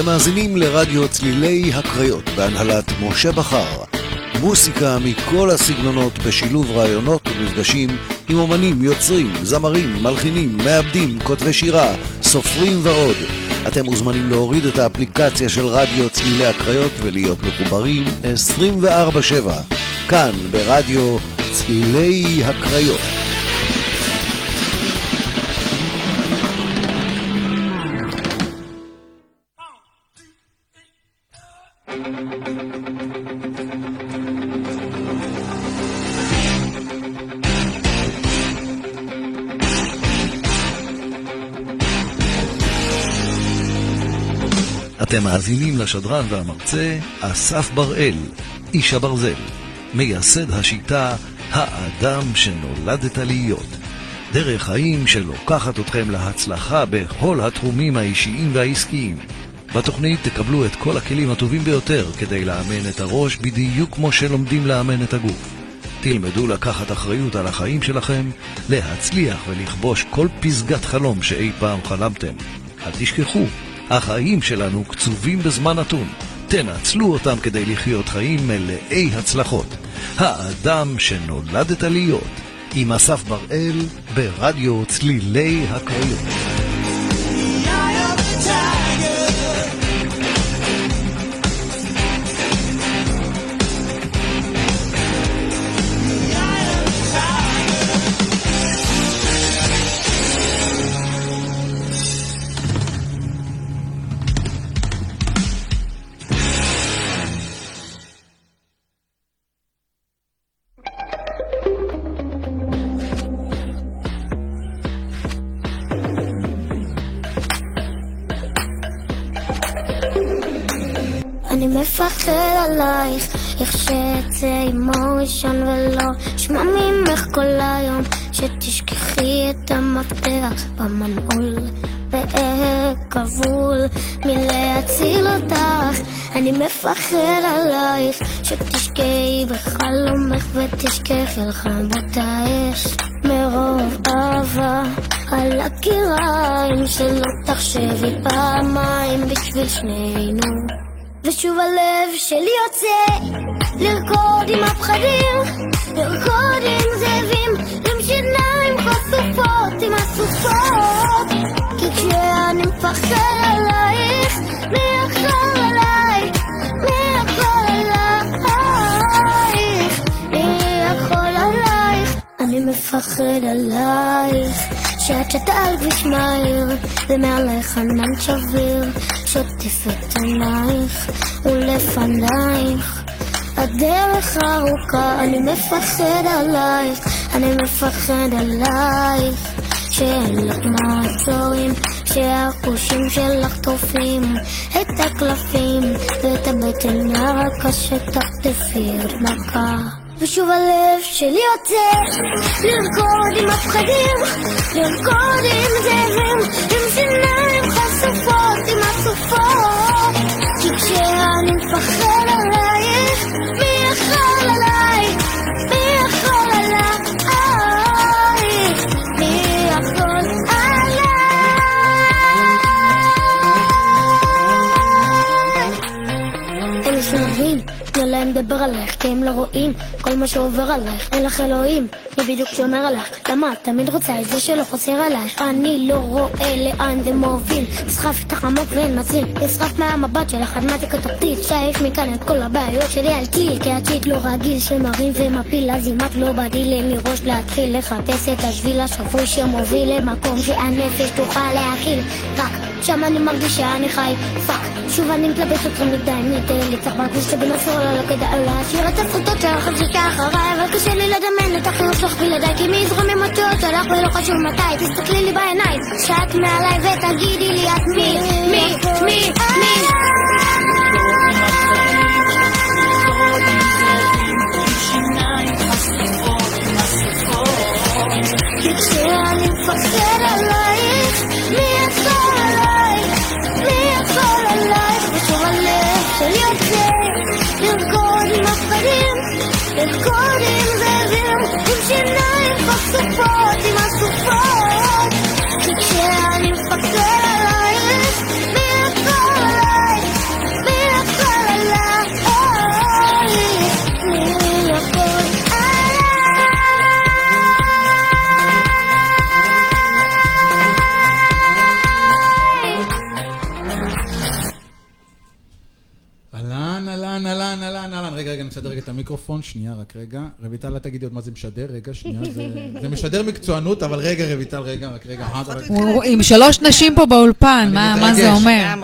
אתם מאזינים לרדיו צלילי הקריות בהנהלת משה בכר. מוסיקה מכל הסגנונות בשילוב רעיונות ומפגשים עם אומנים, יוצרים, זמרים, מלחינים, מעבדים, כותבי שירה, סופרים ועוד. אתם מוזמנים להוריד את האפליקציה של רדיו צלילי הקריות ולהיות מחוברים 24/7 כאן ברדיו צלילי הקריות. אתם מאזינים לשדרן והמרצה אסף בראל, איש הברזל, מייסד השיטה האדם שנולדת להיות. דרך חיים שלוקחת אתכם להצלחה בכל התחומים האישיים והעסקיים. בתוכנית תקבלו את כל הכלים הטובים ביותר כדי לאמן את הראש בדיוק כמו שלומדים לאמן את הגוף. תלמדו לקחת אחריות על החיים שלכם, להצליח ולכבוש כל פסגת חלום שאי פעם חלמתם. אל תשכחו, החיים שלנו קצובים בזמן נתון. תנצלו אותם כדי לחיות חיים מלאי הצלחות. האדם שנולדת להיות, עם אסף בראל, ברדיו צלילי הקריות. שמע ממך כל היום, שתשכחי את המפתח במנעול, ואהיה כבול מלהציל אותך. אני מפחד עלייך, שתשקעי בחלומך ותשכחי לך באותה אש, מרוב אהבה על הקיריים, שלא תחשבי פעמיים בשביל שנינו. ושוב הלב שלי יוצא לרקוד עם הפחדים, לרקוד עם זאבים, עם שיניים חשופות עם הסופות. כי כשאני מפחד עלייך, מי יכול עליי? מי יכול עלייך? מי יכול עלייך? אני מפחד עלייך. שאת שתה על כביש מהיר, ומעליך ענן שביר. שוטף את עינייך ולפנייך. הדרך ארוכה, אני מפחד עלייך, אני מפחד עלייך. שאין לך מעצורים, שהחושים שלך טורפים את הקלפים ואת הבטן הרכה שתחטפי עוד מכה. ושוב הלב שלי יוצא לרקוד עם הפחדים, לרקוד עם זאבים, עם שיניים חשופות, עם לדבר עלייך, כי הם לא רואים. כל מה שעובר עלייך, אין לך אלוהים, מי בדיוק שומר עלייך? למה? את תמיד רוצה את זה שלא חוסר עלייך? אני לא רואה לאן זה מוביל, נסחף איתך עמוק ואין מציל, נסחף מהמבט שלך עד מעתיק התחתית, שייף מכאן את כל הבעיות שלי על טיל, כי הצ'יט לא רגיל שמרים ומפיל, אז אם את לא בדי לי מראש להתחיל. לחפש את השביל השפוי שמוביל למקום שהנפש תוכל להכיל, רק שם אני מרגיש שאני חי, פאק, שוב אני מתלבט אתכם מדי, מי לי צריך בכביש שבנפור לא כדאי להשאיר את הפרוטות שלך חזיקה אחריי, אבל קשה לי לדמיין את החיוך שלך בלעדיי, כי מי יזרום עם אותיות שלך ולא חשוב מתי, תסתכלי לי בעיניים, שאת מעליי ותגידי לי את מי, מי, מי, מי. כשאני מפחד עלייך, מי יכול עליי? שיניים חשופות, עם הסופות. כי למיקרופון, שנייה, רק רגע. רויטל, אל תגידי עוד מה זה משדר, רגע, שנייה. זה, זה משדר מקצוענות, אבל רגע, רויטל, רגע, רק רגע. עם שלוש נשים פה באולפן, אני מה מה זה. אומר?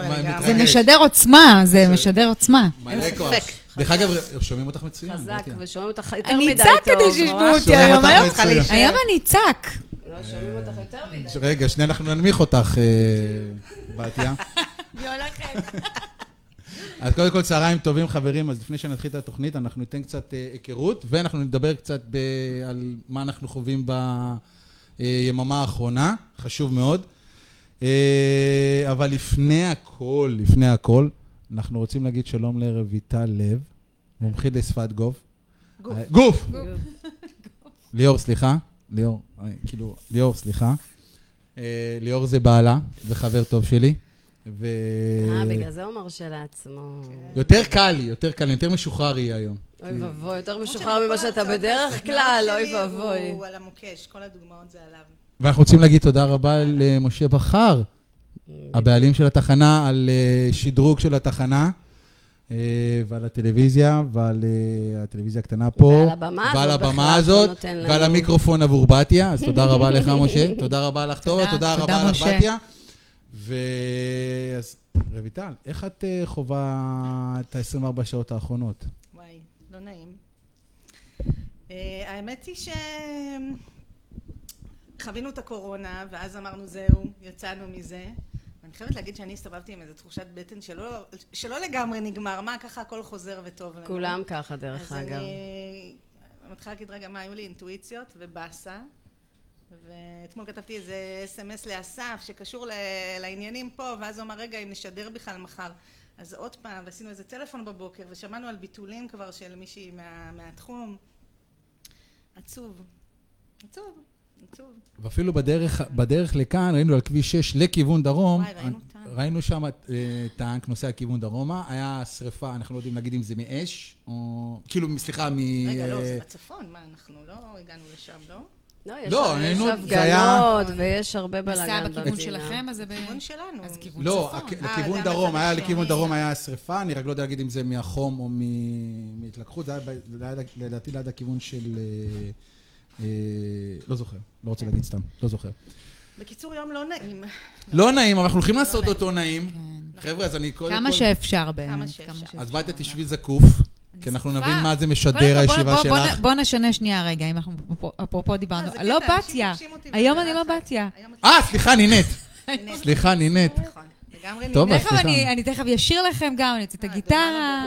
זה. משדר עוצמה, זה משדר עוצמה. מלא כוח. ספק. דרך אגב, שומעים אותך מצוין. חזק. ושומעים אותך יותר אני מדי טוב. שישמעו ממש. אותי שומעים היום, אותך היום-. היום אני אצעק. לא, שומעים אותך יותר מדי. רגע, שנייה, אנחנו ננמיך אותך, אה, בתיה. היא הולכת. אז קודם כל, צהריים טובים, חברים. אז לפני שנתחיל את התוכנית, אנחנו ניתן קצת אה, היכרות, ואנחנו נדבר קצת ב- על מה אנחנו חווים ביממה האחרונה. חשוב מאוד. אה, אבל לפני הכל, לפני הכל, אנחנו רוצים להגיד שלום לרויטל לב, מומחית לשפת גוף. גוף. אה, גוף! ליאור, סליחה. ליאור, אה, כאילו, ליאור, סליחה. אה, ליאור זה בעלה וחבר טוב שלי. ו... אה, בגלל זה הוא מרשה לעצמו. יותר קל לי, יותר קל לי, יותר משוחרר יהיה היום. אוי ואבוי, יותר משוחרר ממה שאתה בדרך כלל, אוי ואבוי. הוא על המוקש, כל הדוגמאות זה עליו. ואנחנו רוצים להגיד תודה רבה למשה בכר, הבעלים של התחנה, על אה, שדרוג של התחנה, אה, ועל הטלוויזיה, ועל אה, הטלוויזיה הקטנה פה. ועל הבמה ועל הזאת ועל לנו. המיקרופון עבור בתיה, אז תודה רבה לך, משה. תודה רבה לך, טובה, תודה, רבה לך. בתיה. אז רויטל, איך את אה, חווה את ה-24 שעות האחרונות? וואי, לא נעים. אה, האמת היא ש... חווינו את הקורונה, ואז אמרנו זהו, יצאנו מזה. ואני חייבת להגיד שאני הסתובבתי עם איזו תחושת בטן שלא, שלא לגמרי נגמר, מה, ככה הכל חוזר וטוב לנו. כולם ככה, דרך אז אגב. אני מתחילה להגיד, רגע, מה, היו לי אינטואיציות ובאסה. ואתמול כתבתי איזה אס.אם.אס לאסף שקשור ל- לעניינים פה, ואז הוא אמר, רגע, אם נשדר בכלל מחר. אז עוד פעם, ועשינו איזה טלפון בבוקר, ושמענו על ביטולים כבר של מישהי מה, מהתחום. עצוב. עצוב. עצוב. ואפילו בדרך, בדרך לכאן, ראינו על כביש 6 לכיוון דרום, וואי, ראינו טנק. ראינו שם אה, טנק נוסע כיוון דרומה, היה שריפה, אנחנו לא יודעים להגיד אם זה מאש, או... כאילו, סליחה, מ... רגע, לא, זה בצפון, מה, אנחנו לא הגענו לשם, לא? לא, יש לא, יש היינו- זה היה- הפגנות, ויש הרבה נסע בלאגן בכיוון. שלכם, אז זה ב... כיוון שלנו. אז כיוון לא. הכ- אה, לכיוון גם דרום, היה. לכיוון דרום היה שריפה, אני רק לא יודע להגיד אם זה מהחום או מ- מהתלקחות, זה היה ב- לדעתי ליד הכיוון של... אה, אה, לא זוכר, לא רוצה להגיד סתם, לא זוכר. בקיצור, יום לא נעים. לא נעים, אבל אנחנו הולכים לעשות אותו נעים. חבר'ה, אז אני קודם כל... כמה שאפשר באמת. כמה שאפשר. אז בתיה תשבי זקוף, כי אנחנו. נבין מה זה משדר הישיבה בוא- בוא נ- שלך. בוא נשנה שנייה רגע, אם אנחנו אפרופו דיברנו. אה, זה לא בתיה, היום אני לא. בתיה. אה, סליחה, נינת. סליחה, נינת. נכון, טוב. אז סליחה. אני אני תכף אשיר לכם גם, אני אצא את הגיטרה.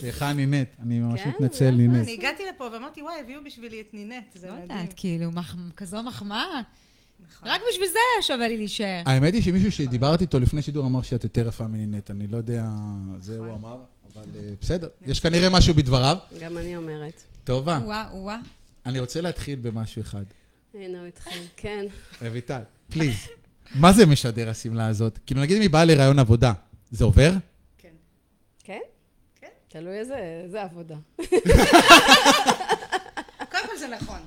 סליחה, נינת. אני ממש כן, מתנצל, נינת. אני הגעתי לפה ואמרתי, וואי, הביאו בשבילי את נינת, זה לא מדהים. יודעת, כאילו, כזו מחמאה. נכון. רק בשביל זה היה שווה לי להישאר. האמת היא שמישהו שדיברתי איתו לפני שידור אמר שאת יותר יפה מנינת. אני לא יודע, זה הוא אמר, אבל אה, בסדר. יש כנראה משהו בדבריו. גם אני אומרת. טובה. וואה, וואה. אני רוצה להתחיל במשהו אחד. הנה הוא התחיל, כן. רויטל, פליז. מה זה משדר השמלה הזאת? כאילו, נגיד אם היא באה לראיון עבודה, זה עובר? כן. כן? כן. תלוי איזה איזה עבודה. קודם כל זה נכון.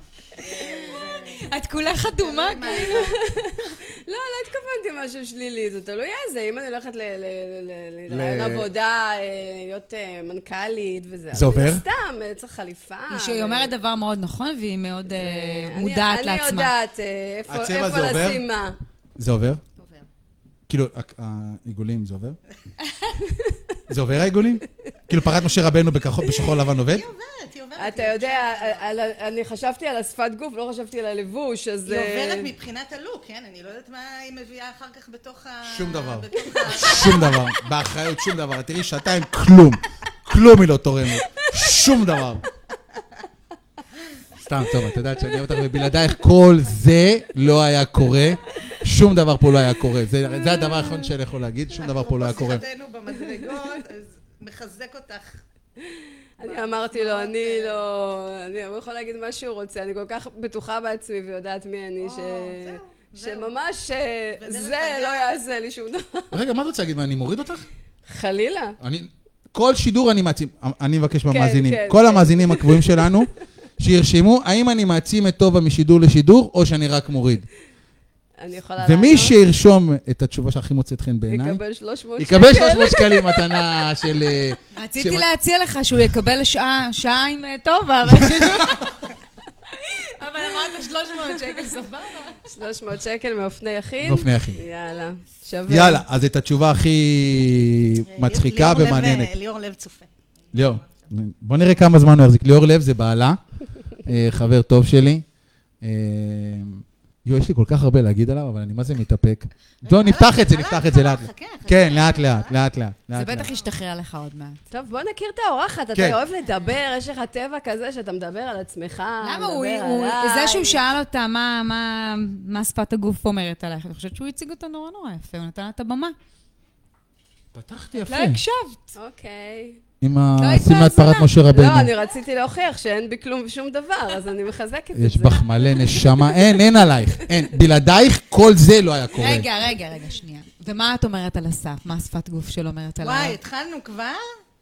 את כולך אדומה. מה, לא, לא התכוונתי משהו שלילי, זה תלוי איזה. אם אני הולכת ל- ל- ל- ל- לראיון עבודה, אה, להיות אה, מנכ"לית וזה. זה עובר? סתם, אה, צריך חליפה. שהיא ו- אומרת דבר מאוד נכון, והיא מאוד אני- מודעת אני לעצמה. יודעת אה, איפה? לשים מה. זה עובר? כאילו, העיגולים, זה עובר? זה עובר העיגולים? כאילו פרת משה רבנו בשחור לבן עובד? היא עוברת, היא עוברת. אתה יודע, אני חשבתי על השפת גוף, לא חשבתי על הלבוש, אז... היא אה, עוברת מבחינת הלוק, כן? אני לא יודעת מה היא מביאה אחר כך בתוך ה... שום דבר. שום דבר. באחריות, שום דבר. תראי, שעתיים, כלום. כלום היא לא תורמת. שום דבר. סתם, טוב, את יודעת שאני אוהב אותך, ובלעדייך כל זה לא היה קורה. שום דבר פה לא היה קורה. זה זה הדבר האחרון שאני יכול להגיד, שום דבר פה לא היה קורה. שיחתנו במדרגות, אז מחזק אותך. אני אמרתי לו, אני לא... אני הוא יכול להגיד מה שהוא רוצה, אני כל כך בטוחה בעצמי ויודעת מי אני, ש... שממש אה, זה לא יעשה לי שום דבר. רגע, מה את רוצה להגיד? מה, אני מוריד אותך? חלילה. אני... כל שידור אני מעצים, אני מבקש כן, מהמאזינים, כן, כל כן. המאזינים הקבועים שלנו, שירשמו האם אני מעצים את טובה משידור לשידור, או שאני רק מוריד. אני יכולה ומי לענות? שירשום את התשובה שהכי מוצאת חן בעיניי, יקבל 300 שקל. יקבל 300 שקלים מתנה של... אה, רציתי להציע לך שהוא יקבל שעה, שעה עם אה, טובה, אבל... אבל אמרת 300 שקל, סבבה. 300 שקל מאופני יחיד. מאופני יחיד. יאללה, שווה. יאללה, אז את התשובה הכי מצחיקה ומעניינת. אה, ליאור לב צופה. ליאור, בוא נראה כמה זמן הוא יחזיק. ליאור לב זה בעלה, חבר טוב שלי. אה, יואו, יש לי כל כך הרבה להגיד עליו, אבל אני מה זה מתאפק. בוא, נפתח את זה, הלך, נפתח את זה לאט. כן, לאט לאט, לאט לאט. זה בטח. ישתחרר לך עוד מעט. טוב, בוא נכיר את האורחת. כן. אתה אוהב לדבר, יש לך טבע כזה שאתה מדבר על עצמך, למה הוא. זה שהוא שאל אותה מה- מה- מה שפת הגוף אומרת עלייך, אני חושבת שהוא הציג אותה נורא נורא יפה, הוא נתן לה את הבמה. פתחתי יפה. לא הקשבת. אוקיי. עם לא השימת בהאזנה. פרת משה רבנו. לא, אני רציתי להוכיח שאין בי כלום ושום דבר, אז אני מחזקת את זה. יש בך מלא נשמה. אין, אין עלייך. אין. בלעדייך כל זה לא היה קורה. רגע, רגע, רגע, שנייה. ומה את אומרת על אסף? מה השפת גוף שלו אומרת עליו? וואי, התחלנו כבר?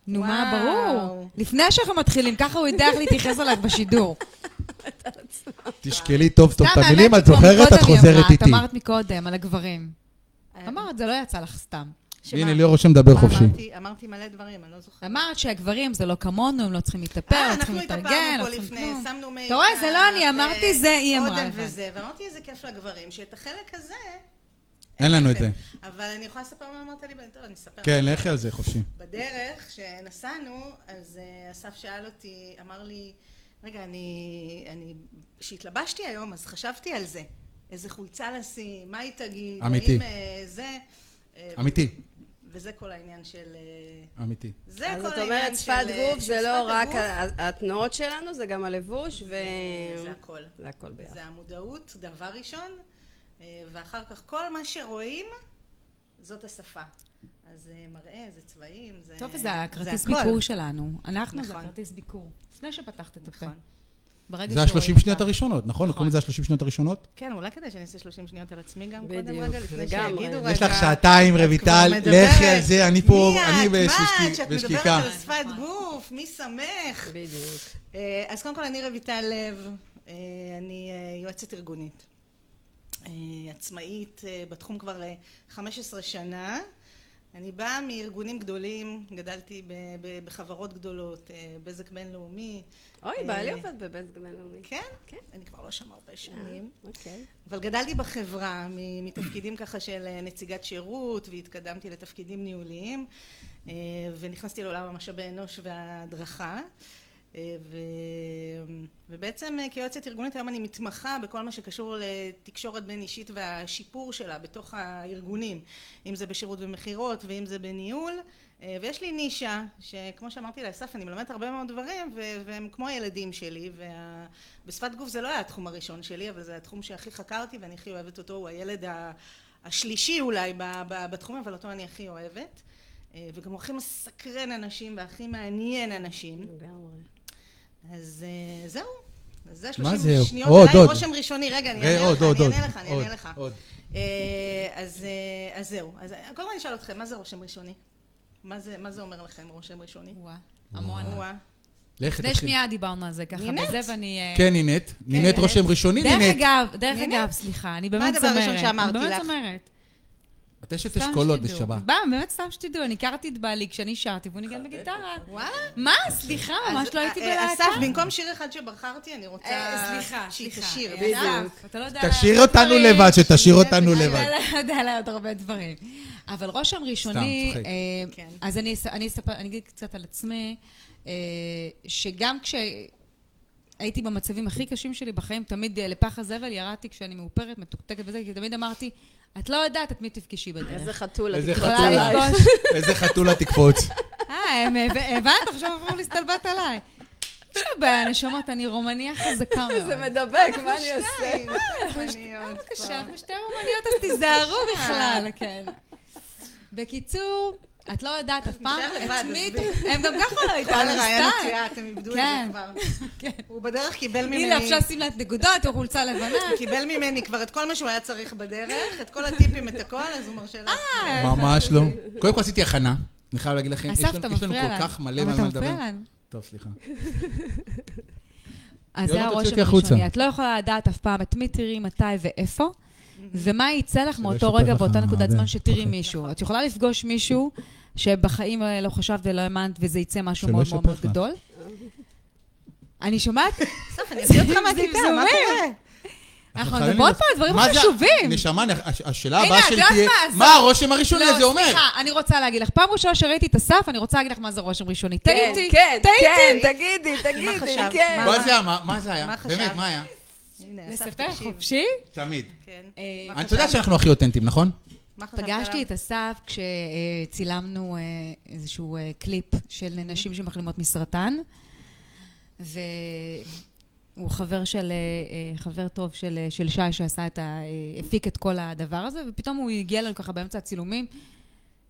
נו, מה. ברור. לפני שאנחנו מתחילים, ככה הוא יודע איך להתייחס אליו בשידור. תשקלי טוב טוב את המילים, את זוכרת? את חוזרת איתי. את אמרת מקודם על הגברים. אמרת, זה לא יצא לך סתם. שמה? הנה, ליאור רושם לדבר מה חופשי. אמרתי? אמרתי מלא דברים, אני לא זוכרת. אמרת שהגברים זה לא כמונו, הם לא צריכים להתאפר, אה, לא צריכים אנחנו להתארגן, התאפרנו לא פה צריכים לפני, כלום. שמנו מייקאפ. אתה רואה, זה לא אני אמרתי, זה היא אמרה אודם. וזה, ואמרתי איזה כיף לגברים, שאת החלק הזה... אין לנו את. זה. אבל אני יכולה לספר מה אמרת לי, טוב, אני אספר. כן, לכי על זה חופשי. בדרך שנסענו, אז אה, אסף שאל אותי, אמר לי, רגע, אני... אני... כשהתלבשתי היום, אז חשבתי על זה. איזה חולצה לשים, מה היא תגיד, אמיתי. זה... אה, אמיתי, וזה כל העניין של... אה, אמיתי. זה אז כל את העניין אומרת, של... שפת אה, גוף של זה לא שפת רק התנועות שלנו, זה גם הלבוש, ו... זה הכל. זה הכל ביחד. זה המודעות, דבר ראשון, אה, ואחר כך כל מה שרואים, זאת השפה. אז זה מראה, זה צבעים, זה... טוב, זה הכרטיס. ביקור שלנו. אנחנו זה נכון. הכרטיס ביקור. לפני שפתחת את הפה. ברגע זה ה-30 שרואים שניות. הראשונות, נכון? נכון. קוראים לזה ה-30 שניות הראשונות? כן, אולי כדאי שאני אעשה 30 שניות על עצמי גם קודם רגע, לפני. שיגידו רגע. יש לך שעתיים, רויטל. לכי על זה, אני פה, מי אני את? מה בשקיק- את? שאת מדברת בשקיקה. על שפת גוף, מי שמח? בדיוק. אה, אז קודם כל אני רויטל לב, אה, אני אה, יועצת ארגונית. עצמאית בתחום כבר אה, 15 שנה. אני באה מארגונים גדולים, גדלתי בחברות גדולות, אה, בזק בינלאומי. אוי, אה, בעלי עובד בבזק בינלאומי. כן? כן. אני כבר לא שם הרבה שנים. אוקיי. אבל גדלתי בחברה, מתפקידים ככה של אה, נציגת שירות, והתקדמתי לתפקידים ניהוליים, אה, ונכנסתי לעולם המשאבי אנוש וההדרכה. אה, ו... ובעצם אה, כיועצת ארגונית היום אני מתמחה בכל מה שקשור לתקשורת בין אישית והשיפור שלה בתוך הארגונים, אם זה בשירות ומכירות ואם זה בניהול, אה, ויש לי נישה שכמו שאמרתי לאסף אני מלמדת הרבה מאוד דברים והם כמו הילדים שלי ובשפת גוף זה לא היה התחום הראשון שלי אבל זה התחום שהכי חקרתי ואני הכי אוהבת אותו הוא הילד ה- השלישי אולי בתחום אבל אותו אני הכי אוהבת. וגם הוא הכי מסקרן אנשים והכי מעניין אנשים. לגמרי. אז אה, זהו. אז זה מה 30 זהו? שניות. עוד. רושם ראשוני. רגע, אני אענה לך, אני. אענה לך, אני אענה לך. עוד. אז אז זהו. אז אה, קודם כל אני אשאל אתכם, מה זה רושם ראשוני? מה זה מה אומר לכם, רושם ראשוני? וואה, המון. וואה. לכי לפני. שנייה דיברנו על זה ככה, נינת? בזה ואני... אה, כן, נינט. נינט נינט. רושם ראשוני, דרך נינט. אגב, דרך נינת? אגב, סליחה, אני באמת הדבר זמרת. הראשון שאמרתי אני באמת את אשת סתם אשכולות. בשבת. בא, באמת סתם שתדעו, אני הכרתי את בעלי כשאני שרתי והוא ניגן בגיטרה. וואלה? מה? סליחה, ממש לא הייתי אה, בלהקה. אסף, במקום שיר אחד שבחרתי, אני רוצה אה, סליחה, שהיא סליחה. תשיר. אה, בדיוק. לא יודע... תשאיר אותנו. לבד, שתשאיר אותנו אתה לבד. לא יודע עליי עוד הרבה דברים. אבל רושם ראשוני, צוחק. אה, כן. אז אני אס- אני אספר, אני אגיד קצת על עצמי, אה, שגם כשהייתי במצבים הכי קשים שלי בחיים, תמיד אה, לפח הזבל ירדתי כשאני מאופרת, מתוקתקת וזה, כי תמיד אמרתי, את לא יודעת את מי תפגשי בדרך. איזה חתול. איזה את חתול. יכולה יכולה עלייך. לפגוש. איזה חתולה תקפוץ. אה, הם- הבנת? עכשיו עברו להסתלבט עליי. יש לו בעיה, נשמות, אני רומניה חזקה מאוד. זה מדבק, מה אני בבקשה, פה. אנחנו שתי רומניות, אז תיזהרו בכלל, כן. בקיצור, את לא יודעת אף פעם את מי... הם גם ככה לא כל איתנו, הרעיון סתם. יציאה, אתם איבדו את כן. זה כבר. כן. הוא בדרך קיבל ממני... הנה, אפשר לשים לה את נקודות, או חולצה לבנה. הוא קיבל ממני כבר את כל מה שהוא היה צריך בדרך, את כל הטיפים, את הכל, אז הוא מרשה לך. ממש לא. קודם כל עשיתי הכנה. אני חייב להגיד לכם, יש לנו כל. כך מלא אבל מה אתה לדבר. מפריע לנו. טוב, סליחה. אז זה הרושם. הראשוני. את לא יכולה לדעת אף פעם את מי תראי, מתי ואיפה. ומה יצא לך שלא מאותו רגע באותה נקודת. זמן שתראי אוקיי. מישהו. את יכולה לפגוש מישהו שבחיים לא חשבת ולא האמנת, וזה יצא משהו מאוד מאוד מאוד. גדול. אני שומעת? סוף, אני אוציא אותך מהכיתה, מה. קורה? אנחנו מדברות פה על דברים חשובים. נשמה, השאלה הבאה שלי תהיה, מה, הרושם הראשוני הזה לא, אומר? סליחה, אני רוצה להגיד לך, פעם ראשונה שראיתי את אסף, אני רוצה להגיד לך מה זה רושם ראשוני. כן, טעיתי, כן, כן, טעיתי. תגידי, תגידי? כן. מה- זה היה? מה- זה היה? באמת, מה היה? לספר. חופשי? תמיד. כן. אה, את יודעת שאנחנו הכי אותנטיים, נכון? פגשתי? את אסף כשצילמנו אה, איזשהו אה, קליפ של נשים שמחלימות מסרטן, והוא חבר של, אה, חבר טוב של, של שי שעשה את ה... הפיק את כל הדבר הזה, ופתאום הוא הגיע לנו ככה באמצע הצילומים,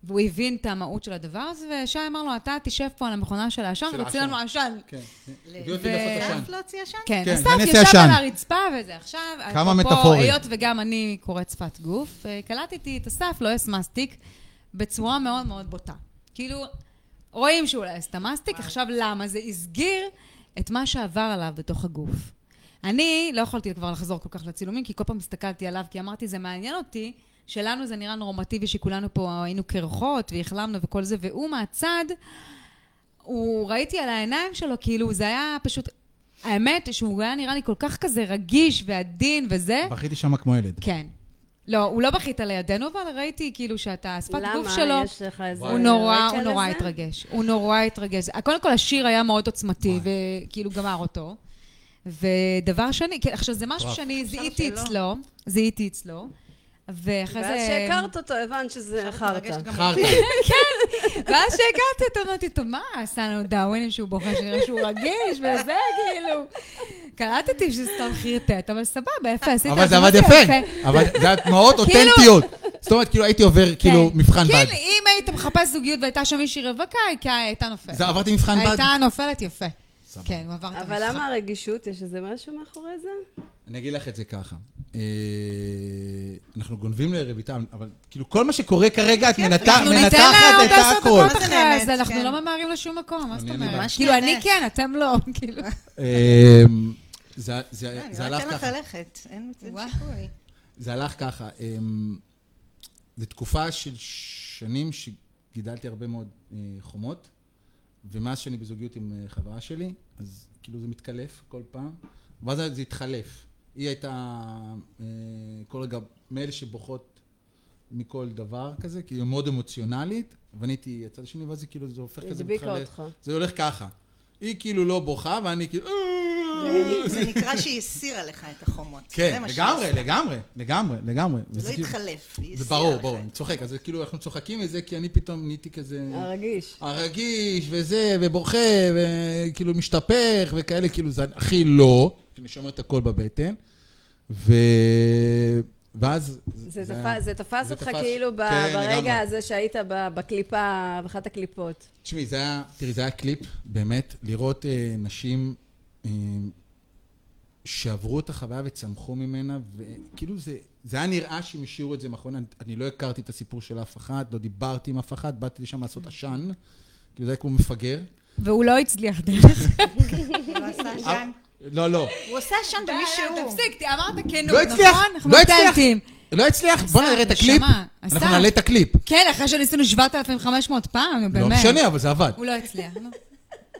והוא הבין את המהות של הדבר הזה, ושי אמר לו, אתה תשב פה על המכונה של העשן, העשן. לנו עשן. כן. ל- הביא אותי לעשות עשן. לא הוציא עשן? כן, כן, אסף ישב עשן. על הרצפה וזה. עכשיו, כמה מטאפורי. היות וגם אני קוראת שפת גוף, אה, קלטתי את אסף, לא יש מסטיק, בצורה מאוד מאוד בוטה. כאילו, רואים שהוא לא יש את המסטיק, עכשיו למה? זה הסגיר את מה שעבר עליו בתוך הגוף. אני לא יכולתי כבר לחזור כל כך לצילומים, כי כל פעם הסתכלתי עליו, כי אמרתי, זה מעניין אותי, שלנו זה נראה נורמטיבי, שכולנו פה היינו קרחות והחלמנו וכל זה, והוא מהצד, הוא, ראיתי על העיניים שלו, כאילו, זה היה פשוט... האמת שהוא היה נראה לי כל כך כזה רגיש ועדין וזה. בכיתי שם כמו ילד. כן. לא, הוא לא בכית לידינו, אבל ראיתי כאילו שאתה, השפת גוף שלו, למה? יש לך איזה... הוא נורא, הוא נורא? התרגש. הוא נורא התרגש. קודם כל, השיר היה מאוד עוצמתי, וכאילו גמר אותו. ודבר שני, כן, עכשיו, זה משהו. שאני זיהיתי. אצלו, זיהיתי אצלו, ואחרי ואז זה... שהכרת אותו, הבנת שזה חרטא. מרגשת גם חרטא. ואז שהגעתי, אתה אמרתי, טוב, מה, עשה לנו דאווינים שהוא בוכה, שנראה שהוא רגיש, וזה, כאילו. קלטתי שזה סתם חרטט, אבל סבבה, יפה, עשית אבל את זה עבד מה יפה. אבל זה היה תנועות כאילו- אותנטיות. זאת אומרת, כאילו הייתי עובר כאילו כן. מבחן בד. כאילו, אם היית מחפש זוגיות והייתה שם מישהי רווקה, היא הייתה נופלת. זה עברתי מבחן בד. הייתה נופלת יפה. כן, הוא עבר את אבל. למה הרגישות? יש איזה משהו מאחורי זה? אני אגיד לך את זה ככה. אה, אנחנו גונבים לרויטל, אבל כאילו כל מה שקורה כרגע, את מנתח- אנחנו ניתן מנתחת לה עוד את עשר הכל. דקות אחרי? זה, אנחנו כן. לא ממהרים לשום מקום, מה זאת אני- אני אומרת? כאילו, אני. כן, אתם לא, כאילו. אה, זה- זה אני זה רק הלך אתן לך ככה. ללכת, אין. סיכוי. זה הלך ככה. זו תקופה של שנים שגידלתי הרבה מאוד אה, חומות, ומאז שאני בזוגיות עם אה, חברה שלי, אז כאילו זה מתקלף כל פעם, ואז זה התחלף. היא הייתה אה, כל רגע מאלה שבוכות מכל דבר כזה, כי היא מאוד אמוציונלית, ואני הייתי הצד השני, ואז זה כאילו, זה הופך כזה הדביקה מתחלף. אותך. זה הולך ככה. היא כאילו לא בוכה, ואני כאילו... זה- זה נקרא שהיא הסירה לך את החומות. זה כן, לגמרי. לגמרי, לגמרי, לגמרי. זה לא כאילו- התחלף, היא זה הסירה ברור, לך ברור, את אני צוחק, אז זה כאילו אנחנו צוחקים מזה, כי אני פתאום נהייתי כזה... הרגיש. הרגיש וזה, ובוכה, וכאילו משתפך, וכאלה, כאילו זה הכי לא, אני שומר את הכל בבטן, ו... ואז... זה היה- תפס- זה תפס זה אותך תפס- כאילו ב- כן, לגמרי. ברגע הזה שהיית ב- בקליפה, באחת הקליפות. תשמעי, זה היה, תראי, זה היה קליפ, באמת, לראות אה, נשים אה, שעברו את החוויה וצמחו ממנה, וכאילו זה, זה היה נראה שהם השאירו את זה מאחורי, אני, אני לא הכרתי את הסיפור של אף אחד, לא דיברתי עם אף אחד, באתי לשם לעשות עשן, כאילו זה היה כמו מפגר. והוא לא הצליח דרך. לא. לא, לא. הוא עושה עשן במי שהוא. תפסיק, אמרת כנות, לא הצליח, נכון? אנחנו לא הצליח. אותנטיים. לא הצליח, בוא נראה את הקליפ, אנחנו. נעלה את הקליפ. כן, אחרי שניסינו 7,500 פעם, נו, באמת. לא משנה, אבל זה עבד. הוא לא הצליח, נו.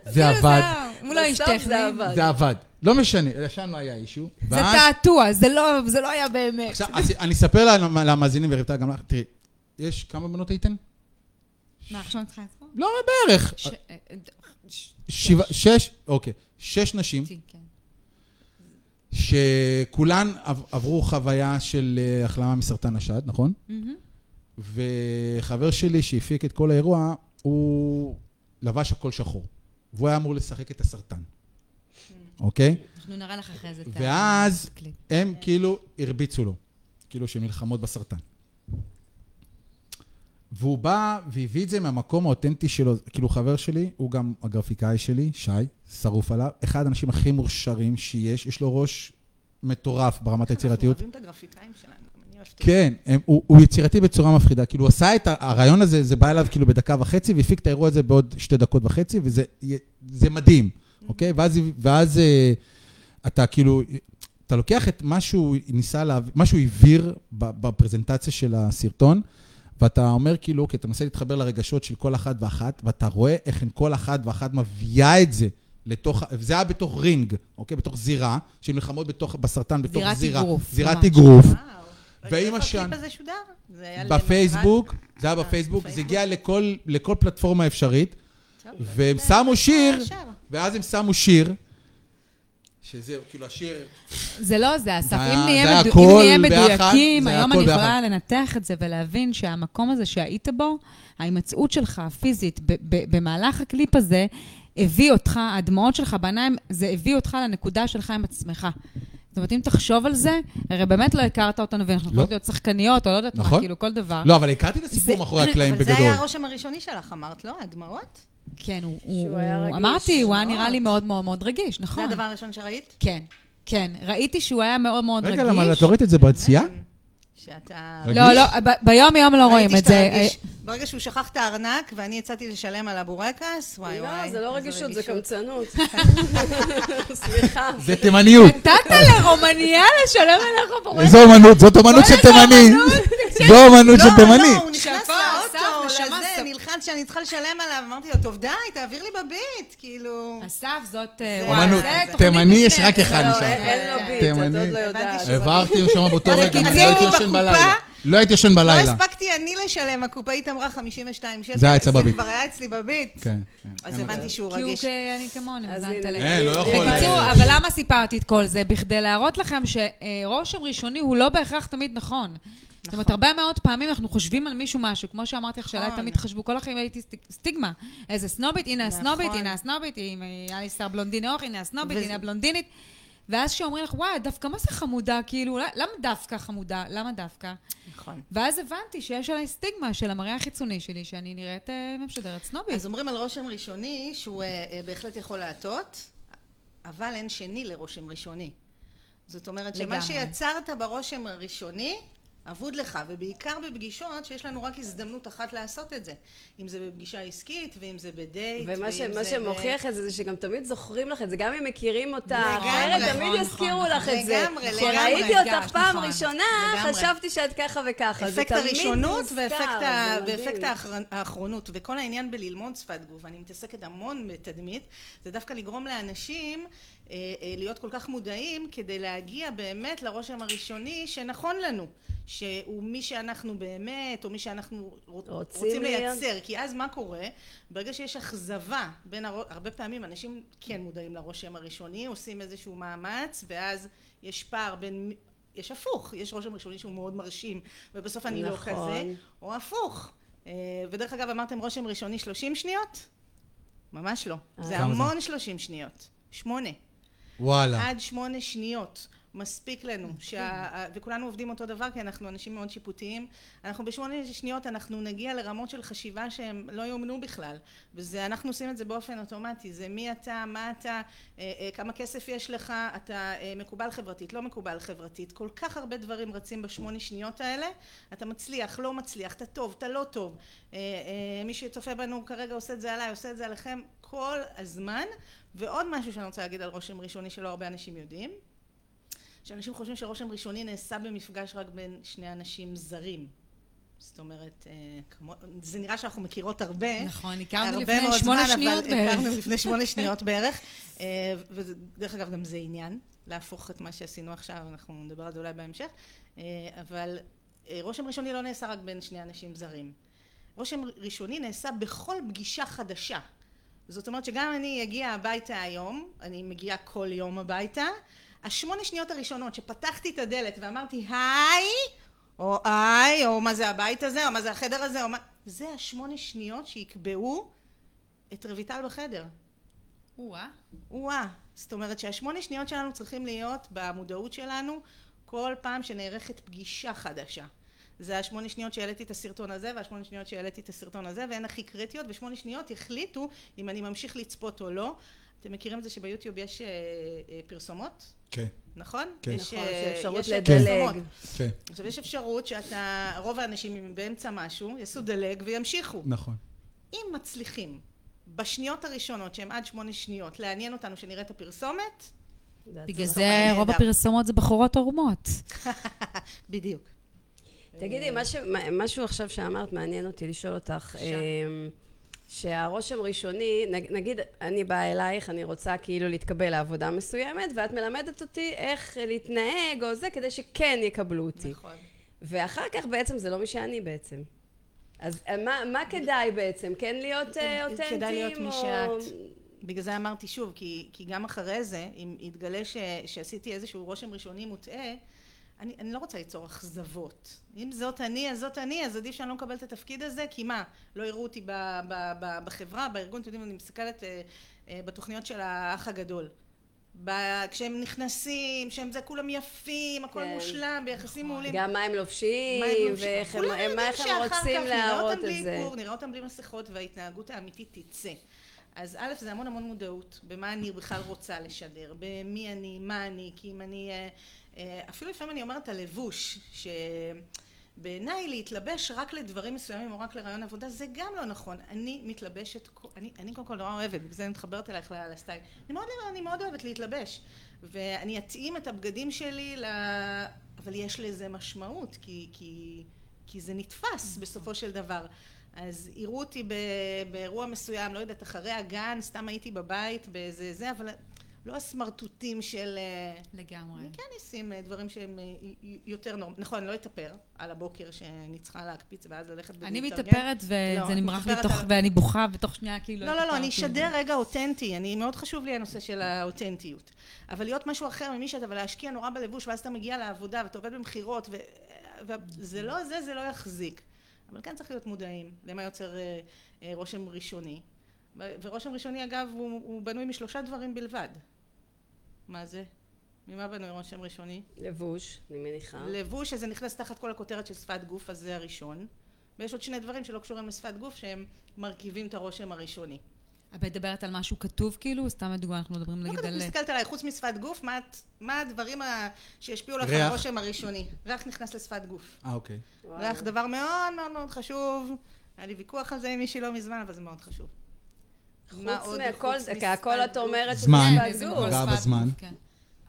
זה כאילו, עבד, הוא לא איש טכני. זה עבד. לא משנה, לא היה אישו. זה תעתוע, זה לא- זה לא היה באמת. עכשיו, אני אספר למאזינים ורויטל גם לך, תראי, יש כמה בנות הייתן? מה, עכשיו נתחיל לספור? לא, בערך. אה, שבע, שש, אוקיי. שש נשים. שכולן עב- עברו חוויה של אה, החלמה מסרטן השד, נכון? וחבר שלי שהפיק את כל האירוע, הוא לבש הכל שחור. והוא היה אמור לשחק את הסרטן, אוקיי? אנחנו נראה לך אחרי זה את ואז הקליפ. הם כאילו הרביצו לו, כאילו של מלחמות בסרטן. והוא בא והביא את זה מהמקום האותנטי שלו, כאילו חבר שלי, הוא גם הגרפיקאי שלי, שי, שרוף עליו, אחד האנשים הכי מוכשרים שיש, יש לו ראש מטורף ברמת היצירתיות. אנחנו אוהבים את הגרפיקאים שלנו, אני אוהבת. כן, הם, הוא, הוא יצירתי בצורה מפחידה. כאילו, הוא עשה את הרעיון הזה, זה בא אליו כאילו בדקה וחצי, והפיק את האירוע הזה בעוד שתי דקות וחצי, וזה זה מדהים, אוקיי? ואז, ואז אה, אתה כאילו, אתה לוקח את מה שהוא ניסה להעביר, מה שהוא העביר בפרזנטציה של הסרטון, ואתה אומר כאילו, אוקיי, אתה מנסה להתחבר לרגשות של כל אחת ואחת, ואתה רואה איך הן כל אחת ואחת מביאה את זה לתוך, זה היה בתוך רינג, אוקיי? בתוך זירה, של מלחמות בתוך, בסרטן, בתוך זירת זירה. אגרוף, זירת. אגרוף. ועם איפה השן. שודר? זה היה בפייסבוק, זה היה אה, בפייסבוק, זה. הגיע לכל, לכל פלטפורמה אפשרית, והם שמו זה שיר. ואז הם שמו שיר, שזה כאילו השיר, זה לא זה, אסף. אם היה- נהיה מדו- אם נהיה מדויקים, היום אני. יכולה לנתח את זה ולהבין שהמקום הזה שהיית בו, ההימצאות שלך הפיזית ב- ב- במהלך הקליפ הזה, הביא אותך, הדמעות שלך בעיניים, זה הביא אותך לנקודה שלך עם עצמך. זאת אומרת, אם תחשוב על זה, הרי באמת לא הכרת אותנו, ואנחנו לא. יכולות להיות שחקניות, או לא יודעת מה, נכון. כאילו, כל דבר. לא, אבל הכרתי את הסיפור מאחורי הקלעים אבל זה בגדול. היה הרושם הראשוני שלך, אמרת, לא? הדמעות? כן, הוא, שהוא הוא, היה הוא רגיש. אמרתי, הוא היה מאוד. נראה לי מאוד מאוד מאוד רגיש, זה נכון. הדבר הראשון שראית? כן, כן. ראיתי שהוא היה מאוד מאוד רגיש. רגע, למה, את ראית את זה ביציאה? שאתה... לא, לא, ב- ביום יום לא רואים את זה. רגיש. ברגע שהוא שכח את הארנק ואני יצאתי לשלם על הבורקס, וואי וואי. לא, זה לא רגישות, זה. קמצנות. סליחה. זה תימניות. נתת לרומניה לשלם עליך בורקס? איזו אומנות, זאת אומנות של תימני. זו אומנות של לא, תימני. לא, הוא נכנס לאוטו, לזה, נלחץ שאני צריכה לשלם עליו. אמרתי לו, טוב, די, תעביר לי בביט, כאילו... אסף, זאת... אה, תוכנית תימני יש רק. אחד לא, נשאר. אין לו. ביט, את. עוד לא יודעת. העברתי שם באותו רגע, לא ישן בלילה. לא הייתי ישן לא בלילה. הספקתי אני לשלם, הקופאית אמרה 52 שקל. זה היה אצלה בביט. כבר היה אצלי בביט. כן. אז הבנתי שהוא כי הוא רגיש. אני כמוני, הנה. לב. אין, לא יכול. בקיצור, אה, אבל למה סיפרתי את כל זה? בכדי להראות לכם שרושם ראשוני הוא לא בהכרח תמיד נכון. זאת אומרת, הרבה מאוד פעמים אנחנו חושבים על מישהו משהו, כמו שאמרתי לך, שעליי נכון. תמיד חשבו, כל החיים הייתי סטיג- סטיגמה. איזה סנובית, הנה הסנובית, נכון. הנה הסנובית, אם היה לי שר בלונדיני אור, הנה הסנובית, הנה הבלונדינית. ואז שאומרים לך, וואי, דווקא מה זה חמודה? כאילו, למה דווקא חמודה? למה דווקא? נכון. ואז הבנתי שיש עליי סטיגמה של המראה החיצוני שלי, שאני נראית אה, משדרת סנובית. אז אומרים על רושם ראשוני שהוא אה, אה, בהחלט יכול להטות, אבל אין שני לרושם ראשוני. זאת אומרת שמה. שיצרת ברושם הראשוני, אבוד לך, ובעיקר בפגישות שיש לנו רק הזדמנות אחת לעשות את זה. אם זה בפגישה עסקית, ואם זה בדייט, ומה ואם ש- מה זה ב- שמוכיח את זה, זה שגם תמיד זוכרים לך את זה, גם אם מכירים אותה, אחרת תמיד נכון, יזכירו נכון, לך את זה. לגמרי, לגמרי. כשראיתי אותך פעם נכון. ראשונה. חשבתי שאת ככה וככה. אפקט הראשונות ואפקט. האחרונות, וכל העניין בללמוד שפת גוף, אני מתעסקת המון בתדמית, זה דווקא לגרום לאנשים להיות כל כך מודעים כדי להגיע באמת לרושם הראשוני שנכון לנו, שהוא מי שאנחנו באמת, או מי שאנחנו רוצ... רוצים רוצים. לייצר, כי אז מה קורה? ברגע שיש אכזבה בין, הר... הרבה פעמים אנשים כן מודעים לרושם הראשוני, עושים איזשהו מאמץ, ואז יש פער בין... יש הפוך, יש רושם ראשוני שהוא מאוד מרשים, ובסוף אני לא נכון. כזה, או הפוך. אה, ודרך אגב, אמרתם רושם ראשוני 30 שניות? ממש לא. זה? המון 30 שניות. שמונה. וואלה. עד שמונה שניות. מספיק לנו, שה... וכולנו עובדים אותו דבר כי אנחנו אנשים מאוד שיפוטיים. אנחנו בשמונה שניות אנחנו נגיע לרמות של חשיבה שהם לא יאומנו בכלל. וזה, אנחנו עושים את זה באופן אוטומטי. זה מי אתה, מה אתה, אה, אה, כמה כסף יש לך, אתה אה, מקובל חברתית, לא מקובל חברתית. כל כך הרבה דברים רצים בשמונה שניות האלה. אתה מצליח, לא מצליח, אתה טוב, אתה לא טוב. מי שצופה בנו כרגע עושה את זה עליי, עושה את זה עליכם כל הזמן. ועוד משהו שאני רוצה להגיד על רושם ראשוני שלא הרבה אנשים יודעים. שאנשים חושבים שרושם ראשוני נעשה במפגש רק בין שני אנשים זרים. זאת אומרת, אה, כמו, זה נראה שאנחנו מכירות הרבה. נכון, הכרנו לפני שמונה זמן, שניות אבל בערך. הכרנו לפני שמונה שניות בערך. אה, ודרך אגב, גם זה עניין, להפוך את מה שעשינו עכשיו, אנחנו נדבר על זה אולי בהמשך. אה, אבל רושם ראשוני לא נעשה רק בין שני אנשים זרים. רושם ראשוני נעשה בכל פגישה חדשה. זאת אומרת שגם אני אגיע הביתה היום, אני מגיעה כל יום הביתה, השמונה שניות הראשונות שפתחתי את הדלת ואמרתי היי, או היי, או מה זה הבית הזה, או מה זה החדר הזה, או מה... זה השמונה שניות שיקבעו את רויטל בחדר. או-אה. או-אה. זאת אומרת שהשמונה שניות שלנו צריכים להיות במודעות שלנו כל פעם שנערכת פגישה חדשה. זה השמונה שניות שהעליתי את הסרטון הזה והשמונה שניות שהעליתי את הסרטון הזה והן הכי קריטיות ושמונה שניות יחליטו אם אני ממשיך לצפות או לא. אתם מכירים את זה שביוטיוב יש אה, אה, פרסומות? כן, נכון? כן. יש, נכון, אה, יש אפשרות לדלג. פרסומות. כן, עכשיו יש אפשרות שאתה, רוב האנשים באמצע משהו, יעשו דלג וימשיכו. נכון. אם מצליחים בשניות הראשונות שהן עד שמונה שניות לעניין אותנו שנראה את הפרסומת, בגלל. זה רוב. הפרסומות זה בחורות עורמות. בדיוק. תגידי, משהו עכשיו שאמרת, מעניין אותי לשאול אותך. אמ, שהרושם ראשוני, נג- נגיד, אני באה אלייך, אני רוצה כאילו להתקבל לעבודה מסוימת, ואת מלמדת אותי איך להתנהג או זה, כדי שכן יקבלו אותי. נכון. ואחר כך בעצם זה לא מי שאני בעצם. אז אה, מה, מה כדאי בעצם? כן להיות אה, אותנטיים? כדאי להיות מי או- שאת. בגלל זה אמרתי שוב, כי, כי גם אחרי זה, אם יתגלה ש, שעשיתי איזשהו רושם ראשוני מוטעה, אני, אני לא רוצה ליצור אכזבות. אם זאת אני, אז זאת אני, אז עדיף שאני לא מקבלת את התפקיד הזה, כי מה, לא יראו אותי ב, ב, ב, בחברה, בארגון, אתם יודעים, אני מסתכלת אה, אה, בתוכניות של האח הגדול. ב, כשהם נכנסים, שהם זה כולם יפים, הכל כן. מושלם, ביחסים מעולים. גם מה הם לובשים, הם? ואיך הם, מה איך הם שאחר רוצים נראה להראות אותם בלי את זה. איפור, נראה אותם בלי מסכות וההתנהגות האמיתית תצא. אז א', זה המון המון מודעות, במה אני בכלל רוצה לשדר, במי אני, מה אני, כי אם אני, אה, אפילו לפעמים אני אומרת הלבוש, שבעיניי להתלבש רק לדברים מסוימים או רק לרעיון עבודה זה גם לא נכון. אני מתלבשת, אני, אני קודם כל נורא אוהבת, בגלל זה אני מתחברת אלייך לסטייל. אני מאוד, אני מאוד אוהבת להתלבש, ואני אתאים את הבגדים שלי ל... אבל יש לזה משמעות, כי, כי, כי זה נתפס בסופו של דבר. אז יראו אותי באירוע מסוים, לא יודעת, אחרי הגן, סתם הייתי בבית באיזה זה, אבל לא הסמרטוטים של... אה, לגמרי. אני כן אשים אה, דברים שהם אה, יותר נורמ... נכון, אני לא אתאפר על הבוקר שאני צריכה להקפיץ ואז ללכת אני ולהתארגן. מתאפרת לא, וזה את נמרח לי מתאפרת תוך, ואני בוכה ותוך שנייה כאילו... לא, לא, לא, אני. אשדר רגע אותנטי, אני, מאוד חשוב לי הנושא של האותנטיות. אבל להיות משהו אחר ממי שאתה, ולהשקיע נורא בלבוש, ואז אתה מגיע לעבודה, ואתה עובד במכירות. וזה לא זה, זה לא יחזיק. אבל כן צריך להיות מודעים למה יוצר רושם ראשוני. ורושם ראשוני, אגב, הוא, הוא בנוי משלושה דברים בלבד. מה זה? ממה בנוי רושם ראשוני? לבוש, אני מניחה. לבוש, שזה נכנס תחת כל הכותרת של שפת גוף, אז זה הראשון. ויש עוד שני דברים שלא קשורים לשפת גוף, שהם מרכיבים את הרושם הראשוני. את מדברת על משהו כתוב כאילו? סתם לדוגמה, אנחנו מדברים לא נגיד כתוב, על... מסתכלת עליי, חוץ משפת גוף, מה, מה הדברים ה- שישפיעו לך. על הרושם הראשוני? ריח נכנס לשפת גוף. אה, אוקיי. ריח דבר מאוד מאוד מאוד חשוב. היה לי ויכוח על זה עם מישהי לא מזמן, אבל זה מאוד חשוב. מה חוץ עוד מהכל, חוץ כי הכל את? אומרת זמן. שזה בגוף. כל הגעה בזמן. כן.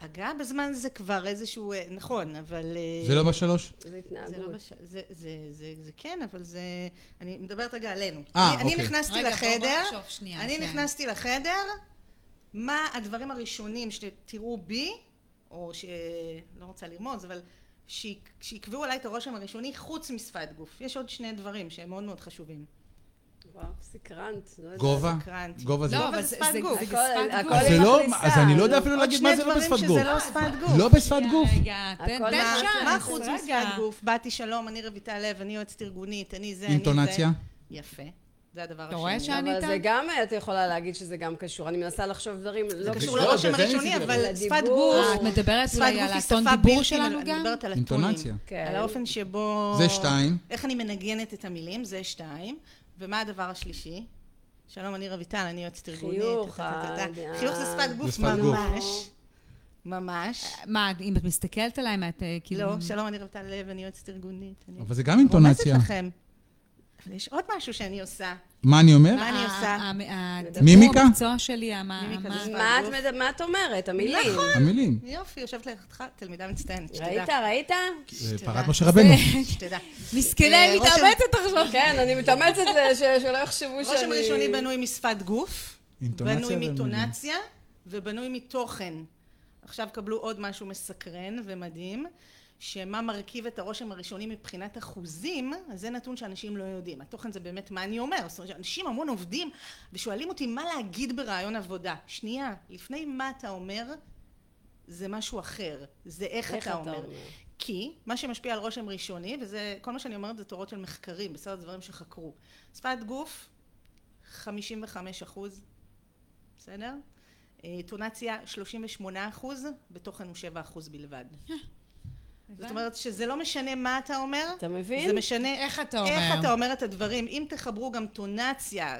הגעה בזמן זה כבר איזשהו, אה, נכון, אבל... אה, זה לא בשלוש? זה זה, לא התנהגות. בש... זה, זה, זה, זה כן, אבל זה... אני מדברת רגע עלינו. אה, אני, אני אוקיי. נכנסתי רגע, בוא לחדר, נחשוב שנייה, אני. נכנסתי לחדר, מה הדברים הראשונים שתראו בי, או שלא רוצה לרמוז, אבל שיק- שיקבעו עליי את הרושם הראשוני חוץ משפת גוף. יש עוד שני דברים שהם מאוד מאוד חשובים. וואו, סקרנט. לא. גובה? גובה זה... לא, גובה אבל זה שפת גוף. זה לא... אז אני לא יודע אפילו להגיד מה זה לא בשפת גוף. לא גוף. לא בשפת גוף. רגע, תן תן מה- צ'אנס. מה חוץ. משפת גוף? באתי שלום, אני רויטל לב, אני יועצת ארגונית, אני זה, אני זה. אינטונציה? יפה. זה הדבר אתה רואה השני. שאני- אבל? זה גם, את יכולה להגיד שזה גם קשור. אני מנסה לחשוב דברים לא זה קשור לא, לרושם הראשוני, אבל. שפת. גוף... את מדברת אולי גוף על הטון דיבור שלנו מל- אני גם? מדברת על אינטונציה. הטונים. על האופן שבו... זה שתיים. איך אני מנגנת את המילים, זה שתיים. ומה הדבר השלישי? שלום, אני רויטל, אני יועצת ארגונית. חיוך, טה. אה, חיוך זה שפת גוף. ממש. ממש. מה, אם את מסתכלת עליי, מה את אה, כאילו... לא, שלום, אני רויטל לב, אני יועצת ארגונית. אבל זה גם אינטונציה. רומזת לכם. אבל יש עוד משהו שאני עושה. מה אני אומר? מה אני עושה? ה- ה- הדיבור, מימיקה? המקצוע שלי, מה- את אומרת? המילים. המילים. יופי, יושבת לידך, תלמידה מצטיינת, ראית? שתדע. ראית? פרת משה רבנו. שתדע. מסכנה, אה, היא מתאמצת עכשיו. כן, אני מתאמצת שלא יחשבו שאני... רושם ראשוני בנוי משפת גוף, בנוי. מאינטונציה ובנוי מתוכן. עכשיו קבלו עוד משהו מסקרן ומדהים, שמה מרכיב את הרושם הראשוני מבחינת אחוזים, אז זה נתון שאנשים לא יודעים. התוכן זה באמת מה אני אומר. זאת אומרת, אנשים המון עובדים ושואלים אותי מה להגיד ברעיון עבודה. שנייה, לפני מה אתה אומר, זה משהו אחר. זה איך, איך אתה, אתה אומר. אומר. כי מה שמשפיע על רושם ראשוני, וזה, כל מה שאני אומרת זה תורות של מחקרים, בסדר דברים שחקרו. שפת גוף, 55 אחוז, בסדר? אה, טונציה 38 אחוז, בתוכן הוא 7 אחוז בלבד. זאת אומרת שזה לא משנה מה אתה אומר, אתה מבין? זה משנה איך אתה אומר. איך אתה אומר את הדברים. אם תחברו גם טונציה,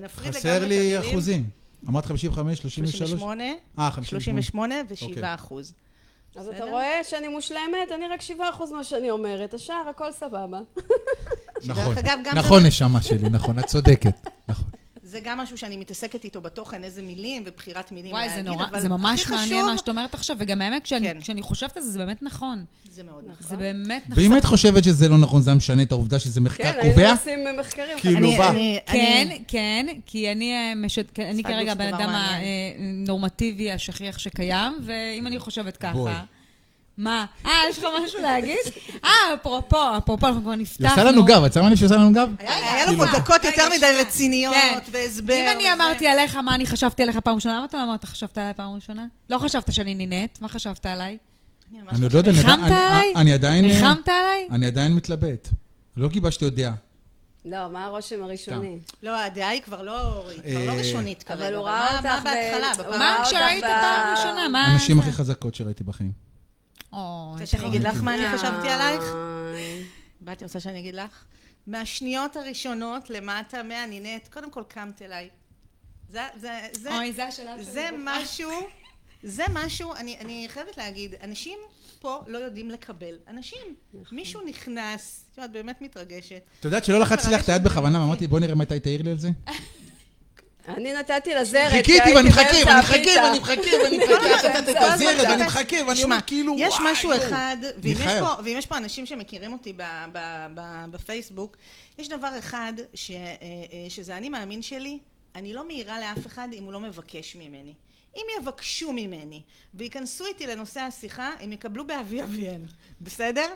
נפריד לגמרי את חסר לי המילים. אחוזים. אמרת 55, 33? 38, אה, 58. 38 אוקיי. ו-7 אחוז. אז אתה? רואה שאני מושלמת? אני רק 7% מה שאני אומרת. השאר, הכל סבבה. נכון. נכון, נשמה שלי, נכון, את צודקת. נכון. זה זה גם משהו שאני מתעסקת איתו בתוכן, איזה מילים ובחירת מילים וואי, זה להגיד, נורא, אבל זה ממש מעניין חשוב- מה שאת אומרת עכשיו, וגם האמת, כשאני, כן. כשאני חושבת על זה, זה באמת נכון. זה מאוד נכון. זה באמת נכון. ואם היית חושבת שזה לא נכון, זה משנה את העובדה שזה מחקר כן, היינו קובע? עושים מחקרים. כאילו, אני- בא. אני- כן, אני- כן, כי אני, אה, משת... כן, אני כרגע זה הבן אדם. הנורמטיבי השכיח שקיים, ואם אני חושבת בואי. ככה... מה? אה, יש לך משהו להגיד? אה, אפרופו, אפרופו, אנחנו כבר נפתחנו. עושה לנו גב, את שמה לב שהיא עושה לנו גב? היה לו פה דקות יותר מדי רציניות כן. והסבר. אם אני. אמרתי עליך מה אני חשבתי עליך פעם ראשונה, למה אתה לא אמרת חשבת עליי פעם ראשונה? לא חשבת שאני נינט, מה חשבת עליי? אני עוד לא יודע, אני עדיין- עליי? אני עדיין... ריחמת עליי? אני עדיין מתלבט. לא גיבשתי עוד דעה. לא, מה הרושם הראשוני? לא, הדעה היא כבר לא לא אה, ראשונית אבל כרגע. הוא מה- ראה מה אותך בהתחלה? ב- בפעם- מה כשראית פעם ראשונה? מה... הנשים? הכי חזקות שראיתי בחיים. אוי, רוצה שאני אגיד לך מה אני חשבתי עלייך? באתי, רוצה שאני אגיד לך? מהשניות הראשונות למטה, מהנינט, קודם כל קמת אליי. זה, זה, זה, אוי, זה השלב זה משהו, זה משהו, אני, אני חייבת להגיד, אנשים פה לא יודעים לקבל. אנשים, מישהו נכנס, את יודעת, באמת מתרגשת. את יודעת שלא לחצתי לך את היד בכוונה, ואמרתי, בוא נראה מתי תעיר לי על זה? אני נתתי לה זרת, חיכיתי ואני מחכה, ואני מחכה. ואני מחכה, ואני מחכה, אתה נתת את הזרת, ואני מחכה, ואני אומר כאילו, יש וואי, משהו יואו. אחד, ואם יש. פה, ואם יש פה אנשים שמכירים אותי ב, ב, ב, בפייסבוק, יש דבר אחד ש, אה, אה, שזה אני מאמין שלי, אני לא מעירה לאף אחד אם הוא לא מבקש ממני. אם יבקשו ממני וייכנסו איתי לנושא השיחה, הם יקבלו באבי אביהם, בסדר?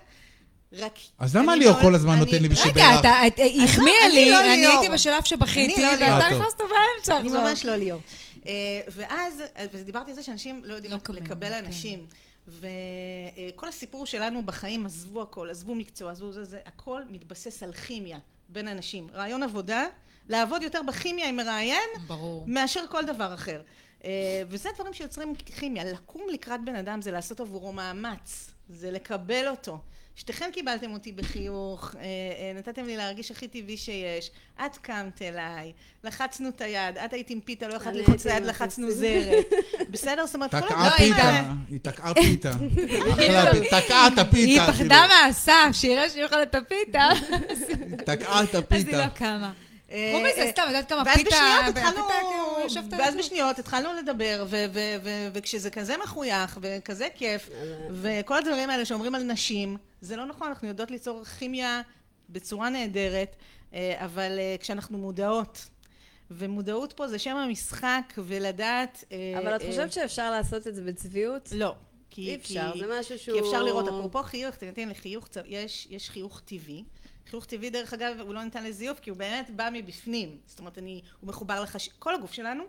רק... אז למה ליאור לא- כל הזמן נותן לי בשביל רגע, אתה את- החמיאה אני לי, לא אני. הייתי בשלב שבכיתי, לא ואתה. הכנסת באמצע אני. ממש לא ליאור. אה, ואז, אה, ודיברתי על זה שאנשים לא יודעים לא לקבל כן. אנשים. וכל הסיפור שלנו בחיים, עזבו הכל, עזבו מקצוע, עזבו זה, זה, הכל מתבסס על כימיה בין אנשים. רעיון עבודה, לעבוד יותר בכימיה עם מראיין, ברור. מאשר כל דבר אחר. אה, וזה דברים שיוצרים כימיה. לקום לקראת בן אדם זה לעשות עבורו מאמץ, זה לקבל אותו. שתיכן קיבלתם אותי בחיוך, אה, אה, נתתם לי להרגיש הכי טבעי שיש, את קמת אליי, לחצנו את היד, את היית עם פיתה, לא יכולת היד, עם לחצנו. זרת. בסדר? זאת אומרת, כל תקעה הדברים פיתה, האלה... היא תקעה פיתה. אחלה, תקעה את הפיתה. היא כאילו. פחדה מהאסף, שיראה שהיא אוכלת את הפיתה, תקעה את אז היא הפיתה. לא קמה. אה, חוץ מזה, אה, סתם, את יודעת כמה פיתה... ואז זה. בשניות התחלנו לדבר, וכשזה כזה מחוייך, וכזה כיף, וכל הדברים האלה שאומרים על נשים, זה לא נכון, אנחנו יודעות ליצור כימיה בצורה נהדרת, אה, אבל אה, כשאנחנו מודעות, ומודעות פה זה שם המשחק, ולדעת... אה, אבל את אה, חושבת שאפשר לעשות את זה בצביעות? לא. כי, אי אפשר, כי- זה משהו שהוא... כי אפשר לראות, אפרופו חיוך, תנתן לחיוך, יש, יש חיוך טבעי. חיוך טבעי, דרך אגב, הוא לא ניתן לזיוף, כי הוא באמת בא מבפנים. זאת אומרת, אני, הוא מחובר לחש... כל הגוף שלנו,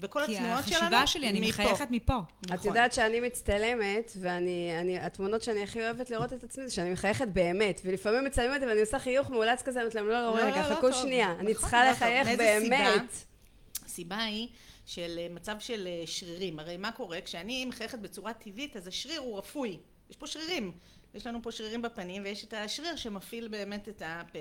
וכל כי התנועות שלנו, החשיבה שלי, אני מפה. מחייכת מפה. את נכון. יודעת שאני מצטלמת, ואני, אני, התמונות שאני הכי אוהבת לראות את עצמי זה שאני מחייכת באמת, ולפעמים מצלמים אותי ואני עושה חיוך מאולץ כזה, אני אומרת להם, לא, לא, לא, רגע, לא חכו טוב. שנייה, אני נכון, צריכה לא טוב. לחייך? באמת. הסיבה היא של אה, מצב של אה, שרירים. הרי מה קורה? כשאני מחייכת בצורה טבעית, אז השריר הוא רפוי. יש פה שרירים. יש לנו פה שרירים בפנים, ויש את השריר שמפעיל באמת את הפה.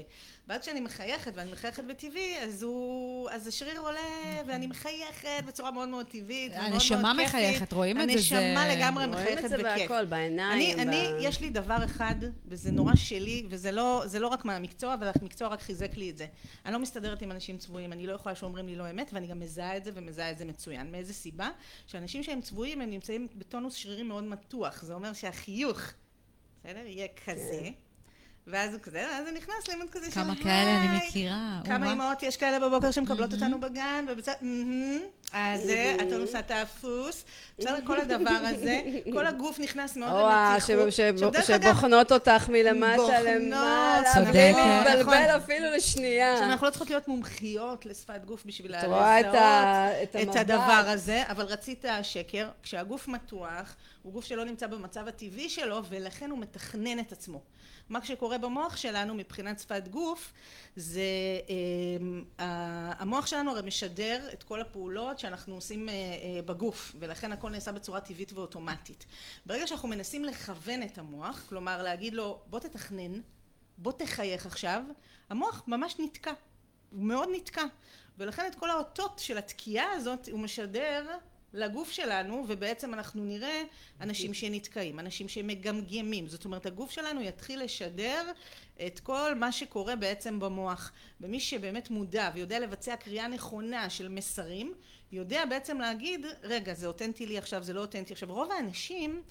ואז כשאני מחייכת, ואני מחייכת בטבעי, אז הוא... אז השריר עולה, ואני מחייכת בצורה מאוד מאוד טבעית, מאוד הנשמה כיפית. מחייכת, רואים את זה, הנשמה לגמרי רואים מחייכת את זה בכיף. בהכל, בעיניים. אני, ב- אני, יש לי דבר אחד, וזה נורא שלי, וזה לא, לא רק מהמקצוע, אבל המקצוע רק חיזק לי את זה. אני לא מסתדרת עם אנשים צבועים, אני לא יכולה שאומרים לי לא אמת, ואני גם מזהה את זה ומזהה את זה מצוין. מאיזה סיבה? שאנשים שהם צבועים, הם נמצאים בטונוס שרירי מאוד מתוח. זה אומר שהחיוך, בסדר? יהיה כזה. ואז הוא כזה, ואז זה נכנס לימוד כזה של כמה כאלה אני היי. מכירה. כמה. אמהות יש כאלה בבוקר שמקבלות אותנו בגן, ובצד, מהמם, אז זה, הטונוס התאפוס, בסדר, כל הדבר הזה, כל הגוף נכנס מאוד או ה- למתיחות. שבוחנות אותך מלמטה למעלה, צודקת. להתבלבל אפילו לשנייה. עכשיו, אנחנו לא צריכות להיות מומחיות לשפת גוף בשביל את רואה את את את. הדבר הזה, אבל רצית שקר, כשהגוף מתוח, הוא גוף שלא נמצא במצב הטבעי שלו, ולכן הוא מתכנן את עצמו. מה שקורה במוח שלנו מבחינת שפת גוף, זה ה- המוח שלנו הרי משדר את כל הפעולות שאנחנו עושים אה, אה, בגוף, ולכן הכל נעשה בצורה טבעית ואוטומטית. ברגע שאנחנו מנסים לכוון את המוח, כלומר להגיד לו בוא תתכנן, בוא תחייך עכשיו, המוח ממש נתקע, הוא מאוד נתקע, ולכן את כל האותות של התקיעה הזאת הוא משדר לגוף שלנו, ובעצם אנחנו נראה אנשים שנתקעים, אנשים שמגמגמים. זאת אומרת, הגוף שלנו יתחיל לשדר את כל מה שקורה בעצם במוח. ומי שבאמת מודע ויודע לבצע קריאה נכונה של מסרים, יודע בעצם להגיד, רגע, זה אותנטי לי עכשיו, זה לא אותנטי. עכשיו, רוב האנשים,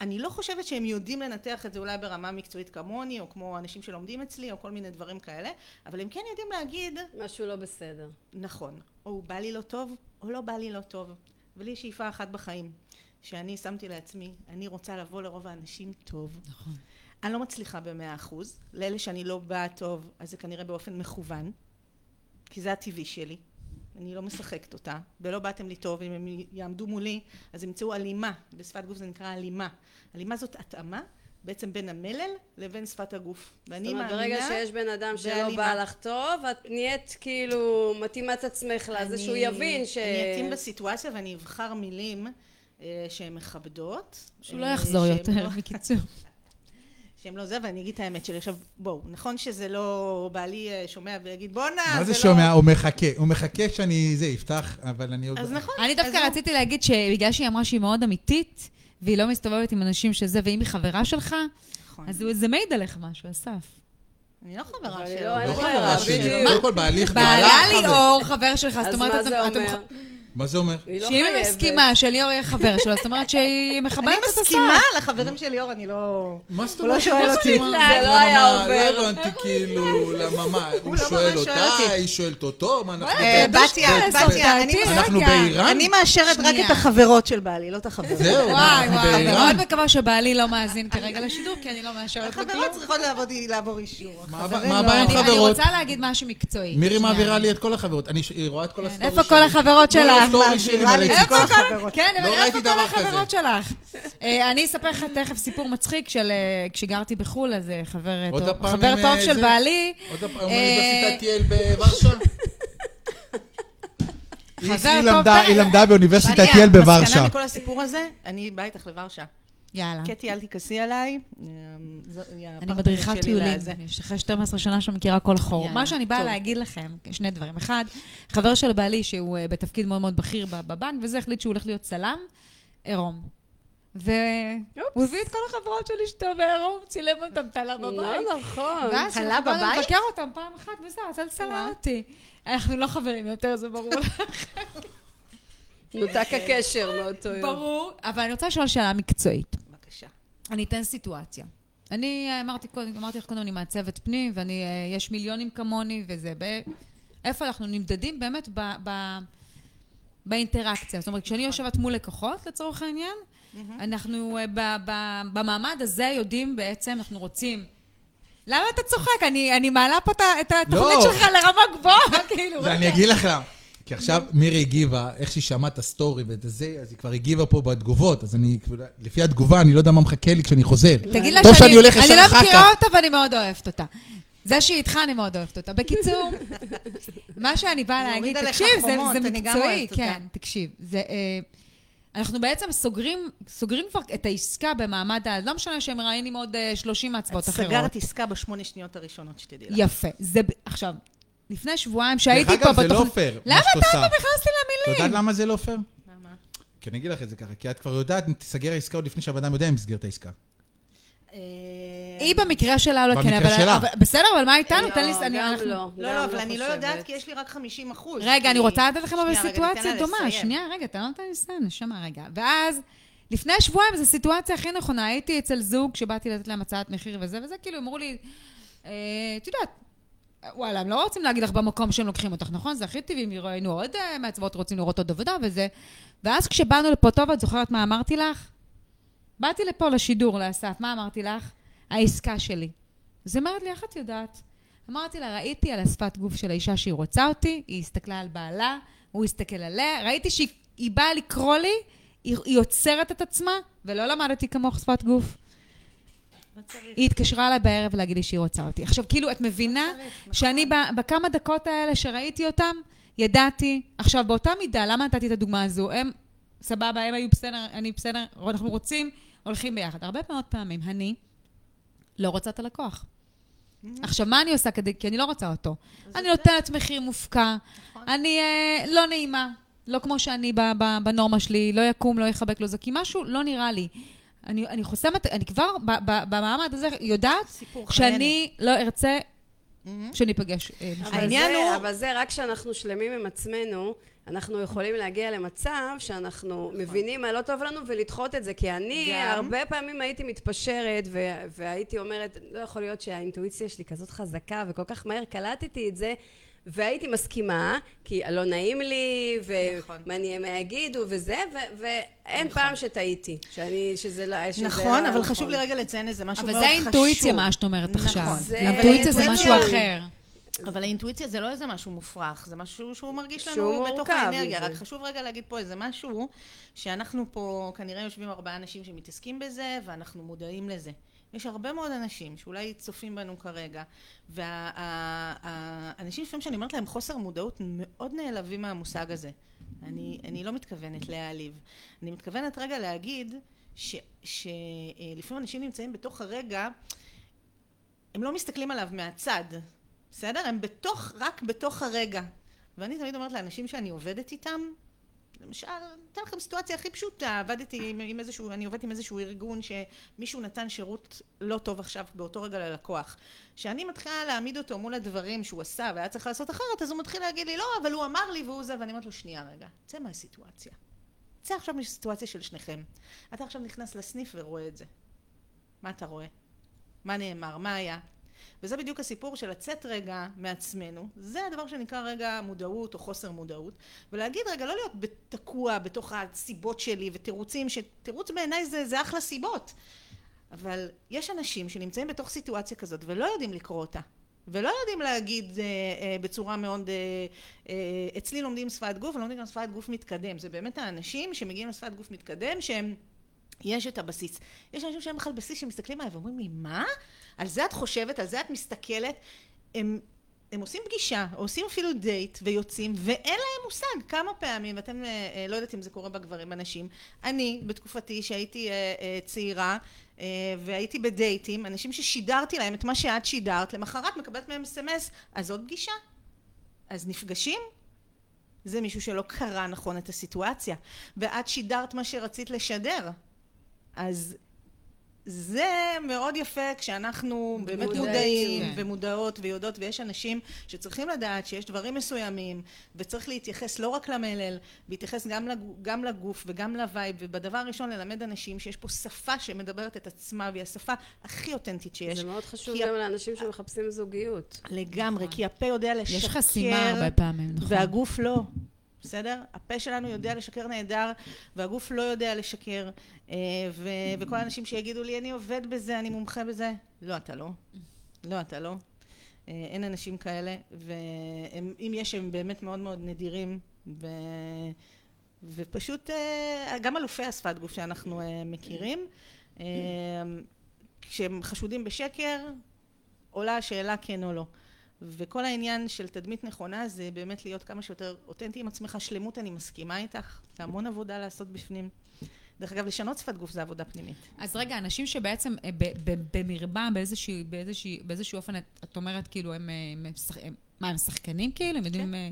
אני לא חושבת שהם יודעים לנתח את זה אולי ברמה מקצועית כמוני, או כמו אנשים שלומדים אצלי, או כל מיני דברים כאלה, אבל הם כן יודעים להגיד, משהו לא בסדר. נכון, או בא לי לא טוב, או לא בא לי לא טוב. ולי שאיפה אחת בחיים, שאני שמתי לעצמי, אני רוצה לבוא לרוב האנשים טוב. נכון. אני לא מצליחה במאה אחוז, לאלה שאני לא באה טוב, אז זה כנראה באופן מכוון, כי זה הטבעי שלי, אני לא משחקת אותה, ולא באתם לי טוב, אם הם יעמדו מולי, אז ימצאו הלימה, בשפת גוף זה נקרא הלימה. הלימה זאת התאמה בעצם בין המלל לבין שפת הגוף. ואני זאת אומרת, מאמינה... ברגע שיש בן אדם שלא. בא לך טוב, את נהיית כאילו מתאימה את עצמך לזה שהוא יבין ש... אני אתאים בסיטואציה ואני אבחר מילים אה, שהן מכבדות. שהוא לא אה, יחזור יותר, לא- בקיצור. שהם לא זה, ואני אגיד את האמת שלי. עכשיו, בואו, נכון שזה לא בעלי אה, שומע ויגיד, בואנה, מה זה לא-" שומע? הוא מחכה. הוא מחכה שאני זה אפתח, אבל אני עוד... אז נכון. אני דווקא רציתי להגיד שבגלל שהיא אמרה שהיא מאוד אמיתית, והיא לא מסתובבת עם אנשים שזה, ואם היא חברה שלך, נכון. אז זה מעיד עליך משהו, אסף. אני לא חברה שלו. לא, לא חברה שלי. בדיוק. קודם כל בהליך בעלה. ליאור, חבר שלך, זאת אז אומרת, מה אתם- זה אתם- אומר? מה זה אומר? לא שאם היא. מסכימה שליאור יהיה חבר שלה, זאת אומרת שהיא אני מחברת את מסכימה הסף. לחברים של ליאור, אני לא... מה זאת הוא לא אומרת? שואל אותי. אומרת? זה לא היה? עובר. לא הבנתי, כאילו, למה מה? הוא לא שואל אותה. היא שואלת אותו, מה אנחנו... אה, בתיה, ב- בתיה, אני- אנחנו. באיראן? אני מאשרת רק. את החברות של בעלי, לא את החברים. זהו, אנחנו וואי, אני באיראן. מאוד מקווה שבעלי לא מאזין כרגע לשידור, כי אני לא מאשרת בכלום. החברות צריכות לעבוד- לעבור אישור. מה לא. הבעיה עם אני אני חברות? רוצה להגיד משהו מקצועי. מירי. מעבירה לי את כל החברות. אני- היא רואה את כל הסטורי איפה כל החברות כל לי את ציצי. כל החברות. כן, אבל לא איפה כל החברות שלך? אה, אני אספר לך תכף סיפור מצחיק של אה, כשגרתי בחו"ל, אז אה, חבר טוב- עם, של? בעלי, עוד פעם, אוניברסיטת טייל בוורשה? היא- למדה- באוניברסיטת אני טייל בוורשה. המסקנה מכל הסיפור הזה, אני באה איתך לוורשה. יאללה. קטי, אל תכעסי עליי. היא אני מדריכת שלי טיולים. יש אחרי 12 שנה שמכירה כל חור. מה שאני באה. להגיד לכם, שני דברים. אחד, חבר של בעלי, שהוא אה, בתפקיד מאוד מאוד בכיר בב- בבנק, וזה החליט שהוא הולך להיות צלם, עירום. והוא הביא את כל החברות של אשתו בעירום, צילם אותם, תלה בבית. לא נכון. ואז תלה באנו בבית? לבקר אותם פעם אחת, וזהו, אז אל תצלם אותי. אנחנו לא חברים יותר, זה ברור. נותק הקשר מאותו יום. ברור, אבל אני רוצה לשאול שאלה מקצועית. בבקשה. אני אתן סיטואציה. אני אה, אמרתי קודם, אמרתי לך קודם, אני מעצבת פנים, ואני, אה, יש מיליונים כמוני, וזה, ב... איפה אנחנו נמדדים באמת ב... ב... באינטראקציה. זאת אומרת, כשאני יושבת מול לקוחות, לצורך העניין, אנחנו אה, ב... ב... במעמד הזה יודעים בעצם, אנחנו רוצים... למה אתה צוחק? אני, אני מעלה פה את התוכנית לא. שלך לרמה גבוהה, כאילו. ואני אגיד לך למה. כי עכשיו מירי הגיבה, איך שהיא שמעה את ה story ואת זה, אז היא כבר הגיבה פה בתגובות, אז אני, לפי התגובה, אני לא יודע מה מחכה לי כשאני חוזר. תגיד לה טוב שאני הולך ישר אני לא אחר מכירה כך. אותה ואני מאוד אוהבת אותה. זה שהיא איתך, אני מאוד אוהבת אותה. בקיצור, מה שאני באה להגיד, עליך תקשיב, זה, חומות, זה אני גם מקצועי. כן, תקשיב. זה, אה, אנחנו בעצם סוגרים, סוגרים כבר את העסקה במעמד ה... לא משנה שהם מראיינים עוד אה, 30 מעצבות אחרות. סגרת עסקה בשמונה שניות הראשונות, שתדעי לך. יפה. זה, עכשיו, לפני שבועיים שהייתי דרך פה אגב, זה לא בתוכנית... פייר, מה למה אתה עושה. נכנס לי את יודעת למילים? למה זה לא פייר? למה? כי אני אגיד לך את זה ככה, כי את כבר יודעת תיסגר העסקה עוד לפני שהבן אדם יודע אם תסגר את העסקה. אה, היא במקרה שלה לא כן, במקרה אבל... שלה. אבל- בסדר, אבל מה איתנו? לא, תן לי... לא. לא, לא, אבל אני לא. יודעת, כי יש לי רק 50 אחוז. רגע, אני רוצה לתת לכם אבל סיטואציה דומה. שנייה, רגע, אתה לא נותן לי לסיים, נשמה רגע. ואז, לפני שבועיים, זו הסיטואציה הכי נכונה. הייתי אצל זוג שבאתי לתת להם הצעת מחיר וזה וזה, כאילו, אמרו לי, אה, את יודעת, וואלה, הם לא רוצים להגיד לך במקום שהם לוקחים אותך, נכון? זה הכי טבעי, אם ראינו עוד אה, מעצבות, רוצים לראות עוד עבודה וזה. ואז כשבאנו לפה, טוב, את זוכרת מה אמרתי לך? באתי לפה לשידור, לאסף, מה אמרתי לך? העסקה שלי. אז היא אומרת לי, איך את יודעת? אמרתי לה, ראיתי על השפת גוף של האישה שהיא רוצה אותי, היא הסתכלה על בעלה, הוא הסתכל עליה, ראיתי שהיא היא באה לקרוא לי, היא, היא עוצרת את עצמה, ולא למדתי כמוך שפת גוף. לא. היא התקשרה אליי בערב להגיד לי שהיא רוצה אותי. עכשיו, כאילו, את מבינה שאני ב- בכמה דקות האלה שראיתי אותם, ידעתי, עכשיו, באותה מידה, למה נתתי את הדוגמה הזו? הם, סבבה, הם היו בסדר, אני בסדר, אנחנו רוצים, הולכים ביחד. הרבה מאוד פעמים, אני לא רוצה את הלקוח. עכשיו, מה אני עושה כדי, כי אני לא רוצה אותו. אני נותנת מחיר מופקע, אני אה, לא נעימה. לא כמו שאני בנורמה שלי, לא יקום, לא יחבק, לא זה, כי משהו לא נראה לי. אני, אני חוסמת, אני כבר ב- ב- במעמד הזה יודעת שאני לא ארצה שניפגש. אה, העניין הוא- אבל זה רק כשאנחנו שלמים עם עצמנו, אנחנו יכולים להגיע למצב שאנחנו מבינים מה לא טוב לנו ולדחות את זה. כי אני גם. הרבה פעמים הייתי מתפשרת ו- והייתי אומרת, לא יכול להיות שהאינטואיציה שלי כזאת חזקה וכל כך מהר קלטתי את זה. והייתי מסכימה, כי לא נעים לי, נכון. ומה אני מה יגידו וזה, ו- ואין פעם שטעיתי, שאני, שזה לא... שזה נכון, לא אבל נכון. חשוב לי רגע לציין איזה משהו מאוד אבל חשוב. זה האינטואיציה, מה שאת אומרת נכון. עכשיו. זה- האינטואיציה זה זה משהו בדיוק. אחר. אבל האינטואיציה זה לא איזה משהו מופרך, זה משהו שהוא מרגיש לנו שהוא בתוך האנרגיה. רק חשוב רגע להגיד פה איזה משהו, שאנחנו פה כנראה יושבים ארבעה אנשים שמתעסקים בזה, ואנחנו מודעים לזה. יש הרבה מאוד אנשים שאולי צופים בנו כרגע, והאנשים לפעמים שאני אומרת להם חוסר מודעות מאוד נעלבים מהמושג הזה. אני, אני לא מתכוונת להעליב. אני מתכוונת רגע להגיד שלפעמים אנשים נמצאים בתוך הרגע, הם לא מסתכלים עליו מהצד, בסדר? הם בתוך, רק בתוך הרגע. ואני תמיד אומרת לאנשים שאני עובדת איתם, למשל, אתן לכם סיטואציה הכי פשוטה, עבדתי עם, עם איזשהו, אני עובדת עם איזשהו ארגון שמישהו נתן שירות לא טוב עכשיו באותו רגע ללקוח. כשאני מתחילה להעמיד אותו מול הדברים שהוא עשה והיה צריך לעשות אחרת, אז הוא מתחיל להגיד לי, לא, אבל הוא אמר לי והוא זה, ואני אומרת לו, שנייה רגע, צא מהסיטואציה. צא עכשיו מהסיטואציה של שניכם. אתה עכשיו נכנס לסניף ורואה את זה. מה אתה רואה? מה נאמר? מה היה? וזה בדיוק הסיפור של לצאת רגע מעצמנו, זה הדבר שנקרא רגע מודעות או חוסר מודעות, ולהגיד רגע, לא להיות תקוע בתוך הסיבות שלי ותירוצים, שתירוץ בעיניי זה, זה אחלה סיבות, אבל יש אנשים שנמצאים בתוך סיטואציה כזאת ולא יודעים לקרוא אותה, ולא יודעים להגיד אה, אה, בצורה מאוד, אה, אה, אצלי לומדים שפת גוף, ולומדים גם שפת גוף מתקדם, זה באמת האנשים שמגיעים לשפת גוף מתקדם שהם יש את הבסיס. יש אנשים שהם בכלל בסיס שמסתכלים עליי ואומרים לי, מה? על זה את חושבת, על זה את מסתכלת? הם, הם עושים פגישה, או עושים אפילו דייט, ויוצאים, ואין להם מושג כמה פעמים, ואתם, אה, אה, לא יודעת אם זה קורה בגברים, אנשים. אני, בתקופתי, שהייתי אה, צעירה, והייתי בדייטים, אנשים ששידרתי להם את מה שאת שידרת, למחרת מקבלת מהם אס.אם.אס, אז עוד פגישה? אז נפגשים? זה מישהו שלא קרא נכון את הסיטואציה, ואת שידרת מה שרצית לשדר. אז זה מאוד יפה כשאנחנו באמת מודעים. כן. ומודעות ויודעות, ויש אנשים שצריכים לדעת שיש דברים מסוימים, וצריך להתייחס לא רק למלל, להתייחס גם, לגו, גם לגוף וגם לווייב, ובדבר הראשון ללמד אנשים שיש פה שפה שמדברת את עצמה, והיא השפה הכי אותנטית שיש. זה מאוד חשוב גם לאנשים שמחפשים זוגיות. לגמרי, כי הפה יודע לשקר. יש חסימה הרבה פעמים, נכון. והגוף לא. בסדר? הפה שלנו יודע לשקר נהדר, והגוף לא יודע לשקר. אה, ו- וכל האנשים שיגידו לי, אני עובד בזה, אני מומחה בזה, לא, אתה לא. לא, אתה לא. אה, אין אנשים כאלה, ואם יש, הם באמת מאוד מאוד נדירים, ו... ופשוט אה, גם אלופי השפת גוף שאנחנו מכירים, כשהם חשודים בשקר, עולה השאלה כן או לא. וכל העניין של תדמית נכונה זה באמת להיות כמה שיותר אותנטי עם עצמך. שלמות אני מסכימה איתך, זה המון עבודה לעשות בפנים. דרך אגב, לשנות שפת גוף זה עבודה פנימית. אז רגע, אנשים שבעצם אה, במרבם, באיזשהו, באיזשהו, באיזשהו אופן, את, את אומרת כאילו, הם, אה, הם, הם, מה, הם שחקנים כאילו? הם יודעים אה,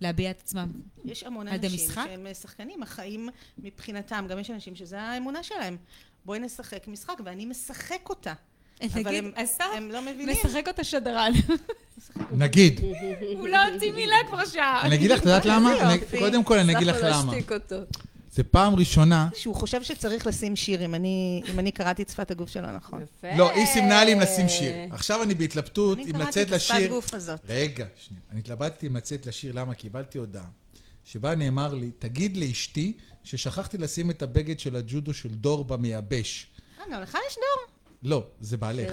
להביע את עצמם? יש המון על ידי אנשים משחק? שהם שחקנים, החיים מבחינתם, גם יש אנשים שזה האמונה שלהם. בואי נשחק משחק, ואני משחק אותה. אבל נגיד, הם, אסף הם לא מבינים. משחק אותה שדרן. נגיד, הוא לא הוציא מילה כבר שעה. אני אגיד לך, את יודעת למה? אני-. קודם כל אני אגיד לך הצלחנו למה. זה פעם ראשונה, שהוא חושב שצריך לשים שיר, אם אני, אם אני קראתי את שפת הגוף שלו נכון. יפה. לא, היא סימנה לי אם לשים שיר. עכשיו אני בהתלבטות אני אם קראתי לצאת את השפת לשיר. גוף הזאת. רגע, שנייה. אני התלבטתי אם לצאת לשיר, למה? קיבלתי הודעה. שבה נאמר לי, תגיד לאשתי ששכחתי לשים את הבגד של הג'ודו של דור במייבש. אה, גם לך יש דור? לא, זה בעלך.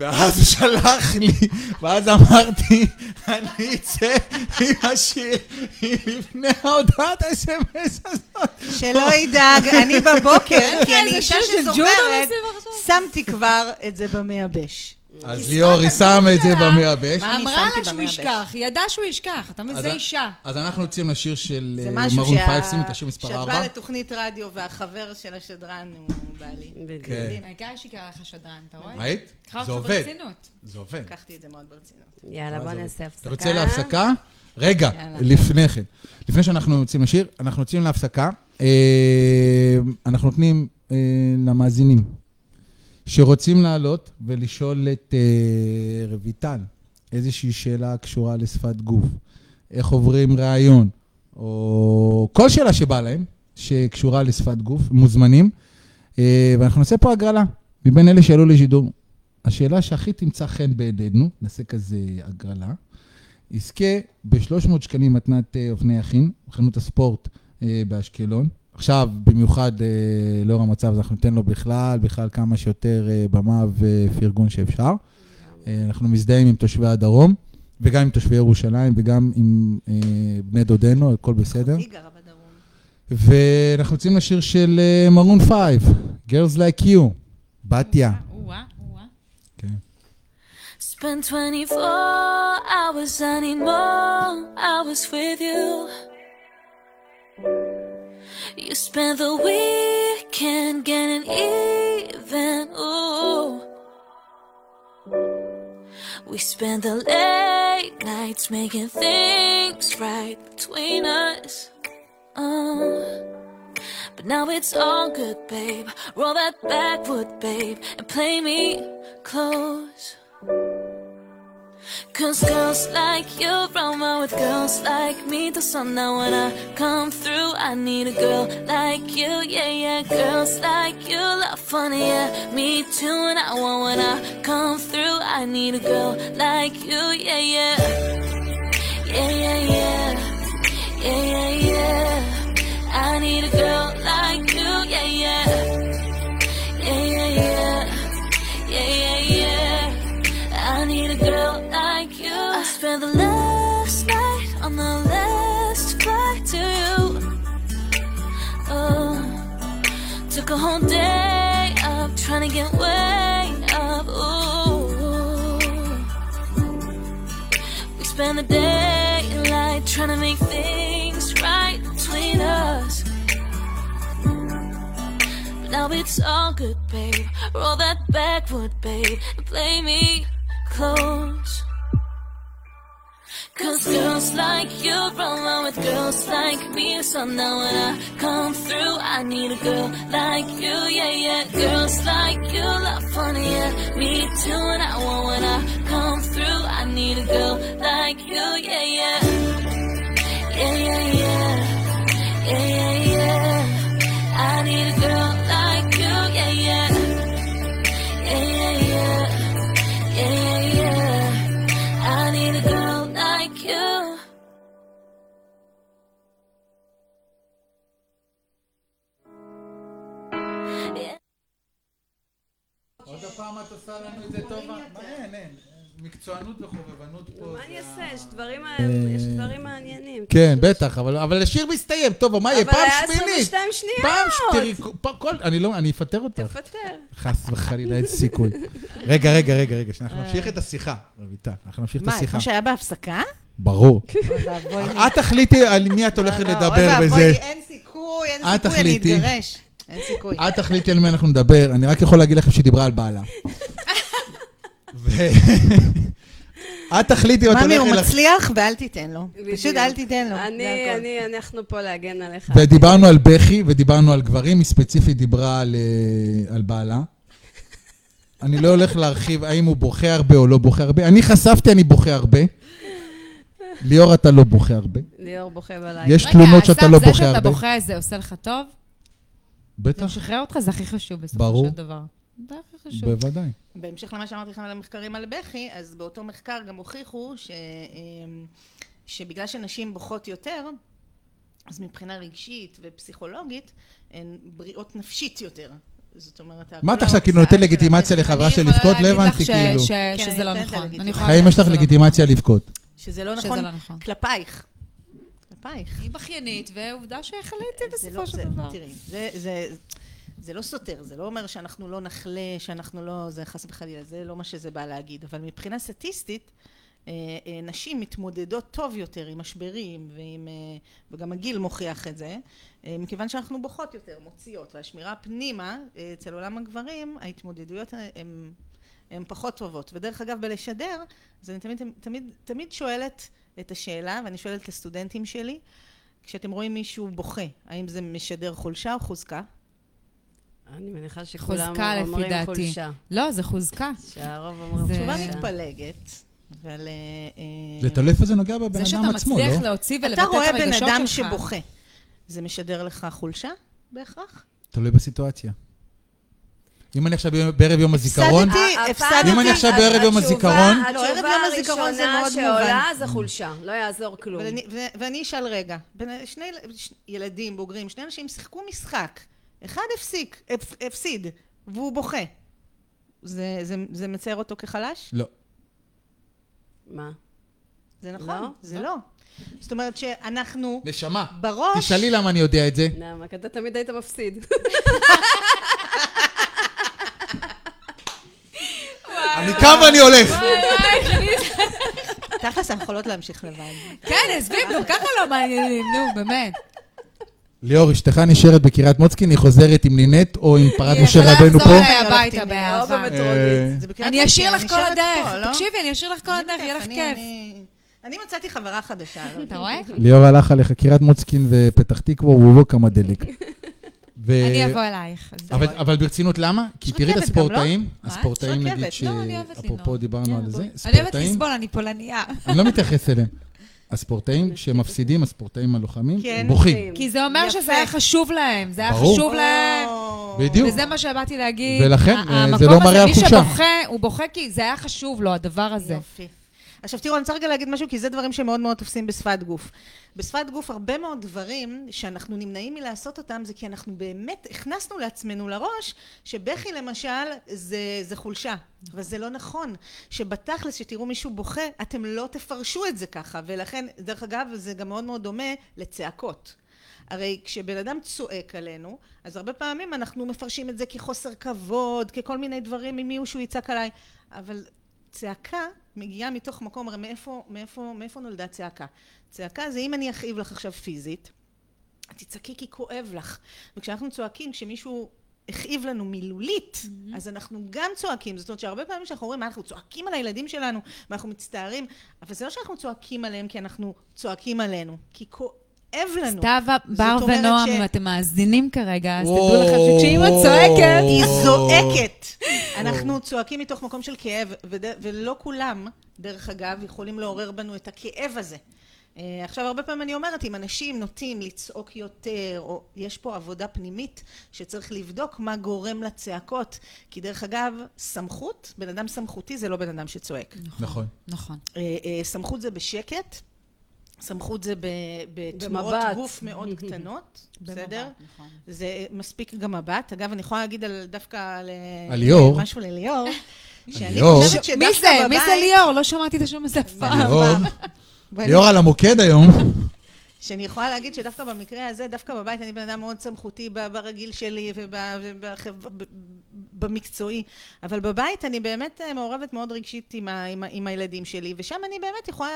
ואז הוא שלח לי, ואז אמרתי, אני אצא עם השיר לפני ההודעת האס.אם.אס הזאת. שלא ידאג, אני בבוקר, כי אני אישה שזוכרת? שמתי כבר את זה במייבש. אז ליאור, היא שמה את זה במייבש. אמרה לה שהוא? ישכח, היא ידעה שהוא ישכח, אתה מבין? זה אישה. אז אנחנו יוצאים לשיר של אה, מרון פייב, שימי את השיר מספר 4. שהשדרן לתוכנית רדיו והחבר של השדרן הוא בעלי. בדיוק. כן. העיקר שיקרא לך שדרן, אתה רואה? ראית? זה עובד. זה עובד. לקחתי את זה מאוד ברצינות. יאללה, בוא נעשה אתה הפסקה. רוצה להפסקה? רגע. לפני כן. לפני שאנחנו יוצאים לשיר, אנחנו יוצאים להפסקה. אה, אנחנו נותנים אה, למאזינים שרוצים לעלות ולשאול את אה, רויטל איזושהי שאלה קשורה לשפת גוף, איך עוברים ראיון, או כל שאלה שבאה להם, שקשורה לשפת גוף, מוזמנים. אה, ואנחנו נעשה פה הגרלה, מבין אלה שעלו לשידור. השאלה שהכי תמצא חן בעינינו, נעשה כזה הגרלה, יזכה ב-300 שקלים מתנת אה, אופני יכין, חנות הספורט אה, באשקלון. עכשיו, במיוחד אה, לאור המצב, אז אנחנו ניתן לו בכלל, בכלל כמה שיותר אה, במה ופרגון שאפשר. אה, אנחנו מזדהים עם תושבי הדרום, וגם עם תושבי ירושלים, וגם עם אה, בני דודינו, הכל בסדר. ואנחנו יוצאים לשיר של מרון 5, Girls Like You, בתיה. כן. Spend 24 hours, I need more hours with you. You spend the weekend getting even, ooh. We spend the late nights making things right between us. Uh, but now it's all good, babe. Roll that backwood, babe, and play me close. Cause girls like you roam out with girls like me till sundown when I come through. I need a girl like you, yeah, yeah. Girls like you love funny, yeah. Me too, and I want when I come through. I need a girl like you, yeah, yeah. Yeah, yeah, yeah. Yeah, yeah, yeah. I need a girl like spent the last night on the last flight to you. Oh, took a whole day up trying to get way up. Ooh, we spent the daylight trying to make things right between us. But now it's all good, babe. Roll that backwood, babe, and play me close. Cause girls like you roll on with girls like me. So now when I come through, I need a girl like you, yeah, yeah. Girls like you love funny, yeah. Me too, and I want when I come through, I need a girl like you, yeah. Yeah, מקצוענות וחובבנות פה. מה אני אעשה? יש דברים ה- יש דברים מעניינים. כן, בטח, אבל אבל השיר מסתיים. טוב, מה יהיה? אבל פעם היה שמינית. 22 שניות. פעם ש... תראי, כל- כל... אני לא... אני אפטר אותך. תפטר. חס וחלילה, אין סיכוי. רגע, רגע, רגע, רגע, שנייה, אנחנו נמשיך את השיחה, רויטל. אנחנו נמשיך את מה, השיחה. כמו שהיה בהפסקה? ברור. את תחליטי על מי את הולכת לא, לא, לדבר בזה. אין סיכוי, אין סיכוי, אני. אתגרש. אין סיכוי. את תחליטי על מי אנחנו נדבר, אני רק יכול להגיד לכם שהיא דיברה על בעלה. ו- את תחליטי, את ממי, הוא. מצליח ואל תיתן לו. פשוט. אל תיתן לו. אני, זה. אני, אנחנו פה להגן עליך. ודיברנו על בכי, ודיברנו על גברים, היא ספציפית דיברה על, אה, על בעלה. אני לא הולך להרחיב האם הוא בוכה הרבה או לא בוכה הרבה. אני חשפתי, אני בוכה הרבה. ליאור, אתה לא בוכה הרבה. ליאור בוכה בלילה. יש רגע, תלונות שאתה אסף, לא זה בוכה שאתה הרבה. בוכה זה עושה לך טוב? זה בטח, משחרר אותך, זה הכי חשוב בסופו ברור. של דבר. זה הכי חשוב. בוודאי. בהמשך למה שאמרתי לכם על המחקרים על בכי, אז באותו מחקר גם הוכיחו ש, אמ, שבגלל שנשים בוכות יותר, אז מבחינה רגשית ופסיכולוגית, הן בריאות נפשית יותר. זאת אומרת, מה אתה עכשיו כאילו ההוצאה נותן של לגיטימציה לחברה של לבכות? לא הבנתי כאילו. ש- כן, שזה לא נכון. יכולה חיים להגיד יש לך לא לגיטימציה לבכות. שזה לא נכון לא נכון. כלפייך. כלפייך. היא בכיינית, ועובדה לא- בסופו של דבר. תראי, זה, זה, לא סותר, זה לא אומר שאנחנו לא נחלה, שאנחנו לא... זה חס וחלילה, זה לא מה שזה בא להגיד. אבל מבחינה סטטיסטית, אה, אה, נשים מתמודדות טוב יותר עם משברים, ועם, אה, וגם הגיל מוכיח את זה, מכיוון שאנחנו בוכות יותר, מוציאות, והשמירה פנימה, אצל עולם הגברים, ההתמודדויות הן הן פחות טובות. ודרך אגב, בלשדר, אז אני תמיד, תמיד, תמיד שואלת את השאלה, ואני שואלת את הסטודנטים שלי, כשאתם רואים מישהו בוכה, האם זה משדר חולשה או חוזקה? אני מניחה שכולם חוזקה לפי אומרים דעתי. חולשה. לא, זה חוזקה. שהרוב אומרים זה- תשובה חולשה. מתפלגת, אבל... אה, זה תלוי איפה זה נוגע בבן זה שאתה אדם עצמו, מצליח לא? להוציא ולבטא אתה את רואה הרגשות בן שלך. אדם שבוכה, זה משדר לך חולשה בהכרח? תלוי בסיטואציה. אם אני עכשיו בערב יום הזיכרון, הפסדתי, הפעם- הפסדתי. אם אני עכשיו בערב יום הזיכרון- לא, התשובה זה הראשונה שעולה. זה חולשה, לא יעזור כלום. ואני אשאל רגע, שני ילדים בוגרים, שני אנשים שיחקו משחק, אחד הפסיק, הפ- הפסיד, והוא בוכה. זה, זה, זה מצייר אותו כחלש? לא. מה? זה נכון, לא? זה לא. זאת אומרת שאנחנו נשמה, בראש... תשאלי למה אני יודע את זה. למה? כי אתה תמיד היית מפסיד. אני קם ואני הולך. תכלס, אנחנו יכולות להמשיך לבד. כן, עזבי, גם ככה לא מעניינים, נו, באמת. ליאור, אשתך נשארת בקריית מוצקין, היא חוזרת עם נינט או עם פרת היא משה יכולה רבנו לחזור פה? אליי הביתה לא באהבה. במטרונית. אה, אני אשאיר לך כל הדרך. לא? תקשיבי, אני אשאיר לך כל הדרך, יהיה לך כיף. אני- מצאתי חברה חדשה. לא אתה רואה? ליאור הלך עליך קריית מוצקין ופתח תקווה, הוא לא כמה דלק. ו- אני אבוא אלייך. אבל. אבל ברצינות, למה? כי תראי את לא? הספורטאים? הספורטאים נגיד. לא, שאפרופו לנהוג. דיברנו על יאללה, זה, בואי. אני אוהבת ספורטאים, לסבול, אני פולניה. אני לא מתייחס אליהם. הספורטאים שמפסידים, הספורטאים הלוחמים, כן. בוכים. כי זה אומר יפה. שזה היה חשוב להם, זה היה ברור. חשוב להם. בדיוק. וזה מה שבאתי להגיד. ולכן, אה, זה המקום לא מראה הזה, על מי חולשה. שבוכה, הוא בוכה כי זה היה חשוב לו, הדבר הזה. יופי. עכשיו תראו, אני רוצה רגע להגיד משהו, כי זה דברים שמאוד מאוד תופסים בשפת גוף. בשפת גוף הרבה מאוד דברים שאנחנו נמנעים מלעשות אותם, זה כי אנחנו באמת הכנסנו לעצמנו לראש שבכי למשל זה, זה חולשה. אבל זה לא נכון. שבתכלס, שתראו מישהו בוכה, אתם לא תפרשו את זה ככה. ולכן, דרך אגב, זה גם מאוד מאוד דומה לצעקות. הרי כשבן אדם צועק עלינו, אז הרבה פעמים אנחנו מפרשים את זה כחוסר כבוד, ככל מיני דברים, ממי הוא שהוא יצעק עליי. אבל צעקה מגיעה מתוך מקום, הרי מאיפה, מאיפה, מאיפה נולדה צעקה? צעקה זה אם אני אכאיב לך עכשיו פיזית, את תצעקי כי כואב לך. וכשאנחנו צועקים, כשמישהו הכאיב לנו מילולית, mm-hmm. אז אנחנו גם צועקים. זאת אומרת שהרבה פעמים שאנחנו אומרים, מה, אנחנו צועקים על הילדים שלנו, ואנחנו מצטערים, אבל זה לא שאנחנו צועקים עליהם כי אנחנו צועקים עלינו, כי כואב לנו. סתיו, בר ונועם, ש- אם אתם מאזינים כרגע, אז. תדעו לכם שכשאימא צועקת... היא זועקת. אנחנו צועקים מתוך מקום של כאב, וד- ולא כולם, דרך אגב, יכולים לעורר בנו את הכאב הזה. אה, עכשיו, הרבה פעמים אני אומרת, אם אנשים נוטים לצעוק יותר, או יש פה עבודה פנימית שצריך לבדוק מה גורם לצעקות. כי דרך אגב, סמכות, בן אדם סמכותי זה לא בן אדם שצועק. נכון. נכון. אה, אה, סמכות זה בשקט, סמכות זה ב- בתנועות במבט. גוף מאוד קטנות, בסדר? נכון. זה מספיק גם מבט. אגב, אני יכולה להגיד על, דווקא על... על ליאור. משהו לליאור. שאני ליאור. חושבת שדווקא מי זה? מי זה ליאור? לא שמעתי את השם הזה אף פעם. ליאור, על המוקד היום. שאני יכולה להגיד שדווקא במקרה הזה, דווקא בבית, אני בן אדם מאוד סמכותי ב- ברגיל שלי ובמקצועי, אבל בבית אני באמת אה, מעורבת מאוד רגשית עם, ה, עם, ה, עם הילדים שלי, ושם אני באמת יכולה...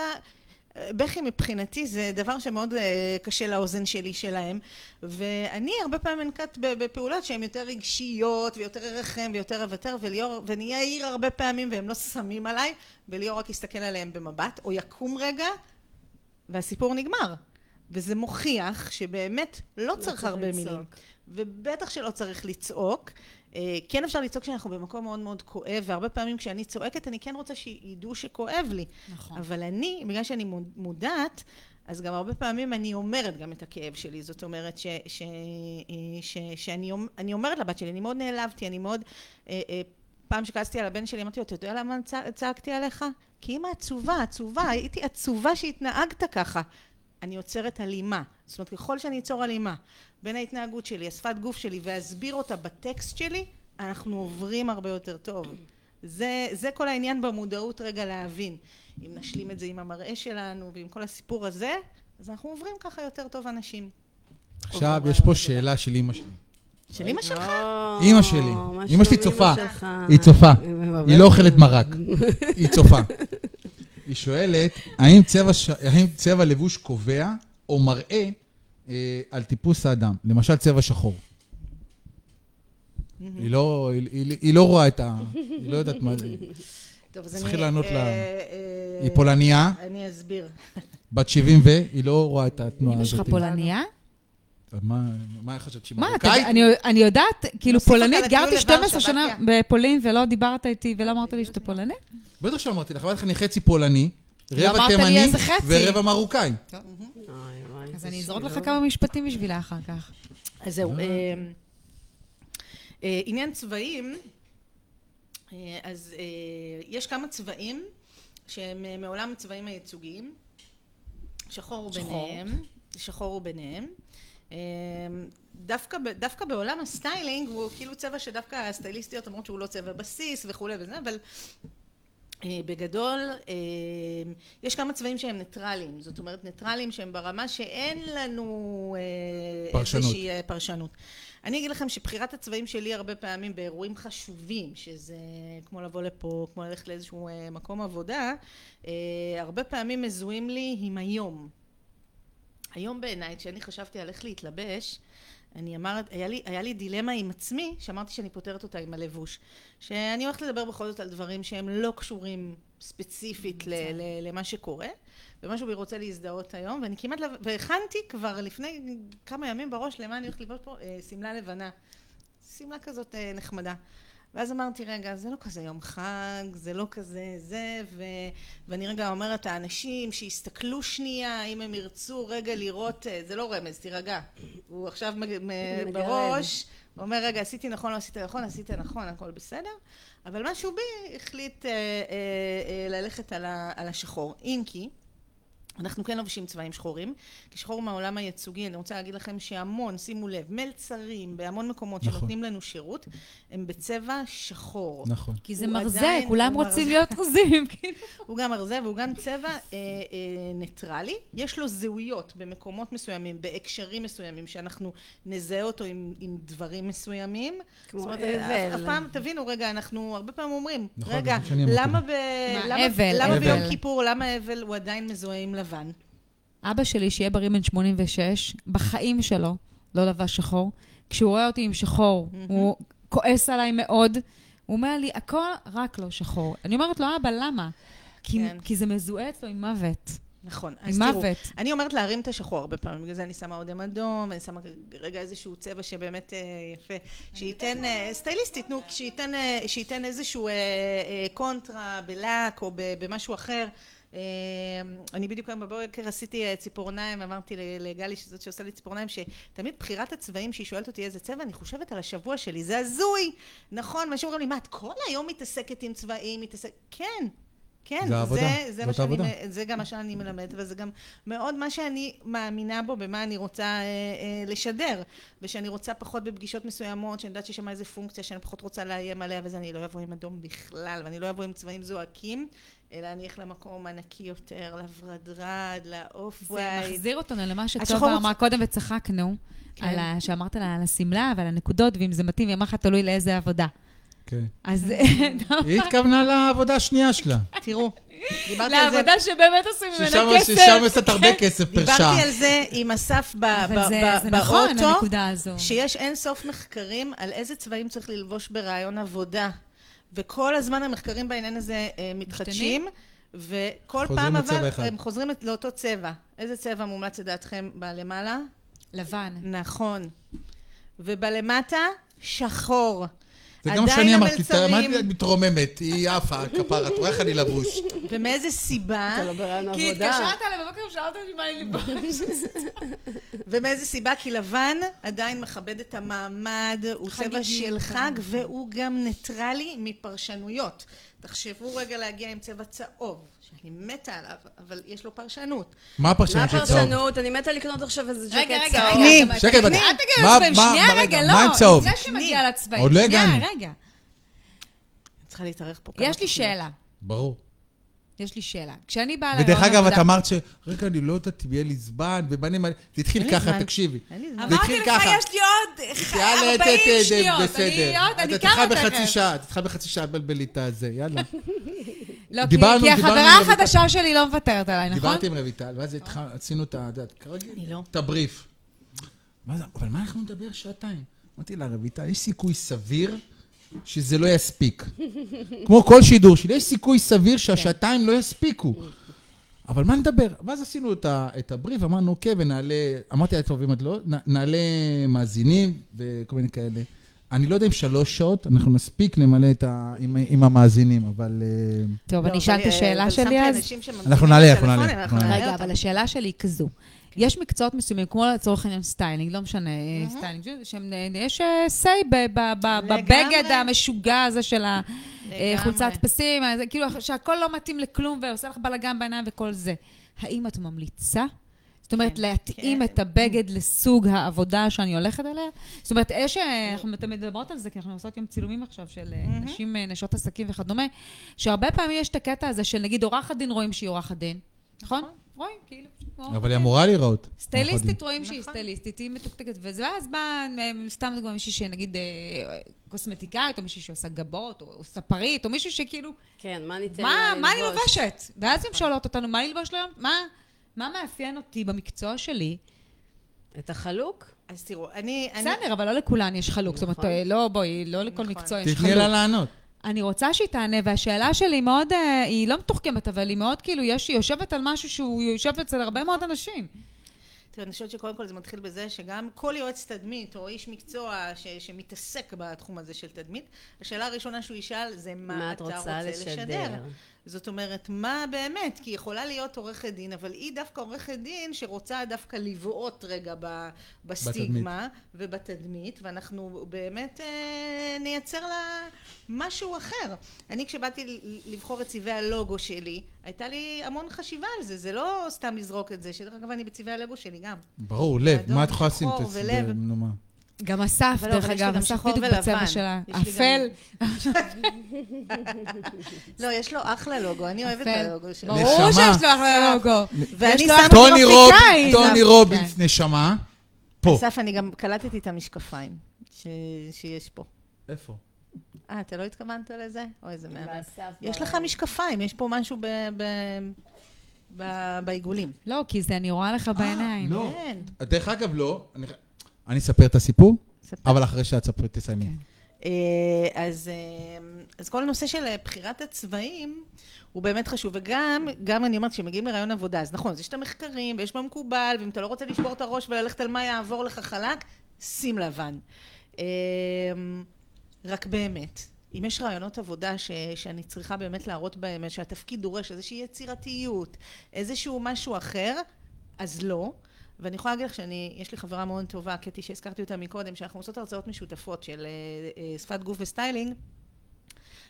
בכי מבחינתי זה דבר שמאוד אה, קשה לאוזן שלי שלהם, ואני הרבה פעמים אנקט בפעולות שהן יותר רגשיות ויותר ארחם ויותר אוותר, וליאור, ואני אעיר הרבה פעמים והם לא שמים עליי, וליאור רק יסתכל עליהם במבט, או יקום רגע, והסיפור נגמר. וזה מוכיח שבאמת לא צריך צריך הרבה. מילים. ובטח שלא צריך לצעוק. אה, כן אפשר לצעוק כשאנחנו במקום מאוד מאוד כואב, והרבה פעמים כשאני צועקת אני כן רוצה שידעו שכואב לי. נכון. אבל אני, בגלל שאני מוד- מודעת, אז גם הרבה פעמים אני אומרת גם את הכאב שלי. זאת אומרת ש, ש, אה, ש, שאני אומ- אני אומרת לבת שלי, אני מאוד נעלבתי, אני מאוד... אה, אה, פעם שכעסתי על הבן שלי, אמרתי לו, אתה יודע למה צע- צעקתי עליך? כי אמא עצובה, עצובה, הייתי עצובה שהתנהגת ככה. אני יוצרת הלימה. זאת אומרת, ככל שאני אצור הלימה בין ההתנהגות שלי, השפת גוף שלי, ואסביר אותה בטקסט שלי, אנחנו עוברים הרבה יותר טוב. זה, זה כל העניין במודעות רגע להבין. אם נשלים את זה עם המראה שלנו ועם כל הסיפור הזה, אז אנחנו עוברים ככה יותר טוב אנשים. עכשיו, יש פה שאלה של אימא שלי. של אמא שלך? או, אמא שלי. אמא שלי צופה. היא צופה. היא לא אוכלת מרק, היא צופה. היא שואלת, האם צבע, ש... האם צבע לבוש קובע או מראה אה, על טיפוס האדם? למשל צבע שחור. היא לא, היא, היא, היא לא רואה את ה... היא לא יודעת מה זה. טוב, אז צריכים אני... לענות אה, לה. אה, היא פולניה, אני אסביר. בת 70 ו... היא לא רואה את התנועה אמא הזאת. שלך פולניה? מה, מה חשבת שהיא מרוקאית? אני- אני יודעת, כאילו פולנית, גרתי לוורשה, 12 שנה. בפולין ולא דיברת איתי ולא אמרת לי שאתה פולני? בטח שאמרתי לך, אמרתי לך, אני חצי פולני, רבע תימני. ורבע מרוקאי. אוי, וואי, אז אני אזרוק לך. כמה משפטים בשבילה אחר כך. אז זהו. אה, אה, עניין צבעים, אה, אז יש כמה צבעים שהם מעולם הצבעים הייצוגיים. שחור הוא ביניהם. שחור הוא ביניהם. אה, דווקא, דווקא בעולם הסטיילינג הוא כאילו צבע שדווקא הסטייליסטיות אומרות שהוא לא צבע בסיס וכולי וזה, אבל בגדול אה, יש כמה צבעים שהם ניטרליים, זאת אומרת ניטרליים שהם ברמה שאין לנו אה. איזושהי אה, פרשנות. אני אגיד לכם שבחירת הצבעים שלי הרבה פעמים באירועים חשובים, שזה כמו לבוא לפה, כמו ללכת לאיזשהו אה, מקום עבודה, אה, הרבה פעמים מזוהים לי עם היום. היום בעיניי, כשאני חשבתי על איך להתלבש, אני אמרת, היה לי, היה לי דילמה עם עצמי, שאמרתי שאני פותרת אותה עם הלבוש. שאני הולכת לדבר בכל זאת על דברים שהם לא קשורים ספציפית ל, ל, למה שקורה, ומשהו בי רוצה להזדהות היום, ואני כמעט, לב- והכנתי כבר לפני כמה ימים בראש למה אני הולכת לבנות פה, אה, שמלה לבנה. שמלה כזאת אה, נחמדה. ואז אמרתי, רגע, זה לא כזה יום חג, זה לא כזה זה, ו... ואני רגע אומרת, האנשים שיסתכלו שנייה, אם הם ירצו רגע לראות, אה, זה לא רמז, תירגע. הוא עכשיו מג... מ... בראש, הוא אומר, רגע, עשיתי נכון, לא עשיתי נכון, עשית נכון, הכל בסדר, אבל משהו בי החליט אה, אה, אה, ללכת על, ה... על השחור. אם כי, אנחנו כן לובשים צבעים שחורים, כי שחור מהעולם הייצוגי, אני רוצה להגיד לכם שהמון, שימו לב, מלצרים בהמון מקומות נכון. שנותנים לנו שירות, הם בצבע שחור. נכון. כי זה מרזה, כולם רוצים מרזה. להיות רזים, כאילו. הוא גם ארזה והוא גם צבע אה, אה, ניטרלי. יש לו זהויות במקומות מסוימים, בהקשרים מסוימים, שאנחנו נזהה אותו עם, עם דברים מסוימים. כמו זאת אומרת, אבל. אף, פעם, תבינו, רגע, אנחנו הרבה פעמים אומרים, נכון, רגע. למה, ב, מה, למה, אבל, למה אבל. ביום כיפור, למה אבל הוא עדיין מזוהה עם לבן? אבא שלי, שיהיה בריא בן 86, בחיים שלו לא לבש שחור. כשהוא רואה אותי עם שחור, הוא כועס עליי מאוד. הוא אומר לי, הכל רק לא שחור. אני אומרת לו, אבא, למה? כי, כן. כי זה מזוהה אצלו עם מוות. נכון. עם אז תראו, מוות. אני אומרת להרים את השחור הרבה פעמים, בגלל זה אני שמה אודם אדום, ואני שמה רגע איזשהו צבע שבאמת אה, יפה, שייתן, אה, סטייליסטית, נו, שייתן, אה, שייתן איזשהו אה, אה, קונטרה בלק או ב- במשהו אחר. אה, אני בדיוק היום בבוקר עשיתי אה, ציפורניים, אמרתי לגלי, שזאת שעושה לי ציפורניים, שתמיד בחירת הצבעים שהיא שואלת אותי איזה צבע, אני חושבת על השבוע שלי, זה הזוי! נכון, אנשים אומרים לי, מה, את כל היום מתעסקת עם צבעים, מתעסקת... כן, כן, זה העבודה, זה, זה, מה שאני, זה גם מה שאני מלמדת, וזה גם מאוד מה שאני מאמינה בו, במה אני רוצה אה, אה, לשדר, ושאני רוצה פחות בפגישות מסוימות, שאני יודעת שיש שם איזה פונקציה שאני פחות רוצה לאיים עליה, וזה אני לא אבוא עם אדום בכלל, ואני לא אבוא עם צבעים זועקים, אלא אני אלך למקום הנקי יותר, לוורדרד, לאוף זה ווייט. מחזיר אותנו למה שטובה אמרה קודם וצחקנו, כן. על ה... שאמרת לה על השמלה ועל הנקודות, ואם זה מתאים, היא אמרה לך תלוי לאיזה עבודה. כן. אז היא התכוונה לעבודה השנייה שלה. תראו, דיברתי על זה, לעבודה שבאמת עושים ממנה כסף. ששם עשית הרבה כסף פר שעה. דיברתי על זה עם אסף ב- אבל ב- זה- ב- זה נכון, באוטו. שיש אין סוף מחקרים על איזה צבעים צריך ללבוש ברעיון עבודה. וכל הזמן המחקרים בעניין הזה אה, מתחדשים, וכל פעם אבל. הם חוזרים לאותו צבע. איזה צבע מומלץ לדעתכם בלמעלה? לבן. נכון. ובלמטה, שחור. זה גם עדיין שאני אמרתי, תראה, את מתרוממת? היא עפה, כפרה, את רואה איך אני לבוש. ומאיזה סיבה? אתה לא ברעיון כי עבודה. התקשרת אליי בבוקר ושאלת אותי מה אני לבוש. ומאיזה סיבה? כי לבן עדיין מכבד את המעמד, הוא צבע של. חג, והוא גם ניטרלי מפרשנויות. תחשבו רגע להגיע עם צבע צהוב, שאני מתה עליו, אבל יש לו פרשנות. מה הפרשנות של צהוב? הפרשנות, אני מתה לקנות עכשיו איזה ג'קט רגע, רגע, צהוב. רגע. תקני, אתה- שקט, אל תגיד מה- לצבעים. מה- שנייה, מה- רגע, רגע, לא. מה עם צהוב? זה שמגיע לצבעים. עוד לא שנייה, הגענו. רגע. צריכה להתארך פה יש לי. שאלה. ברור. יש לי שאלה. כשאני באה ודרך לרעיון אגב, את עבודה- אמרת ש... רגע, אני לא יודעת אם יהיה לי זמן, ובנים... זה התחיל ככה. תקשיבי. אין לי זמן. זה אמרתי התחיל לך, ככה. יש לי עוד ח- יאללה, 40 ת- ת- ת- שניות. בסדר. אני עוד, אני אתה תתחל קמה בחצי תכף. שעה, תתחל בחצי שעה לבלבל לי את הזה, יאללה. לא, כי- דיברנו- כי דיברנו החברה. החדשה שלי לא מוותרת עליי, נכון? דיברתי עם רויטל, ואז התח- עשינו את ה... כרגיל, לא. את הבריף. מה זה, אבל מה אנחנו נדבר שעתיים? אמרתי לה, רויטל, יש סיכוי סביר שזה לא יספיק. כמו כל שידור שלי, יש סיכוי סביר שהשעתיים לא יספיקו. אבל מה נדבר? ואז עשינו את, ה, את הבריף, אמרנו, אוקיי, ונעלה, אמרתי לה, טוב, אם את לא, נעלה מאזינים וכל מיני כאלה. אני לא יודע אם שלוש שעות, אנחנו נספיק למלא את ה... עם, עם המאזינים, אבל... אה, טוב, לא, אני אשאל את אה, השאלה שלי אז. אנחנו נעלה, אנחנו נעלה, רגע, אותם. אבל השאלה שלי היא כזו. יש מקצועות מסוימים, כמו לצורך העניין סטיילינג, לא משנה, סטיילינג, יש אה, say ב- ב- ב- לגמרי. בבגד המשוגע הזה של. החולצת פסים, כאילו שהכל לא מתאים לכלום ועושה לך בלאגן בעיניים וכל זה. האם את ממליצה? זאת אומרת, כן, להתאים כן. את הבגד לסוג העבודה שאני הולכת אליה? זאת אומרת, יש, אה, אנחנו תמיד מדברות על זה, כי אנחנו עושות יום צילומים עכשיו של אה, נשים, אה, נשות עסקים וכדומה, שהרבה פעמים יש את הקטע הזה של נגיד עורכת דין רואים שהיא עורכת דין, נכון? רואים, כאילו. אבל היא. אמורה להיראות. סטייליסטית רואים שהיא נכון. סטייליסטית, היא מתוקתקת, וזה, ואז אה, סתם דוגמא, מישהי שנגיד קוסמטיקאית, או מישהי שעושה גבות, או ספרית, או מישהו שכאילו, כן, מה ניתן מה, לה מה אני ללבוש? לובשת? ואז הן שואלות אותנו, מה ללבוש ליום? מה, מה מאפיין אותי במקצוע שלי? את החלוק? אז תראו, אני... בסדר, אבל לא לכולן יש חלוק. זאת אומרת, נכון. אה, לא, בואי, לא לכל נכון. מקצוע יש תתני לה חלוק. לענות. אני רוצה שהיא תענה, והשאלה שלי מאוד, אה, היא לא מתוחכמת, אבל היא מאוד כאילו, יש, היא יושבת על משהו שהוא יושב אצל הרבה מאוד אנשים. תראה, אני חושבת שקודם כל זה מתחיל בזה שגם כל יועץ תדמית או איש מקצוע ש, שמתעסק בתחום הזה של תדמית, השאלה הראשונה שהוא ישאל זה מה, מה את אתה רוצה רוצה לשדר? לשדר. זאת אומרת, מה באמת? כי היא יכולה להיות עורכת דין, אבל היא דווקא עורכת דין שרוצה דווקא לבעוט רגע ב, בסטיגמה ובתדמית, ואנחנו באמת אה, נייצר לה משהו אחר. אני כשבאתי לבחור את צבעי הלוגו שלי, הייתה לי המון חשיבה על זה, זה לא סתם לזרוק את זה, שדרך אגב אני בצבעי הלוגו שלי גם. ברור, לב, מה את יכולה לשים? את? ולב. נו מה. גם אסף, לא, דרך אגב, גם אסף בדיוק. בצבע שלה. יש לי אפל, לא, יש לו אחלה לוגו, אני אוהבת את. הלוגו שלו. ברור. שיש לו אחלה לוגו. ואני שמה טוני רוב, גרפיקאי. טוני. רובינס, כן. נשמה. פה. אסף, אני גם קלטתי את המשקפיים. שיש פה. איפה? אה, אתה לא התכוונת לזה? אוי, איזה. ואסף יש לך משקפיים, יש פה משהו. ב... בעיגולים. לא, כי זה אני רואה לך בעיניים. לא. כן. דרך אגב, לא. אני- אספר את הסיפור, ספר. אבל אחרי שאת ספרי תסיימי. אה, אז, אה, אז כל הנושא של אה, בחירת הצבעים הוא באמת חשוב, וגם, גם אני אומרת, כשמגיעים לרעיון עבודה, אז נכון, אז יש את המחקרים, ויש מה מקובל, ואם אתה לא רוצה לשבור את הראש וללכת על מה יעבור לך חלק, שים לבן. אה, רק באמת, אם יש רעיונות עבודה ש, שאני צריכה באמת להראות בהם, שהתפקיד דורש איזושהי יצירתיות, איזשהו משהו אחר, אז לא. ואני יכולה להגיד לך שאני, יש לי חברה מאוד טובה, קטי, שהזכרתי אותה מקודם, שאנחנו עושות הרצאות משותפות של אה, אה, שפת גוף וסטיילינג,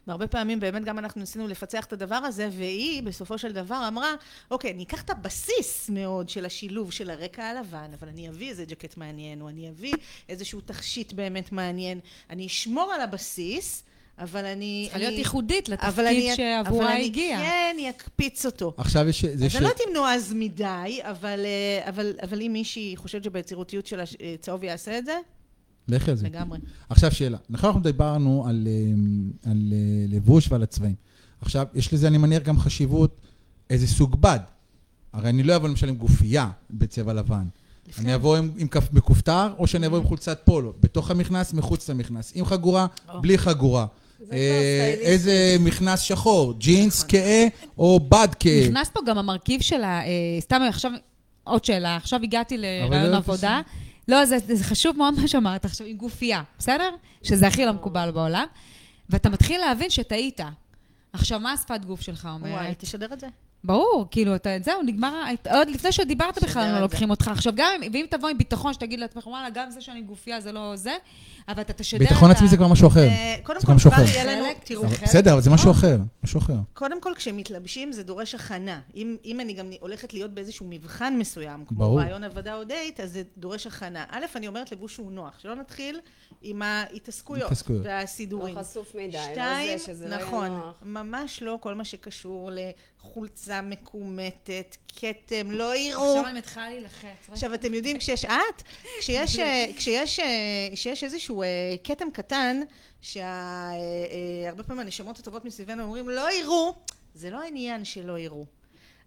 והרבה פעמים באמת גם אנחנו ניסינו לפצח את הדבר הזה, והיא בסופו של דבר אמרה, אוקיי, אני אקח את הבסיס מאוד של השילוב של הרקע הלבן, אבל אני אביא איזה ג'קט מעניין, או אני אביא איזשהו תכשיט באמת מעניין, אני אשמור על הבסיס, אבל אני... צריכה אני- להיות ייחודית לתפקיד שעבורה אבל אני. כן אקפיץ אותו. עכשיו יש... זה אז ש- אני לא יודעת אם נועז מדי, אבל, אה, אבל, אבל אם מישהי חושבת שביצירותיות שלה אה, צהוב יעשה את זה, לכי על זה. לגמרי. עכשיו שאלה. נכון אנחנו דיברנו על, אה, על אה, לבוש ועל הצבעים. עכשיו, יש לזה, אני מניח, גם חשיבות איזה סוג בד. הרי אני לא אבוא למשל עם גופייה בצבע לבן. אני אבוא עם, עם כף מכופתר, או שאני אבוא עם חולצת פולו. בתוך המכנס, מחוץ למכנס. עם חגורה, בלי חגורה. איזה מכנס שחור, ג'ינס כהה או בד כהה. נכנס פה גם המרכיב של ה... אה, סתם עכשיו, עוד שאלה, עכשיו הגעתי לרעיון לא עבודה. לא, זה, זה חשוב מאוד מה שאמרת עכשיו, עם גופייה, בסדר? שזה הכי לא מקובל בעולם. ואתה מתחיל להבין שטעית. עכשיו, מה השפת גוף שלך וואי, אומרת? תשדר את זה. ברור, כאילו, אתה, זהו, נגמר, עוד לפני שדיברת בכלל, לא לוקחים אותך. עכשיו, גם אם, ואם תבוא עם ביטחון, שתגיד לעצמך, וואלה, גם זה שאני גופייה זה לא זה, אבל אתה תשדר. ביטחון עצמי זה כבר משהו אחר. אה, קודם כל, כבר. יהיה לנו, תראו. בסדר, אבל זה משהו אחר, משהו אחר. קודם כל, כשמתלבשים זה דורש הכנה. אם, אם אני גם הולכת להיות באיזשהו מבחן מסוים, כמו. רעיון עבודה או דייט, אז זה דורש הכנה. א', אני אומרת לבוש שהוא נוח, שלא נתחיל עם ההתעסקויות התעסקויות. והסידורים. לא חשוף מדי, לא זה, שזה לא נכון, יהיה נוח. ממש לא כל מה שקשור לחולצה מקומטת, כתם, לא יראו. עכשיו אני מתחילה להילחץ. עכשיו, אתם יודעים, כשיש את, כשיש, אה, אה, כשיש איזשהו אה, כתם קטן, שהרבה פעמים הנשמות הטובות מסביבנו אומרים, לא יראו, זה לא העניין שלא יראו.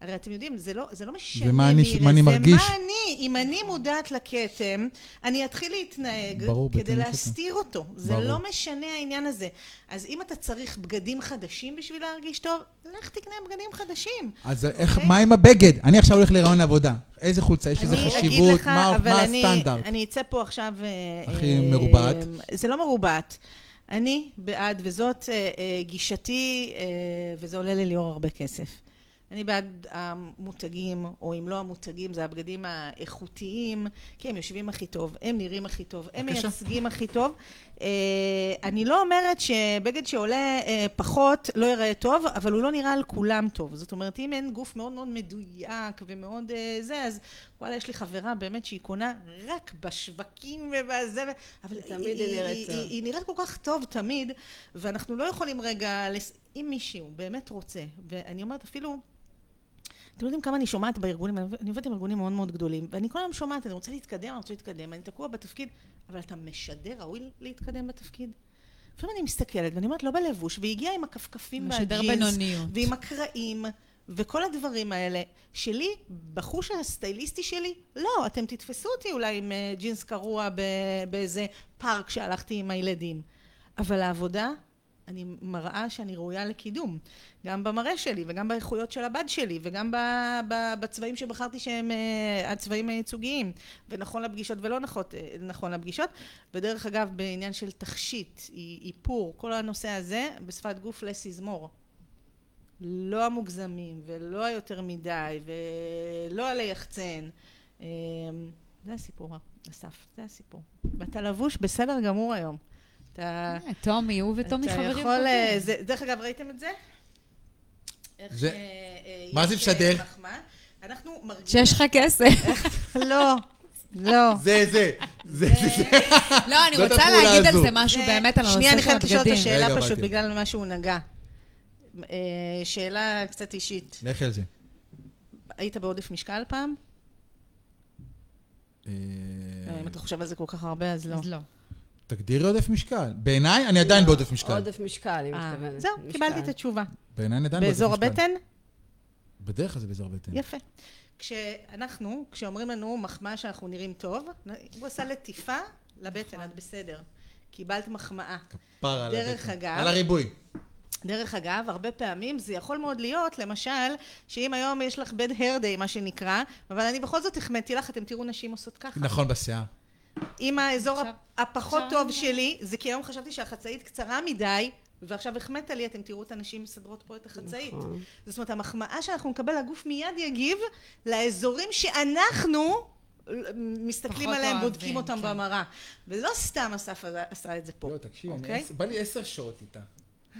הרי אתם יודעים, זה לא, זה לא משנה זה מה אני- מי מה אני זה מרגיש. מה אני, אם אני מודעת לכתם, אני אתחיל להתנהג ברור, כדי. להסתיר אותו. זה ברור. לא משנה העניין הזה. אז אם אתה צריך בגדים חדשים בשביל להרגיש טוב, לך תקנה בגדים חדשים. אז איך, אוקיי? מה עם הבגד? אני עכשיו הולך לרעיון עבודה. איזה חולצה, יש לזה חשיבות, לך, מה מה אני- הסטנדרט? אני אצא פה עכשיו... אה, הכי אה, מרובעת. זה לא מרובעת. אני בעד, וזאת אה, אה, גישתי, אה, וזה עולה לליאור הרבה כסף. אני בעד המותגים, או אם לא המותגים, זה הבגדים האיכותיים, כי הם יושבים הכי טוב, הם נראים הכי טוב, הם בבקשה. מייצגים הכי טוב. אה, אני לא אומרת שבגד שעולה אה, פחות לא ייראה טוב, אבל הוא לא נראה על כולם טוב. זאת אומרת, אם אין גוף מאוד מאוד מדויק ומאוד אה, זה, אז וואלה, יש לי חברה באמת שהיא קונה רק בשווקים ובזה, אבל תמיד היא נראית היא, טוב. היא, היא נראית כל כך טוב תמיד, ואנחנו לא יכולים רגע, לס... אם מישהו באמת רוצה, ואני אומרת אפילו, אתם יודעים כמה אני שומעת בארגונים, אני עובדת עם ארגונים מאוד מאוד גדולים, ואני כל היום שומעת, אני רוצה להתקדם, אני רוצה להתקדם, אני תקוע בתפקיד, אבל אתה משדר, ראוי להתקדם בתפקיד? לפעמים אני מסתכלת, ואני אומרת, לא בלבוש, והיא הגיעה עם הכפכפים והג'ינס. ועם הקרעים, וכל הדברים האלה, שלי, בחוש הסטייליסטי שלי, לא, אתם תתפסו אותי אולי עם אה, ג'ינס קרוע באיזה פארק שהלכתי עם הילדים. אבל העבודה, אני מראה שאני ראויה לקידום. גם במראה שלי, וגם באיכויות של הבד שלי, וגם בצבעים שבחרתי שהם אה, הצבעים הייצוגיים. ונכון לפגישות ולא נכון, נכון לפגישות. ודרך אגב, בעניין של תכשיט, אי- איפור, כל הנושא הזה, בשפת גוף more. לא המוגזמים, ולא היותר מדי, ולא על היחצן. אה, זה הסיפור, אסף, זה הסיפור. ואתה לבוש בסדר גמור היום. אתה... אה, טומי, הוא וטומי חברים אה, טובים. זה- דרך אגב, ראיתם את זה? זה- אה, מה זה משדר? אה. אנחנו מרגישים... שיש לך כסף. לא, לא. זה, זה, זה, זה. לא, אני רוצה להגיד על. זה משהו באמת על שנייה, הנושא אני של חייבת לשאול את הבגדים. השאלה פשוט. בגלל מה שהוא נגע. אה, שאלה קצת אישית. לכי על זה. היית בעודף משקל פעם? אה, אם אתה חושב על זה כל כך הרבה, אז לא. אז לא. תגדירי עודף משקל. בעיניי, אני עדיין בעודף משקל. עודף משקל, אה, מתכוונת. זהו, משקל. קיבלתי את התשובה. בעיניי אני עדיין בעודף משקל. באזור הבטן? בדרך כלל זה באזור הבטן. יפה. כשאנחנו, כשאומרים לנו מחמאה שאנחנו נראים טוב, הוא עשה לטיפה לבטן, את בסדר. קיבלת מחמאה. כפרה על דרך הבטן. אגב- על הריבוי. דרך אגב, הרבה פעמים זה יכול מאוד להיות, למשל, שאם היום יש לך bad hair day, מה שנקרא, אבל אני בכל זאת החמאתי לך, אתם תראו נשים עושות ככה. נכון, בשיער. אם האזור עכשיו- הפחות עכשיו- טוב שלי, זה כי היום חשבתי שהחצאית קצרה מדי, ועכשיו החמאת לי, אתם תראו את הנשים מסדרות פה את החצאית. נכון. זאת אומרת, המחמאה שאנחנו נקבל, הגוף מיד יגיב לאזורים שאנחנו מסתכלים עליהם, אוהבים, בודקים אותם כן. במראה. ולא סתם אסף עשה את זה פה. לא, תקשיב, אוקיי? בא לי עשר שעות איתה.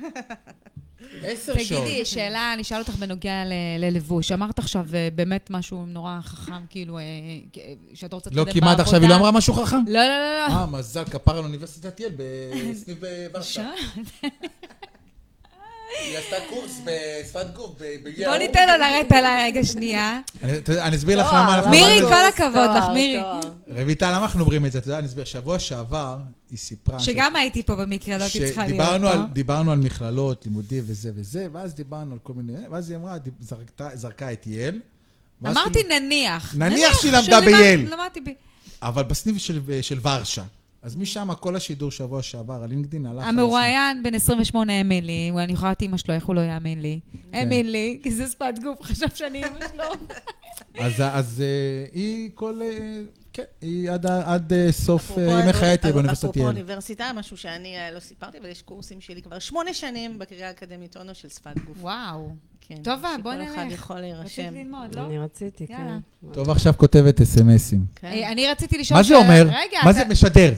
עשר שעות. תגידי, שאלה, אני אשאל אותך בנוגע ללבוש. אמרת עכשיו אה, באמת משהו נורא חכם, כאילו, אה, אה, שאת רוצה לא, להתקדם כמעט עכשיו היא לא אמרה משהו חכם? לא, לא, לא, לא. אה, מזל, כפר על אוניברסיטת יל בסניף בוורשה. היא עשתה קורס בשפת גוף ביל. בוא ניתן לו לרדת עליי רגע שנייה. אני אסביר לך למה אנחנו... מירי, כל. הכבוד לך, מירי. רויטל, למה אנחנו אומרים את זה? אתה יודע, אני אסביר. שבוע שעבר היא סיפרה... שגם הייתי פה במקרה, לא הייתי צריכה להיות פה. על, דיברנו על מכללות, לימודי וזה וזה, ואז דיברנו על כל מיני... ואז היא אמרה, זרקה את יל. אמרתי כאילו- נניח. נניח שהיא למדה בייל. אבל בסניף של, של ורשה. אז משם כל השידור שבוע שעבר על לינקדאין הלך... המרואיין בן 28 אמילי, אני יכולה להיות אימא שלו, איך הוא לא יאמין לי? כן. אמילי, כי זה שפת גוף, חשב שאני אימא שלו. אז, אז אה, היא כל... אה, כן, היא עד עד אה, סוף אפרופו ימי חיי תהיה אפרופו באוניברסיטת יעל. אוניברסיטה, משהו שאני לא סיפרתי, אבל יש קורסים שלי כבר שמונה שנים בקריאה האקדמית אונו של שפת גוף. וואו. כן, טובה, בואי שכל אחד נלך. יכול רצית להירשם. ללמוד, לא? אני רציתי, כן. טוב, עכשיו כותבת אס.אם.אסים. כן. אה, אני רציתי לשאול... מה זה אומר? רגע, מה זה משדר?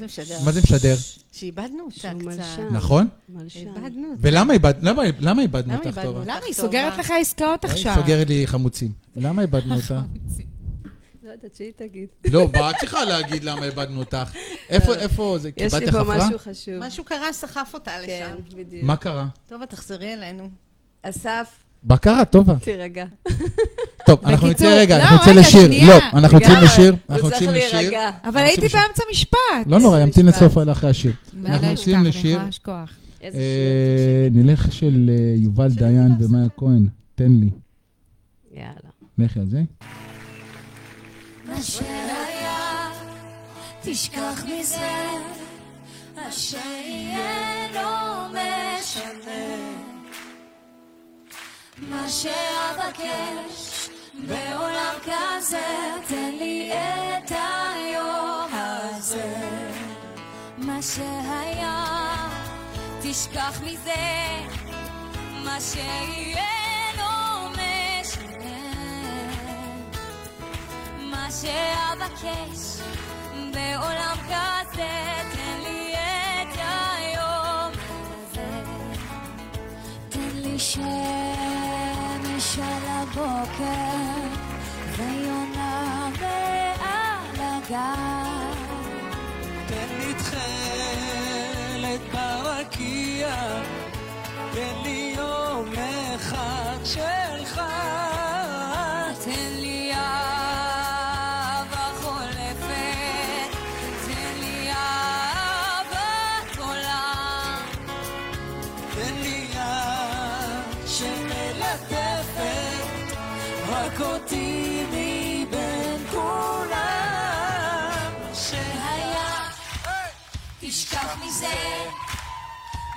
מה זה משדר? שאיבדנו אותה קצת. נכון? איבדנו אותה. ולמה איבד- למה- למה איבדנו אותך, טובה? למה היא טובה. סוגרת לך עסקאות עכשיו? היא סוגרת לי חמוצים. למה איבדנו אותה? לא יודעת שהיא תגיד. לא, באת צריכה להגיד למה איבדנו אותך. איפה, איפה זה? יש קיבלת לי פה חפרה? משהו חשוב. משהו קרה, סחף אותה כן, לשם. בדיוק. מה קרה? טוב, תחזרי אלינו. אסף, מה קרה? טובה. תירגע. טוב, אנחנו נצא רגע, לא, אנחנו נצא לשיר. לא, אנחנו יוצאים. לשיר. אנחנו יוצאים לשיר. אבל הייתי באמצע משפט. לא נורא, ימתין. לסוף אחרי השיר. לא, אנחנו לא יוצאים אני לשיר. אה, נלך של אה, יובל דיין ומאיה כהן. תן לי. יאללה. לכי על זה. מה שהיה, תשכח מזה, מה שיהיה לא משנה. מה שאבקש בעולם כזה, תן לי את היום הזה. מה שהיה, תשכח מזה, מה שיהיה לא משנה. מה שאבקש בעולם כזה, תן לי את היום הזה. תן לי שמש על הבוקר ויונה מעל הגב. תן לי תכלת ברקיע, תן לי יום אחד שלך.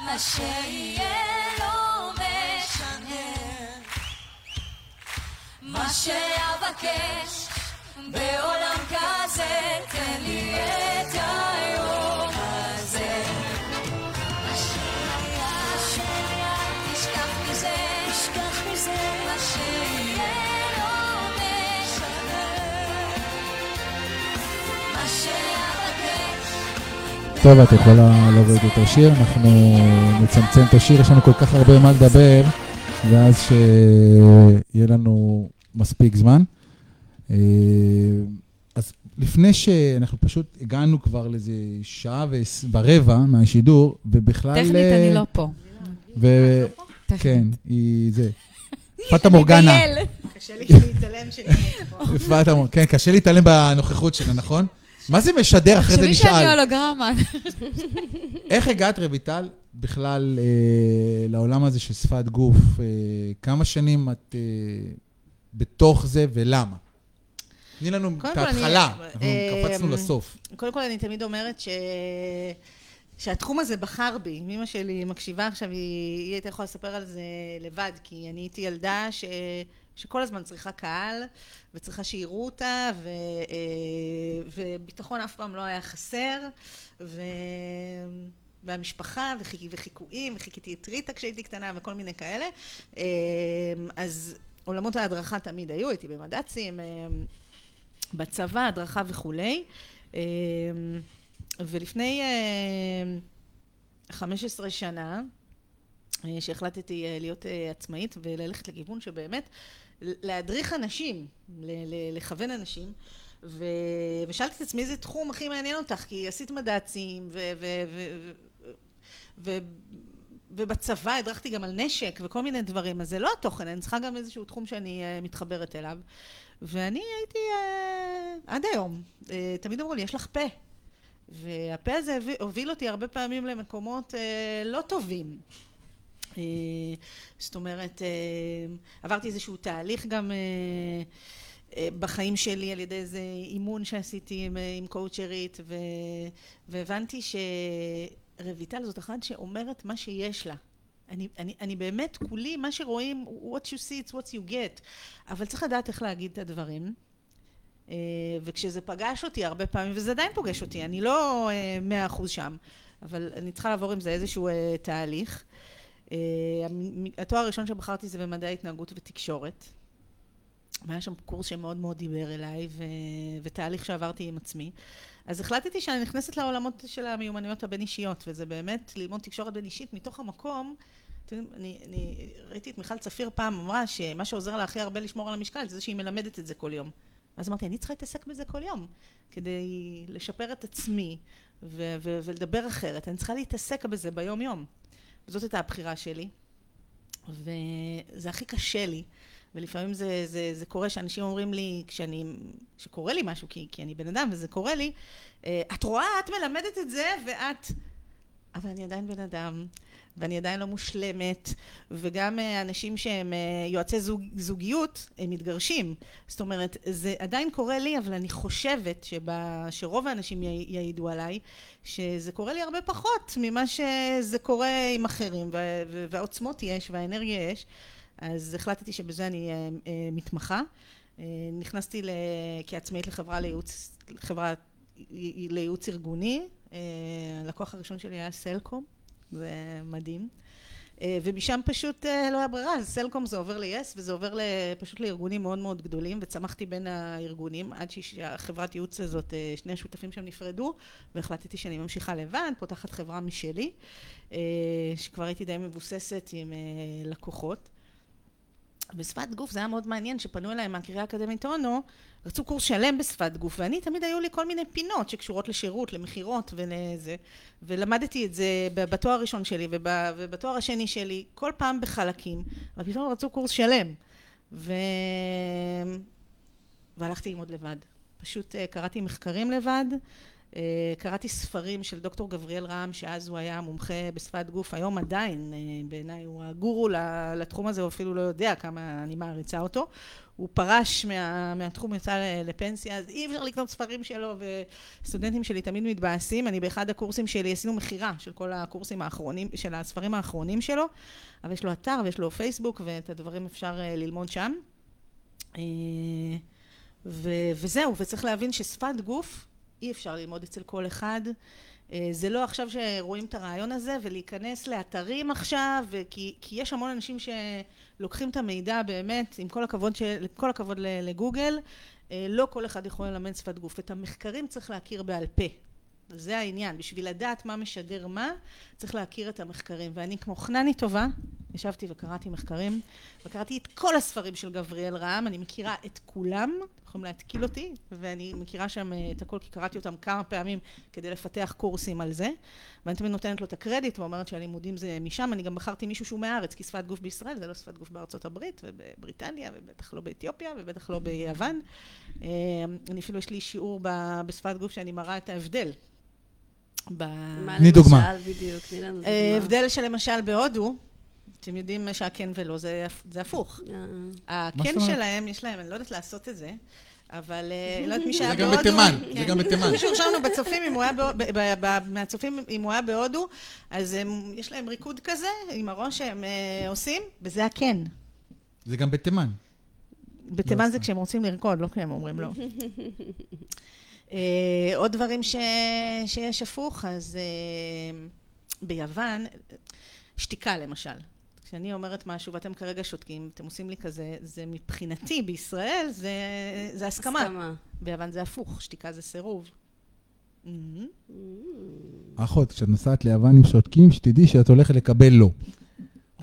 מה שיהיה לא משנה. מה שאבקש בעולם כזה, תן לי את היום טוב, את יכולה להוריד את השיר, אנחנו נצמצם את השיר, יש לנו כל כך הרבה מה לדבר, ואז שיהיה לנו מספיק זמן. אה, אז לפני שאנחנו פשוט הגענו כבר לאיזה שעה ורבע מהשידור, ובכלל... טכנית אה, אני לא פה. ו... טכנית. כן, היא זה. פטה מורגנה. קשה לי להתעלם שאני פה. כן, קשה להתעלם בנוכחות שלה, נכון? מה זה משדר אחרי זה תחשבי שאני נשאל? הולוגרמה. איך הגעת, רויטל, בכלל אה, לעולם הזה של שפת גוף? אה, כמה שנים את אה, בתוך זה ולמה? תני לנו את ההתחלה, אנחנו אה, קפצנו לסוף. קודם כל, אני תמיד אומרת ש... שהתחום הזה בחר בי. אם אמא שלי מקשיבה עכשיו, היא, היא הייתה יכולה לספר על זה לבד, כי אני הייתי ילדה ש... שכל הזמן צריכה קהל, וצריכה שיראו אותה, ו... אה, וביטחון אף פעם לא היה חסר, ו... והמשפחה, וחיכ... וחיקויים, וחיכיתי את ריטה כשהייתי קטנה, וכל מיני כאלה. אה, אז עולמות ההדרכה תמיד היו, הייתי במד"צים. אה, בצבא, הדרכה וכולי. ולפני אה, 15 שנה, שהחלטתי להיות עצמאית וללכת לכיוון שבאמת להדריך אנשים, לכוון אנשים, ו- ושאלתי את עצמי איזה תחום הכי מעניין אותך, כי עשית מד"צים, ו- ו- ו- ו- ובצבא הדרכתי גם על נשק וכל מיני דברים, אז זה לא התוכן, אני צריכה גם איזשהו תחום שאני אה, מתחברת אליו. ואני הייתי, אה, עד היום, אה, תמיד אמרו לי, יש לך פה. והפה הזה הוביל אותי הרבה פעמים למקומות אה, לא טובים. אה, זאת אומרת, אה, עברתי איזשהו תהליך גם אה, בחיים שלי על ידי איזה אימון שעשיתי עם, עם קואוצ'רית, והבנתי שרויטל זאת אחת שאומרת מה שיש לה. אני, אני, אני באמת כולי, מה שרואים, what you see, it's what you get. אבל צריך לדעת איך להגיד את הדברים. וכשזה פגש אותי הרבה פעמים, וזה עדיין פוגש אותי, אני לא אה, מאה אחוז שם, אבל אני צריכה לעבור עם זה איזשהו תהליך. המ- התואר הראשון שבחרתי זה במדעי התנהגות ותקשורת. והיה שם קורס שמאוד מאוד דיבר אליי, ו... ותהליך שעברתי עם עצמי. אז החלטתי שאני נכנסת לעולמות של המיומנויות הבין-אישיות, וזה באמת ללמוד תקשורת בין-אישית מתוך המקום. אתם יודעים, אני, אני ראיתי את מיכל צפיר פעם אמרה שמה שעוזר לה הכי הרבה לשמור על המשקל זה שהיא מלמדת את זה כל יום. אז אמרתי, אני צריכה להתעסק בזה כל יום, כדי לשפר את עצמי ו- ו- ולדבר אחרת. אני צריכה להתעסק בזה ביום-יום. זאת הייתה הבחירה שלי, וזה הכי קשה לי. ולפעמים זה, זה, זה קורה שאנשים אומרים לי, כשאני, כשקורה לי משהו, כי, כי אני בן אדם וזה קורה לי, "אה, את רואה, את מלמדת את זה ואת... אבל אני עדיין בן אדם, ואני עדיין לא מושלמת, וגם אה, אנשים שהם אה, יועצי זוג, זוגיות, הם מתגרשים. זאת אומרת, זה עדיין קורה לי, אבל אני חושבת שבה, שרוב האנשים יע- יעידו עליי, שזה קורה לי הרבה פחות ממה שזה קורה עם אחרים, וה- והעוצמות יש והאנרגיה יש. אז החלטתי שבזה אני אה, מתמחה. נכנסתי. כעצמאית לחברה לייעוץ, חברה לייעוץ ארגוני. הלקוח הראשון שלי היה סלקום, זה מדהים. אה, ומשם פשוט אה, לא היה ברירה, אז סלקום זה עובר ל-yes וזה עובר פשוט לארגונים מאוד מאוד גדולים, וצמחתי בין הארגונים עד שהחברת ייעוץ הזאת, אה, שני השותפים שם נפרדו, והחלטתי שאני ממשיכה לבד, פותחת חברה משלי, שכבר הייתי די מבוססת עם לקוחות. בשפת גוף זה היה מאוד מעניין, שפנו אליי מהקריה האקדמית אונו, רצו קורס שלם בשפת גוף, ואני תמיד היו לי כל מיני פינות שקשורות לשירות, למכירות ולזה, ולמדתי את זה בתואר הראשון שלי וב, ובתואר השני שלי, כל פעם בחלקים, אבל פתאום רצו קורס שלם, ו... והלכתי ללמוד לבד. פשוט אה, קראתי מחקרים לבד, קראתי ספרים של דוקטור גבריאל רם, שאז הוא היה מומחה בשפת גוף, היום עדיין, אה, בעיניי הוא הגורו לתחום הזה, הוא אפילו לא יודע כמה אני מעריצה אותו. הוא פרש מה, מהתחום, יצא לפנסיה, אז אי אפשר לקנות ספרים שלו, וסטודנטים שלי תמיד מתבאסים. אני באחד הקורסים שלי, עשינו מכירה של כל הקורסים האחרונים, של הספרים האחרונים שלו, אבל יש לו אתר ויש לו פייסבוק, ואת הדברים אפשר אה, ללמוד שם. אה, ו- וזהו, וצריך להבין ששפת גוף אי אפשר ללמוד אצל כל אחד. אה, זה לא עכשיו שרואים את הרעיון הזה ולהיכנס לאתרים עכשיו, כי, כי יש המון אנשים שלוקחים את המידע באמת, עם כל הכבוד, של, כל הכבוד לגוגל, אה, לא כל אחד יכול ללמד שפת גוף. את המחקרים צריך להכיר בעל פה. זה העניין, בשביל לדעת מה משדר מה, צריך להכיר את המחקרים. ואני כמו חנני טובה, ישבתי וקראתי מחקרים, וקראתי את כל הספרים של גבריאל רם, אני מכירה את כולם, יכולים להתקיל אותי, ואני מכירה שם אה, את הכל, כי קראתי אותם כמה פעמים כדי לפתח קורסים על זה, ואני תמיד נותנת לו את הקרדיט, ואומרת שהלימודים זה משם, אני גם בחרתי מישהו שהוא מהארץ, כי שפת גוף בישראל זה לא שפת גוף בארצות הברית, ובבריטניה, ובטח לא באתיופיה, ובטח לא ביוון. אה, אני אפילו, יש לי שיעור בשפת גוף שאני מראה את ההבדל. ב- מה תני דוגמה. למשל, בדיוק, תני לנו אה, דוגמה. הבדל שלמשל בהודו, אתם יודעים שהכן ולא זה, זה הפוך. אה, הכן זאת אומרת? שלהם, יש להם, אני לא יודעת לעשות את זה, אבל אה, לא יודעת מי שהיה זה גם בהודו. בתימן, זה כן. גם בתימן. מישהו שלנו בצופים, אם הוא היה בהודו- ב- ב- ב- מהצופים, אם הוא היה בהודו, אז יש להם ריקוד כזה, עם הראש שהם אה, עושים, וזה הכן. זה גם בתימן. בתימן זה סתם. כשהם רוצים לרקוד, לא כשהם אומרים לא. אה, עוד דברים ש... שיש הפוך, אז אה, ביוון, שתיקה למשל. כשאני אומרת משהו ואתם כרגע שותקים, אתם עושים לי כזה, זה מבחינתי בישראל זה, זה הסכמה. הסכמה. ביוון זה הפוך, שתיקה זה סירוב. מהמם. אחות, כשאת נוסעת ליוון עם שותקים, שתדעי שאת הולכת לקבל לא.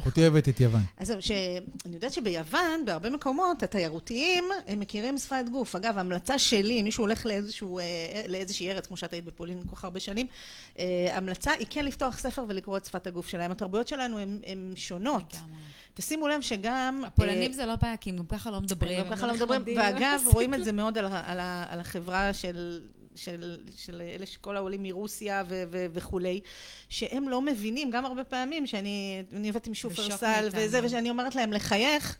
אחותי אוהבת את יוון. אז זהו, שאני יודעת שביוון, בהרבה מקומות, התיירותיים, הם מכירים שפת גוף. אגב, ההמלצה שלי, אם מישהו הולך לאיזשהו, אה, לאיזושהי ארץ, כמו שאת היית בפולין כל כך הרבה שנים, אה, ההמלצה היא כן לפתוח ספר ולקרוא את שפת הגוף שלהם. התרבויות שלנו הן שונות. תשימו לב שגם... הפולנים אה, זה לא בעיה, כי הם גם ככה לא מדברים. גם הם ככה לא מדברים, ואגב, רואים את זה מאוד על החברה של, של, של אלה שכל העולים מרוסיה ו, ו, וכולי, שהם לא מבינים, גם הרבה פעמים, שאני אני עובדת עם שופרסל. וזה, ושאני אומרת להם לחייך,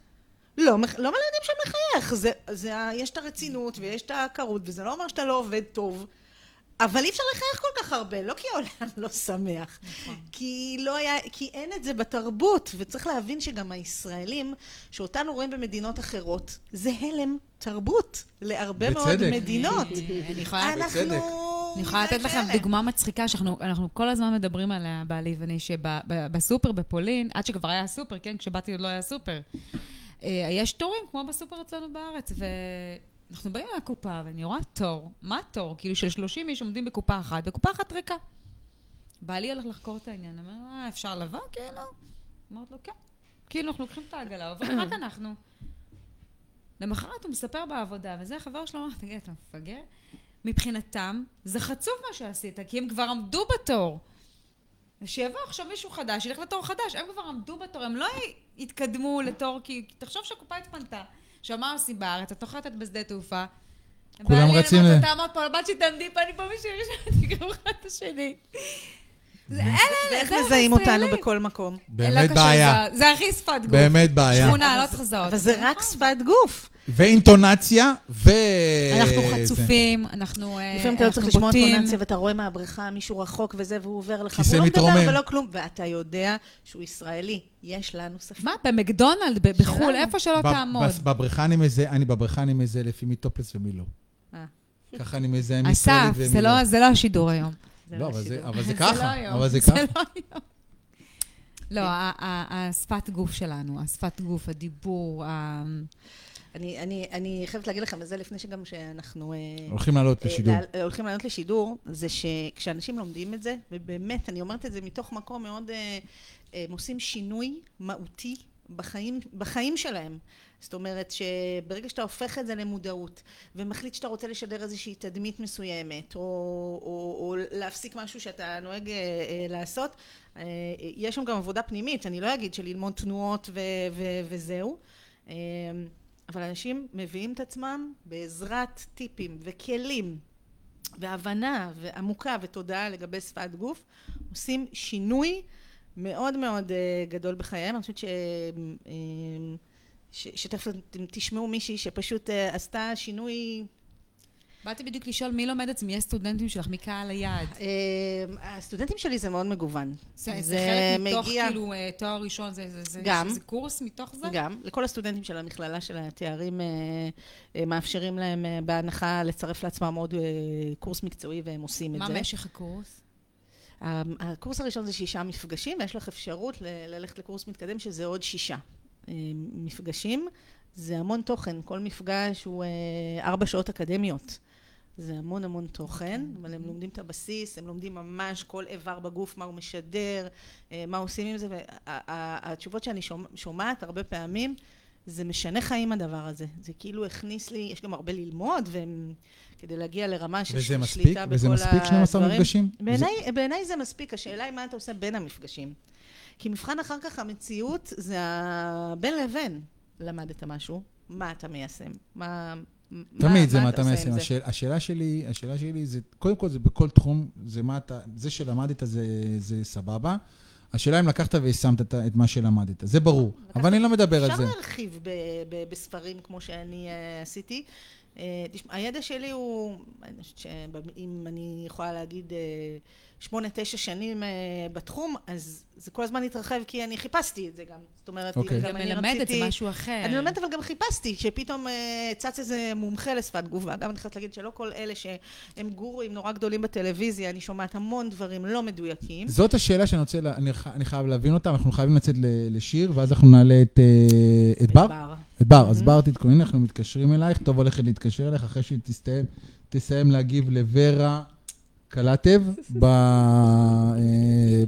לא, לא מלמדים שם לחייך, זה, זה, יש את הרצינות ויש את העקרות, וזה לא אומר שאתה לא עובד טוב. אבל אי אפשר לחייך כל כך הרבה, לא כי העולם לא שמח. כי לא היה, כי אין את זה בתרבות, וצריך להבין שגם הישראלים, שאותנו רואים במדינות אחרות, זה הלם תרבות להרבה מאוד בצדק. מדינות. אני יכולה... אנחנו... אני יכולה לתת לכם כאלה. דוגמה מצחיקה שאנחנו אנחנו כל הזמן מדברים עליה, בעלי ואני, שבסופר בפולין, עד שכבר היה סופר, כן? כשבאתי עוד לא היה סופר. אה, יש תורים כמו בסופר אצלנו בארץ, ואנחנו באים מהקופה, ואני רואה תור. מה תור? כאילו של 30 איש עומדים בקופה אחת, וקופה אחת ריקה. בעלי הולך לחקור את העניין, אומר, אה, אפשר לבוא? כאילו. אמרת לו, כן. כאילו, אנחנו לוקחים את העגלה, עוברים רק אנחנו. למחרת הוא מספר בעבודה, וזה החבר שלו אמר, תגיד, אתה מפגר? מבחינתם, זה חצוף מה שעשית, כי הם כבר עמדו בתור. ושיבוא עכשיו מישהו חדש, ילך לתור חדש, הם כבר עמדו בתור, הם לא יתקדמו לתור, כי תחשוב שהקופה התפנתה. עכשיו, מה עושים בארץ? את נוחתת בשדה תעופה. כולם רצים אמרת, ל- תעמוד פה, הבת שלי תעמדי פה, אני פה מישהו ראשון, תקראו אחד את השני. זה מזהים אותנו. בכל מקום? באמת בעיה. זה- הכי שפת גוף. באמת בעיה. שכונה, לא צריך לזהות. אבל זה רק שפת גוף. ואינטונציה, ו... אנחנו זה. חצופים, אנחנו אה, לפעמים אתה לא צריך לשמוע בוטים. טונציה, ואתה רואה מהבריכה מישהו רחוק וזה, והוא עובר לך, והוא לא מדבר. ולא כלום, ואתה יודע שהוא ישראלי. יש לנו שפה. מה, במקדונלד, ב- בחו"ל. איפה שלא ב- תעמוד. בבריכה אני מזהה, אני בבריכה אני מזהה לפי מי טופלס ומי לא. אה. ככה אני מזהה מי ישראלי אסף, ומי זה לא- זה לא השידור היום. לא, לא אבל זה- השידור. אבל זה זה ככה, לא זה זה ככה. לא היום. לא, השפת גוף שלנו, השפת גוף, הדיבור, אני, אני, אני חייבת להגיד לכם את זה לפני שגם שאנחנו... אה, הולכים לעלות אה, לשידור. לה- הולכים לעלות לשידור, זה שכשאנשים לומדים את זה, ובאמת, אני אומרת את זה מתוך מקום מאוד... אה, הם עושים שינוי מהותי בחיים, בחיים שלהם. זאת אומרת שברגע שאתה הופך את זה למודעות, ומחליט שאתה רוצה לשדר איזושהי תדמית מסוימת, או, או, או להפסיק משהו שאתה נוהג אה, אה, לעשות, אה, יש שם גם עבודה פנימית, אני לא אגיד שללמוד תנועות ו, ו, וזהו. אה, אבל אנשים מביאים את עצמם בעזרת טיפים וכלים והבנה ועמוקה ותודעה לגבי שפת גוף, עושים שינוי מאוד מאוד אה, גדול בחייהם. אני חושבת ש... אה, ש- שתכף תשמעו מישהי שפשוט אה, עשתה שינוי באתי בדיוק לשאול מי לומד זה, מי הסטודנטים שלך, מי קהל היעד. אה, הסטודנטים שלי זה מאוד מגוון. זה זה זה חלק מתוך מגיע- כאילו אה, תואר ראשון, זה- זה- זה גם. זה קורס מתוך זה? גם, לכל הסטודנטים של המכללה של התארים אה, מאפשרים להם בהנחה לצרף לעצמם עוד קורס מקצועי והם עושים את מה זה. משך הקורס? הקורס הראשון זה שישה מפגשים, ויש לך אפשרות ללכת לקורס מתקדם שזה עוד שישה מפגשים. זה המון תוכן, כל מפגש הוא ארבע שעות אקדמיות. זה המון המון תוכן, אבל הם לומדים את הבסיס, הם לומדים ממש כל איבר בגוף, מה הוא משדר, אה, מה עושים עם זה, והתשובות שאני שומע- שומעת הרבה פעמים, זה משנה חיים הדבר הזה. זה כאילו הכניס לי, יש גם הרבה ללמוד, והם, כדי להגיע לרמה של וזה של מספיק? שליטה בכל וזה מספיק 12 הדברים. מפגשים? בעיניי, בעיניי זה מספיק, השאלה היא מה אתה עושה בין המפגשים. כי מבחן אחר כך המציאות זה הבין לבין. למדת משהו, מה אתה מיישם? מה... תמיד זה מה אתה מיישם. זה? השאל- השאלה שלי, השאלה שלי זה, קודם כל זה בכל תחום, זה מה אתה, זה שלמדת זה, זה סבבה. השאלה אם לקחת ויישמת את, מה שלמדת, זה ברור. אבל אני לא מדבר על זה. אפשר להרחיב ב- ב- בספרים כמו שאני אה, עשיתי. אה, תשמע, הידע שלי הוא, שאם אני יכולה להגיד אה, שמונה, תשע שנים אה, בתחום, אז זה כל הזמן התרחב כי אני חיפשתי את זה גם. זאת אומרת, אוקיי. גם אני מלמדת, זה רציתי... משהו אחר. אני לומדת אבל גם חיפשתי, שפתאום צץ איזה מומחה לשפת גוף, ואגב אני חייבת להגיד שלא כל אלה שהם גורואים נורא גדולים בטלוויזיה, אני שומעת המון דברים לא מדויקים. זאת השאלה שאני רוצה, לה- אני, חייב להבין אותה, אנחנו חייבים לצאת לשיר, ואז אנחנו נעלה את, אה, את בר. בר. את בר, אז בר תתכונני, אנחנו מתקשרים אלייך, טוב הולכת להתקשר אליך אחרי שהיא תסתיים, תסיים להגיב לוורה קלטב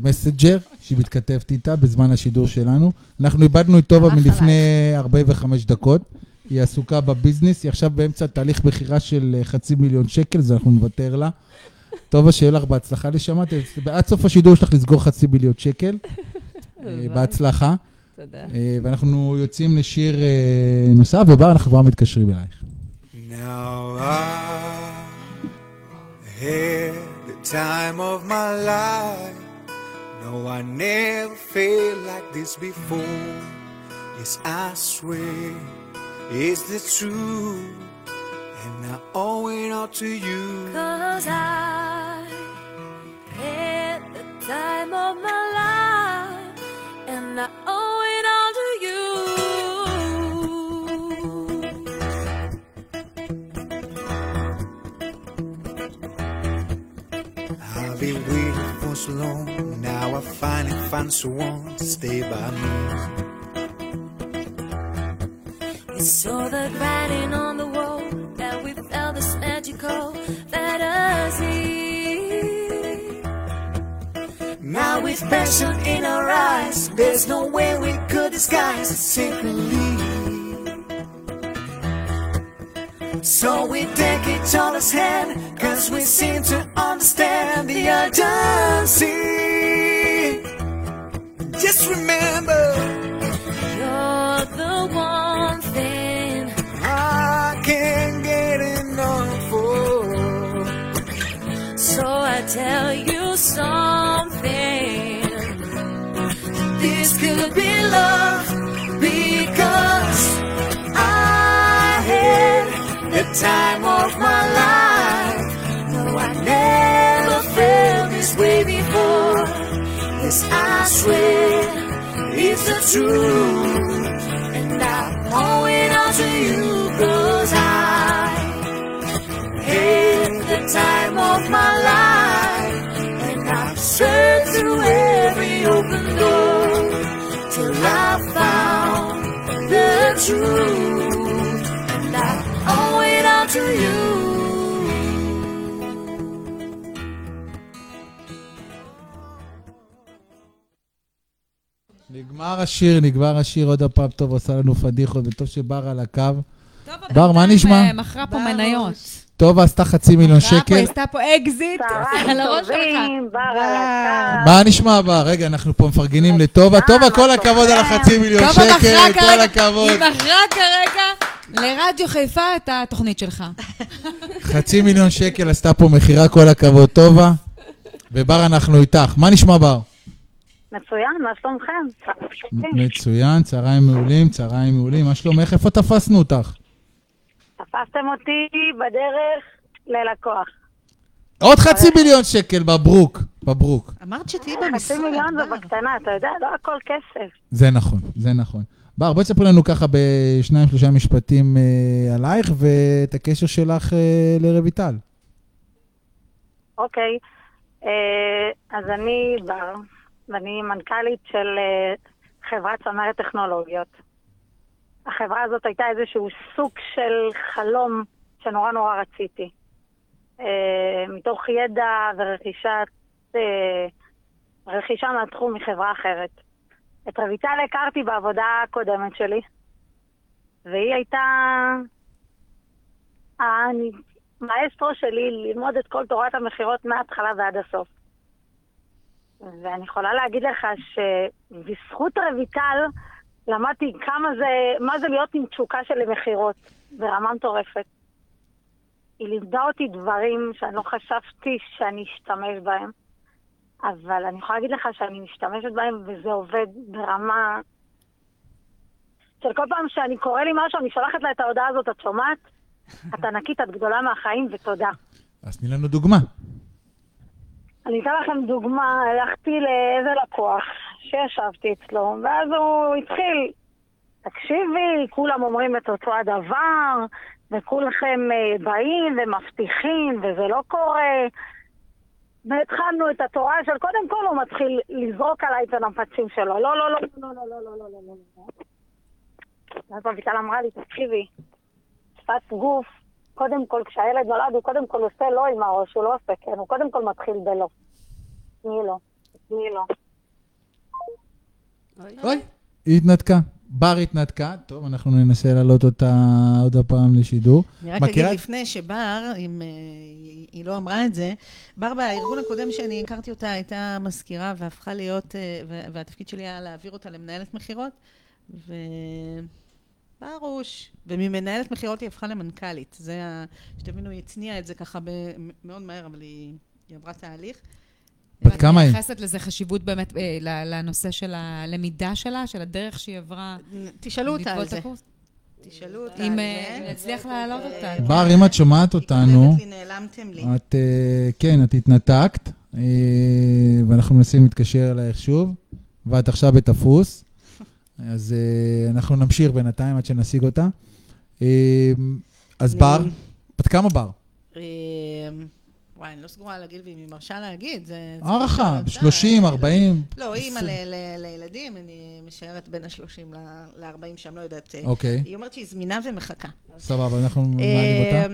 במסג'ר, שהיא מתכתבת איתה בזמן השידור שלנו. אנחנו איבדנו את טובה מלפני 45 דקות. היא עסוקה בביזנס, היא עכשיו באמצע תהליך מכירה של אה, חצי מיליון שקל, אז אנחנו נוותר לה. טובה, שיהיה לך בהצלחה לשמה. ת- עד סוף השידור שלך לסגור חצי מיליון שקל. אה, בהצלחה. תודה. אה, ואנחנו יוצאים לשיר אה, נוסף, ובר, אנחנו כבר מתקשרים אלייך. Now I had the time of my life. No, I never felt like this before. Yes, I swear it's the truth. and I owe it all to you. Cause I had the time of my life, and I owe so long. Now I finally found someone to stay by me. We saw the writing on the wall that we felt this magical fantasy. Now with passion in our eyes, there's no way we could disguise it secretly. So we take each other's hand, cause we seem to the urgency. Just remember, You're the one thing I can't get enough for. So I tell you something. This could be love because I had the time of my swear it's the truth. And I owe it all to you cause I had the time of my life. And I've searched through every open door till I found the truth. And I owe it all to you. נגמר השיר, נגמר השיר עוד הפעם, טוב, עשה לנו פדיחות, וטוב שבר על הקו. טוב, בר, מה נשמע? אה, מכרה פה מניות. טוב, עשתה חצי מיליון מכרה פה, שקל. עשתה פה אקזיט על הראש שלך. מה נשמע בר? רגע, אנחנו פה מפרגנים לטובה. טובה, כל הכבוד על החצי מיליון שקל, כל הכבוד. היא מכרה כרגע לרדיו חיפה את התוכנית שלך. חצי מיליון שקל עשתה פה מכירה, כל הכבוד, טובה. ובר, אנחנו איתך. מה נשמע בר? מצוין, מה שלומכם? מצוין, צהריים מעולים, צהריים מעולים. מה שלומך? איפה תפסנו אותך? תפסתם אותי בדרך ללקוח. עוד חצי מיליון שקל, בברוק, בברוק. אמרת שתהיי חצי במשרד. מיליון זה. בקטנה, אתה יודע, לא הכל כסף. זה נכון, זה נכון. בר, בואי תספרי לנו ככה בשניים, שלושה משפטים אה, עלייך ואת הקשר שלך אה, לרויטל. אוקיי, אה, אז אני בר, ואני מנכ"לית של אה, חברת צמרת טכנולוגיות. החברה הזאת הייתה איזשהו סוג של חלום שנורא נורא רציתי. אה, מתוך ידע ורכישת, אה, רכישה מהתחום מחברה אחרת. את רויטל הכרתי בעבודה הקודמת שלי, והיא הייתה המאסטרו שלי ללמוד את כל תורת המכירות מההתחלה ועד הסוף. ואני יכולה להגיד לך שבזכות רויטל למדתי כמה זה, מה זה להיות עם תשוקה של מכירות ברמה מטורפת. היא לימדה אותי דברים שאני לא חשבתי שאני אשתמש בהם, אבל אני יכולה להגיד לך שאני משתמשת בהם וזה עובד ברמה של כל פעם שאני קורא לי משהו, אני שולחת לה את ההודעה הזאת, את שומעת? את ענקית, את גדולה מהחיים, ותודה. אז תני לנו דוגמה. אני אתן לכם דוגמה, הלכתי לאיזה לקוח שישבתי אצלו, ואז הוא התחיל, תקשיבי, כולם אומרים את אותו הדבר, וכולכם אה, באים ומבטיחים, וזה לא קורה. והתחלנו את התורה של, קודם כל הוא מתחיל לזרוק עליי את הנפצים שלו. לא, לא, לא, לא, לא, לא, לא, לא, לא, לא, לא, לא. ואז אביטל אמרה לי, תקשיבי, שפת גוף, קודם כל, כשהילד נולד, הוא קודם כל עושה לא עם הראש, הוא לא עושה כן, הוא קודם כל מתחיל בלא. תני לו, תני לו. אוי, היא התנתקה. בר התנתקה. טוב, אנחנו ננסה להעלות אותה עוד הפעם לשידור. אני רק מכירה אגיד לפני שבר, אם אה, היא היא לא אמרה את זה, בר בארגון הקודם שאני הכרתי אותה הייתה מזכירה והפכה להיות, אה, ו- והתפקיד שלי היה להעביר אותה למנהלת מכירות, וברוש, וממנהלת מכירות היא הפכה למנכ"לית. זה ה... שתבינו, היא הצניעה את זה ככה ב- מאוד מהר, אבל היא, היא עברה תהליך. בת כמה היא? מייחסת לזה חשיבות באמת אה, ל- לנושא של הלמידה שלה, של הדרך שהיא עברה תשאלו אותה על זה. הקורס? תשאלו אותה. אם אה. נצליח להעלות אותה. בר, אם את שומעת אותנו, נעלמתם לי. את, אה, כן, את התנתקת, אה, ואנחנו מנסים להתקשר אלייך שוב, ואת עכשיו בתפוס, אז אה, אנחנו נמשיך בינתיים עד שנשיג אותה. אה, אז בר, בת כמה בר? אמ, וואי, אני לא סגורה על הגיל, ואם היא מרשה להגיד, זה... הערכה, אפשר לדעת. 30, 40. לא, אימא ל- ל- לילדים, אני משערת בין ה-30 ל-40 שם, לא יודעת. אוקיי. היא אומרת שהיא זמינה ומחכה. סבבה, אנחנו נעלים אותה.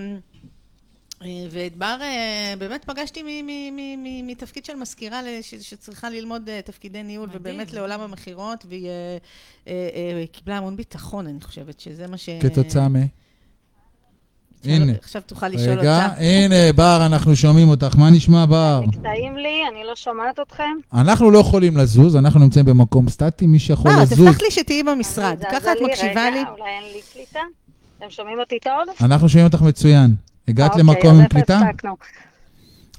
אה, ואת בר אה, באמת פגשתי מתפקיד של מזכירה שצריכה ללמוד אה, תפקידי ניהול, מדהים. ובאמת לעולם המכירות, והיא אה, אה, אה, קיבלה המון ביטחון, אני חושבת, שזה מה ש... כתוצאה מ... הנה. עכשיו תוכל לשאול רגע, אותה. הנה, בר, אנחנו שומעים אותך. מה נשמע, בר? טעים לי, אני לא שומעת אתכם. אנחנו לא יכולים לזוז, אנחנו נמצאים במקום סטטי, מי שיכול בר, לזוז. תפתח לי שתהיי במשרד, ככה את לי, מקשיבה לי. רגע, אולי אין לי קליטה? אתם שומעים אותי טוב? אנחנו שומעים אותך מצוין. הגעת אוקיי, למקום אז עם איפה? הפסקנו?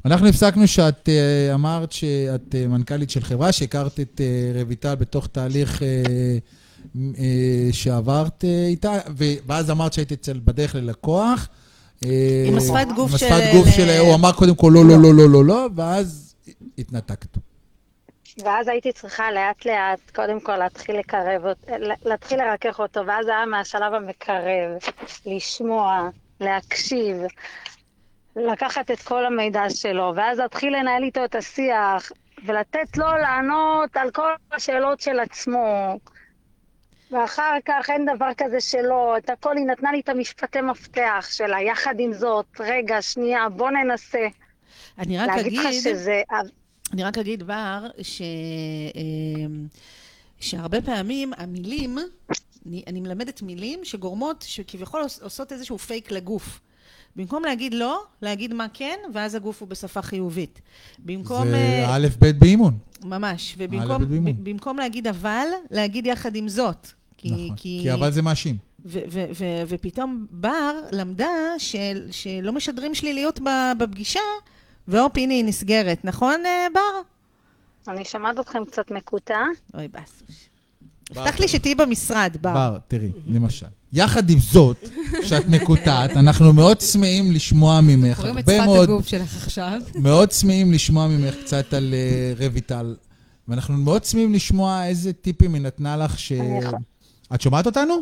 אנחנו הפסקנו שאת אה, אמרת שאת אה, מנכ"לית של חברה, שהכרת את אה, רויטל בתוך תהליך אה, אה, שעברת אה, איתה, ואז אמרת שהיית אצל בדרך ללקוח. עם השפת גוף עם של- השפת גוף של... הוא אמר קודם כל לא, לא, לא, לא, לא, לא, ואז התנתקת. ואז הייתי צריכה לאט לאט, קודם כל להתחיל לקרב, להתחיל לרכך אותו, ואז היה מהשלב המקרב, לשמוע, להקשיב, לקחת את כל המידע שלו, ואז להתחיל לנהל איתו את השיח, ולתת לו לענות על כל השאלות של עצמו. ואחר כך אין דבר כזה שלא, את הכל, היא נתנה לי את המשפטי מפתח שלה, יחד עם זאת, רגע, שנייה, בוא ננסה. אני רק להגיד לך אגיד... שזה... אני רק אגיד, בר, ש... אמ, שהרבה פעמים המילים, אני, אני מלמדת מילים שגורמות, שכביכול עוש- עושות איזשהו פייק לגוף. במקום להגיד לא, להגיד מה כן, ואז הגוף הוא בשפה חיובית. במקום... זה אה, א', ב' באימון. ממש. ובמקום. ב- במקום להגיד אבל, להגיד יחד עם זאת. כי, נכון. כי אבל זה מאשים. ו- ו- ו- ופתאום בר למדה של, שלא משדרים שליליות ב- בפגישה, והופ, הנה היא נסגרת. נכון, אה, בר? אני שומעת אתכם קצת מקוטע. אוי, באסוש. הבטח לי שתהיי במשרד, בר. בר, תראי, למשל. יחד עם זאת, שאת מקוטעת, אנחנו מאוד צמאים לשמוע ממך, קוראים את הרבה שפת מאוד, הגוף שלך עכשיו. מאוד צמאים לשמוע ממך קצת על אה, רויטל, ואנחנו מאוד צמאים לשמוע איזה טיפים היא נתנה לך ש... את שומעת אותנו?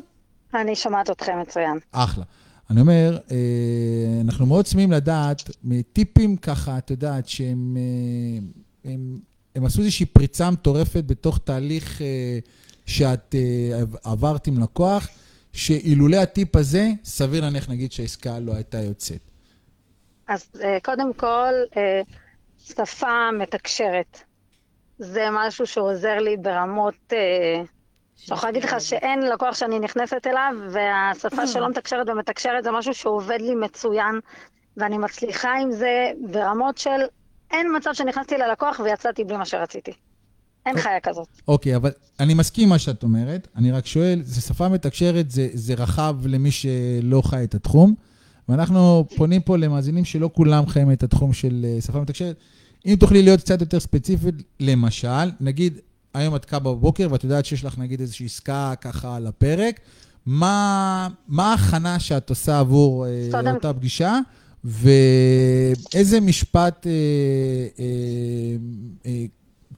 אני שומעת אתכם מצוין. אחלה. אני אומר, אה, אנחנו מאוד צמאים לדעת מטיפים ככה, את יודעת, שהם אה, הם, הם עשו איזושהי פריצה מטורפת בתוך תהליך שאת אה, עברת עם לקוח, שאילולא הטיפ הזה, סביר להניח נגיד שהעסקה לא הייתה יוצאת. אז אה, קודם כל, אה, שפה מתקשרת. זה משהו שעוזר לי ברמות... אני יכולה להגיד לך שאין לקוח שאני נכנסת אליו, והשפה שלא מתקשרת ומתקשרת זה משהו שעובד לי מצוין, ואני מצליחה עם זה ברמות של אין מצב שנכנסתי ללקוח ויצאתי בלי מה שרציתי. אין חיה כזאת. אוקיי, אבל אני מסכים עם מה שאת אומרת, אני רק שואל, זה שפה מתקשרת, זה, זה רחב למי שלא חי את התחום, ואנחנו פונים פה למאזינים שלא כולם חיים את התחום של אה, שפה מתקשרת. אם תוכלי להיות קצת יותר ספציפית, למשל, נגיד, היום את קמה בבוקר ואת יודעת שיש לך נגיד איזושהי עסקה ככה על הפרק, מה, ההכנה שאת עושה עבור אה, קודם- אותה פגישה, ואיזה משפט, אה, אה, אה,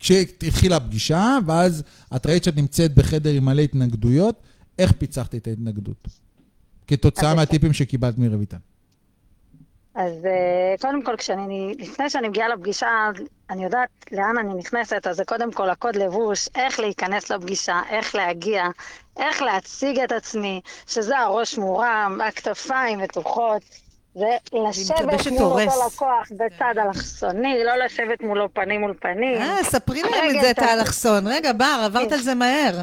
כשהתחילה הפגישה, ואז את ראית שאת נמצאת בחדר עם מלא התנגדויות, איך פיצחת את ההתנגדות? כתוצאה מהטיפים שקיבלת מרויטל. אז אה, קודם כל, כשאני, לפני שאני מגיעה לפגישה, אני יודעת לאן אני נכנסת, אז זה קודם כל הקוד לבוש, איך להיכנס לפגישה, איך להגיע, איך להציג את עצמי, שזה הראש מורם, הכתפיים מתוחות, ולשבת מתלבשת מול. אותו לקוח בצד אלכסוני, לא לשבת מולו פנים מול פנים. אה, ספרי להם את זה, את האלכסון. רגע, בר, עברת על זה מהר.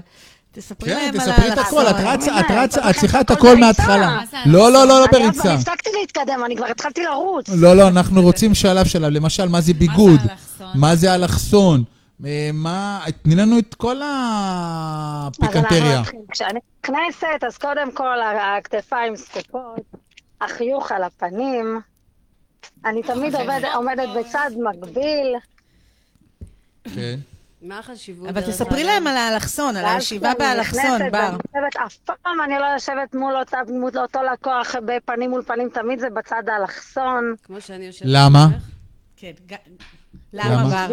תספרי כן, להם על תספרי את האלכסון. הכל, את רצה, את רצה, אני את צריכה את הכל בריצה. מההתחלה. מה זה לא, לא, לא, לא אני עוד כבר בריצה. הפסקתי להתקדם, אני כבר התחלתי לרוץ. לא, לא, אנחנו רוצים שלב שלב. למשל, מה זה ביגוד? האלכסון? מה זה אלכסון? אה, מה... תני לנו את כל אז אנחנו הפיקנטריה. נתחיל. כשאני נכנסת, אז קודם כל הכתפיים זקופות, החיוך על הפנים. אני תמיד עובד, עומדת בצד מקביל, כן. מה החשיבות? אבל תספרי? להם על האלכסון, על הישיבה באלכסון, בר. אף פעם אני לא יושבת מול אותו לקוח בפנים מול פנים, תמיד זה בצד האלכסון. כמו שאני יושבת... למה? כן, למה?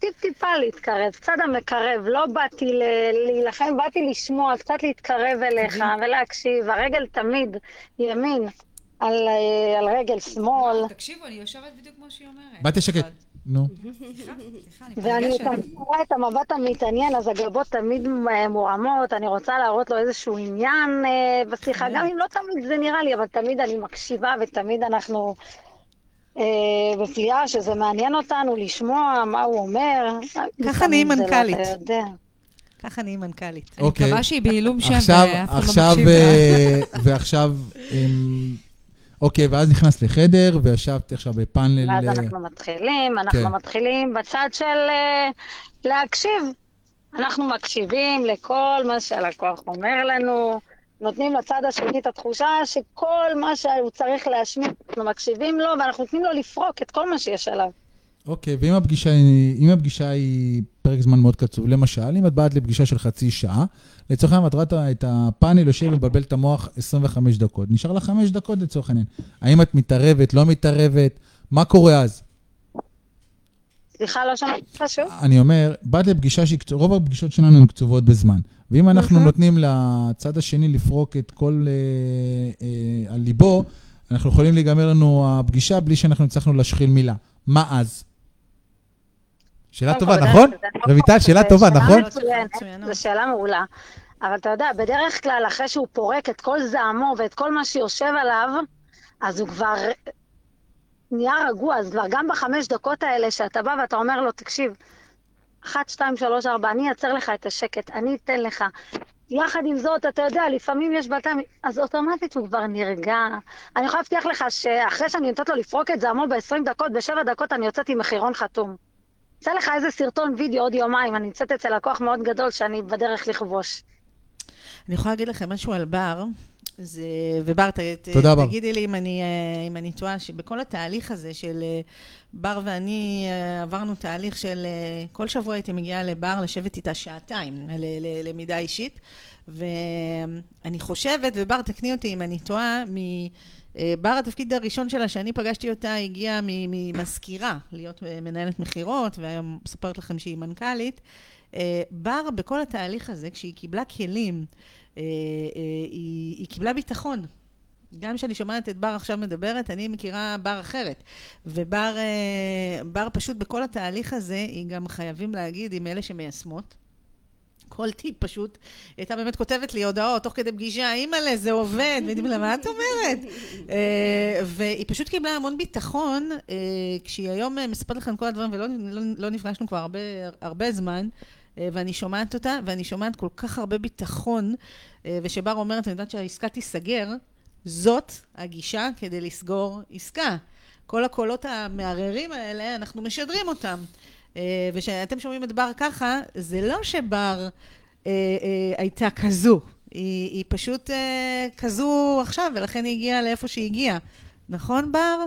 טיפ-טיפה להתקרב, קצת המקרב. לא באתי ל- להילחם, באתי לשמוע, קצת להתקרב אליך ולהקשיב. הרגל תמיד ימין על, אה, על רגל שמאל. תקשיבו, אני יושבת בדיוק כמו שהיא אומרת. באתי שקט. נו. ואני רואה את המבט המתעניין, אז הגבות תמיד אה, מורמות, אני רוצה להראות לו איזשהו עניין אה, בשיחה, גם אם לא תמיד זה נראה לי, אבל תמיד אני מקשיבה ותמיד אנחנו בפליאה, שזה מעניין אותנו לשמוע מה הוא אומר. ככה זה לא, מנכ"לית. ככה נהיי מנכ"לית. אני אוקיי. מקווה שהיא בעילום שם עכשיו, ואף אחד לא עכשיו, מקשיב לה. אה, ועכשיו, אוקיי, ואז נכנסת לחדר, וישבת עכשיו בפאנל... ואז אה, אנחנו מתחילים, אנחנו כן. מתחילים בצד של אה, להקשיב. אנחנו מקשיבים לכל מה שהלקוח אומר לנו, נותנים לצד השני את התחושה שכל מה שהוא צריך להשמיע, אנחנו מקשיבים לו ואנחנו נותנים לו לפרוק את כל מה שיש עליו. אוקיי, ואם הפגישה, הפגישה היא פרק זמן מאוד קצוב, למשל, אם את באת לפגישה של חצי שעה, לצורך העניין, את ה- את הפאנל יושב ומבלבל את המוח 25 דקות. נשאר לך 5 דקות לצורך העניין. האם את מתערבת, לא מתערבת? מה קורה אז? סליחה, לא שמעתי אותך שוב? אני אומר, באת לפגישה שהיא, קצ- רוב הפגישות שלנו הן קצובות בזמן. ואם אנחנו נותנים לצד השני לפרוק את כל אה, אה, על ליבו, אנחנו יכולים להיגמר לנו הפגישה בלי שאנחנו הצלחנו להשחיל מילה. מה אז? שאלה טובה, נכון? רויטל, שאלה זו טובה, נכון? זו שאלה מעולה. אבל אתה יודע, בדרך כלל, אחרי שהוא פורק את כל זעמו ואת כל מה שיושב עליו, אז הוא כבר נהיה רגוע, אז כבר גם בחמש דקות האלה שאתה בא ואתה אומר לו, תקשיב, אחת, שתיים, שלוש, ארבע, אני אעצר לך את השקט, אני אתן לך. יחד עם זאת, אתה יודע, לפעמים יש בלתיים, אז אוטומטית הוא כבר נרגע. אני יכולה להבטיח לך שאחרי שאני נותנת לו לפרוק את זעמו ב-20 דקות, בשבע דקות אני יוצאת עם מחירון חתום. יצא לך איזה סרטון וידאו עוד יומיים, אני נמצאת אצל לקוח מאוד גדול שאני בדרך לכבוש. אני יכולה להגיד לכם משהו על בר, זה, ובר, ת, ת, תודה, בר. תגידי לי אם אני, אה, אם אני טועה, שבכל התהליך הזה של אה, בר ואני אה, עברנו תהליך של כל שבוע הייתי מגיעה לבר לשבת איתה שעתיים ל- ל- למידה אישית, ואני חושבת, ובר, תקני אותי אם אני טועה, מ... בר, התפקיד הראשון שלה, שאני פגשתי אותה, הגיעה ממזכירה, להיות מנהלת מכירות, והיום מספרת לכם שהיא מנכ"לית. אה, בר, בכל התהליך הזה, כשהיא קיבלה כלים, אה, אה, היא, היא קיבלה ביטחון. גם כשאני שומעת את בר עכשיו מדברת, אני מכירה בר אחרת. ובר בר פשוט בכל התהליך הזה, היא גם חייבים להגיד, עם אלה שמיישמות. כל טיפ פשוט, היא הייתה באמת כותבת לי הודעות תוך כדי פגישה, אימא'לה, זה עובד, והייתי אומרת מה את אומרת? והיא פשוט קיבלה המון ביטחון, כשהיא היום מספרת לכם כל הדברים, ולא לא, לא נפגשנו כבר הרבה, הרבה זמן, ואני שומעת אותה, ואני שומעת כל כך הרבה ביטחון, אה, ושבר אומרת, אני יודעת שהעסקה תיסגר, זאת הגישה כדי לסגור עסקה. כל הקולות המערערים האלה, אנחנו משדרים אותם. אה, וכשאתם שומעים את בר ככה, זה לא שבר אה, אה, הייתה כזו, היא, היא פשוט אה, כזו עכשיו, ולכן היא הגיעה לאיפה שהיא הגיעה. נכון, בר?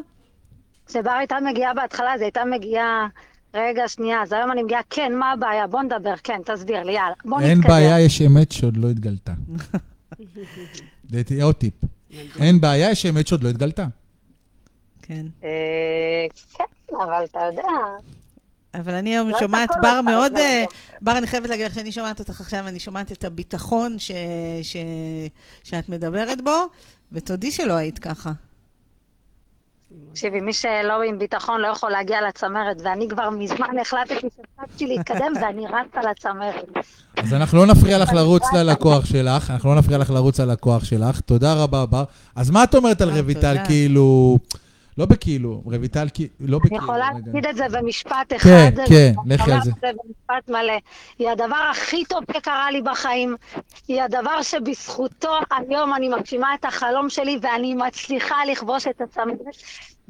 כשבר הייתה מגיעה בהתחלה, היא הייתה מגיעה, רגע, שנייה, אז היום אני מגיעה, כן, מה הבעיה? בוא נדבר, כן, תסביר לי, יאללה, בוא נתקדם. אין בעיה, יש אמת שעוד לא התגלתה. זה תהיה עוד טיפ. אין בעיה, יש אמת שעוד לא התגלתה. כן. אה, כן, אבל אתה יודע, אבל אני היום לא שומעת בר מאוד... אה, בר, אני חייבת להגיד לך שאני שומעת אותך עכשיו, אני שומעת את הביטחון ש, ש, שאת מדברת בו, ותודי שלא היית ככה. תקשיבי, מי שלא עם ביטחון לא יכול להגיע לצמרת, ואני כבר מזמן החלטתי שהפסקתי להתקדם ואני רצה לצמרת. אז אנחנו לא נפריע לך לרוץ ללקוח שלך, אנחנו לא נפריע לך לרוץ ללקוח שלך. תודה רבה, בר. אז מה את אומרת על אה, רויטל. כאילו... לא בכאילו, רויטל, כי- לא אני בכאילו. יכולה רגע. להגיד את זה במשפט אחד. כן, כן, לכי על זה. זה במשפט מלא. היא הדבר הכי טוב שקרה לי בחיים. היא הדבר שבזכותו היום אני מגשימה את החלום שלי ואני מצליחה לכבוש את הצמרת.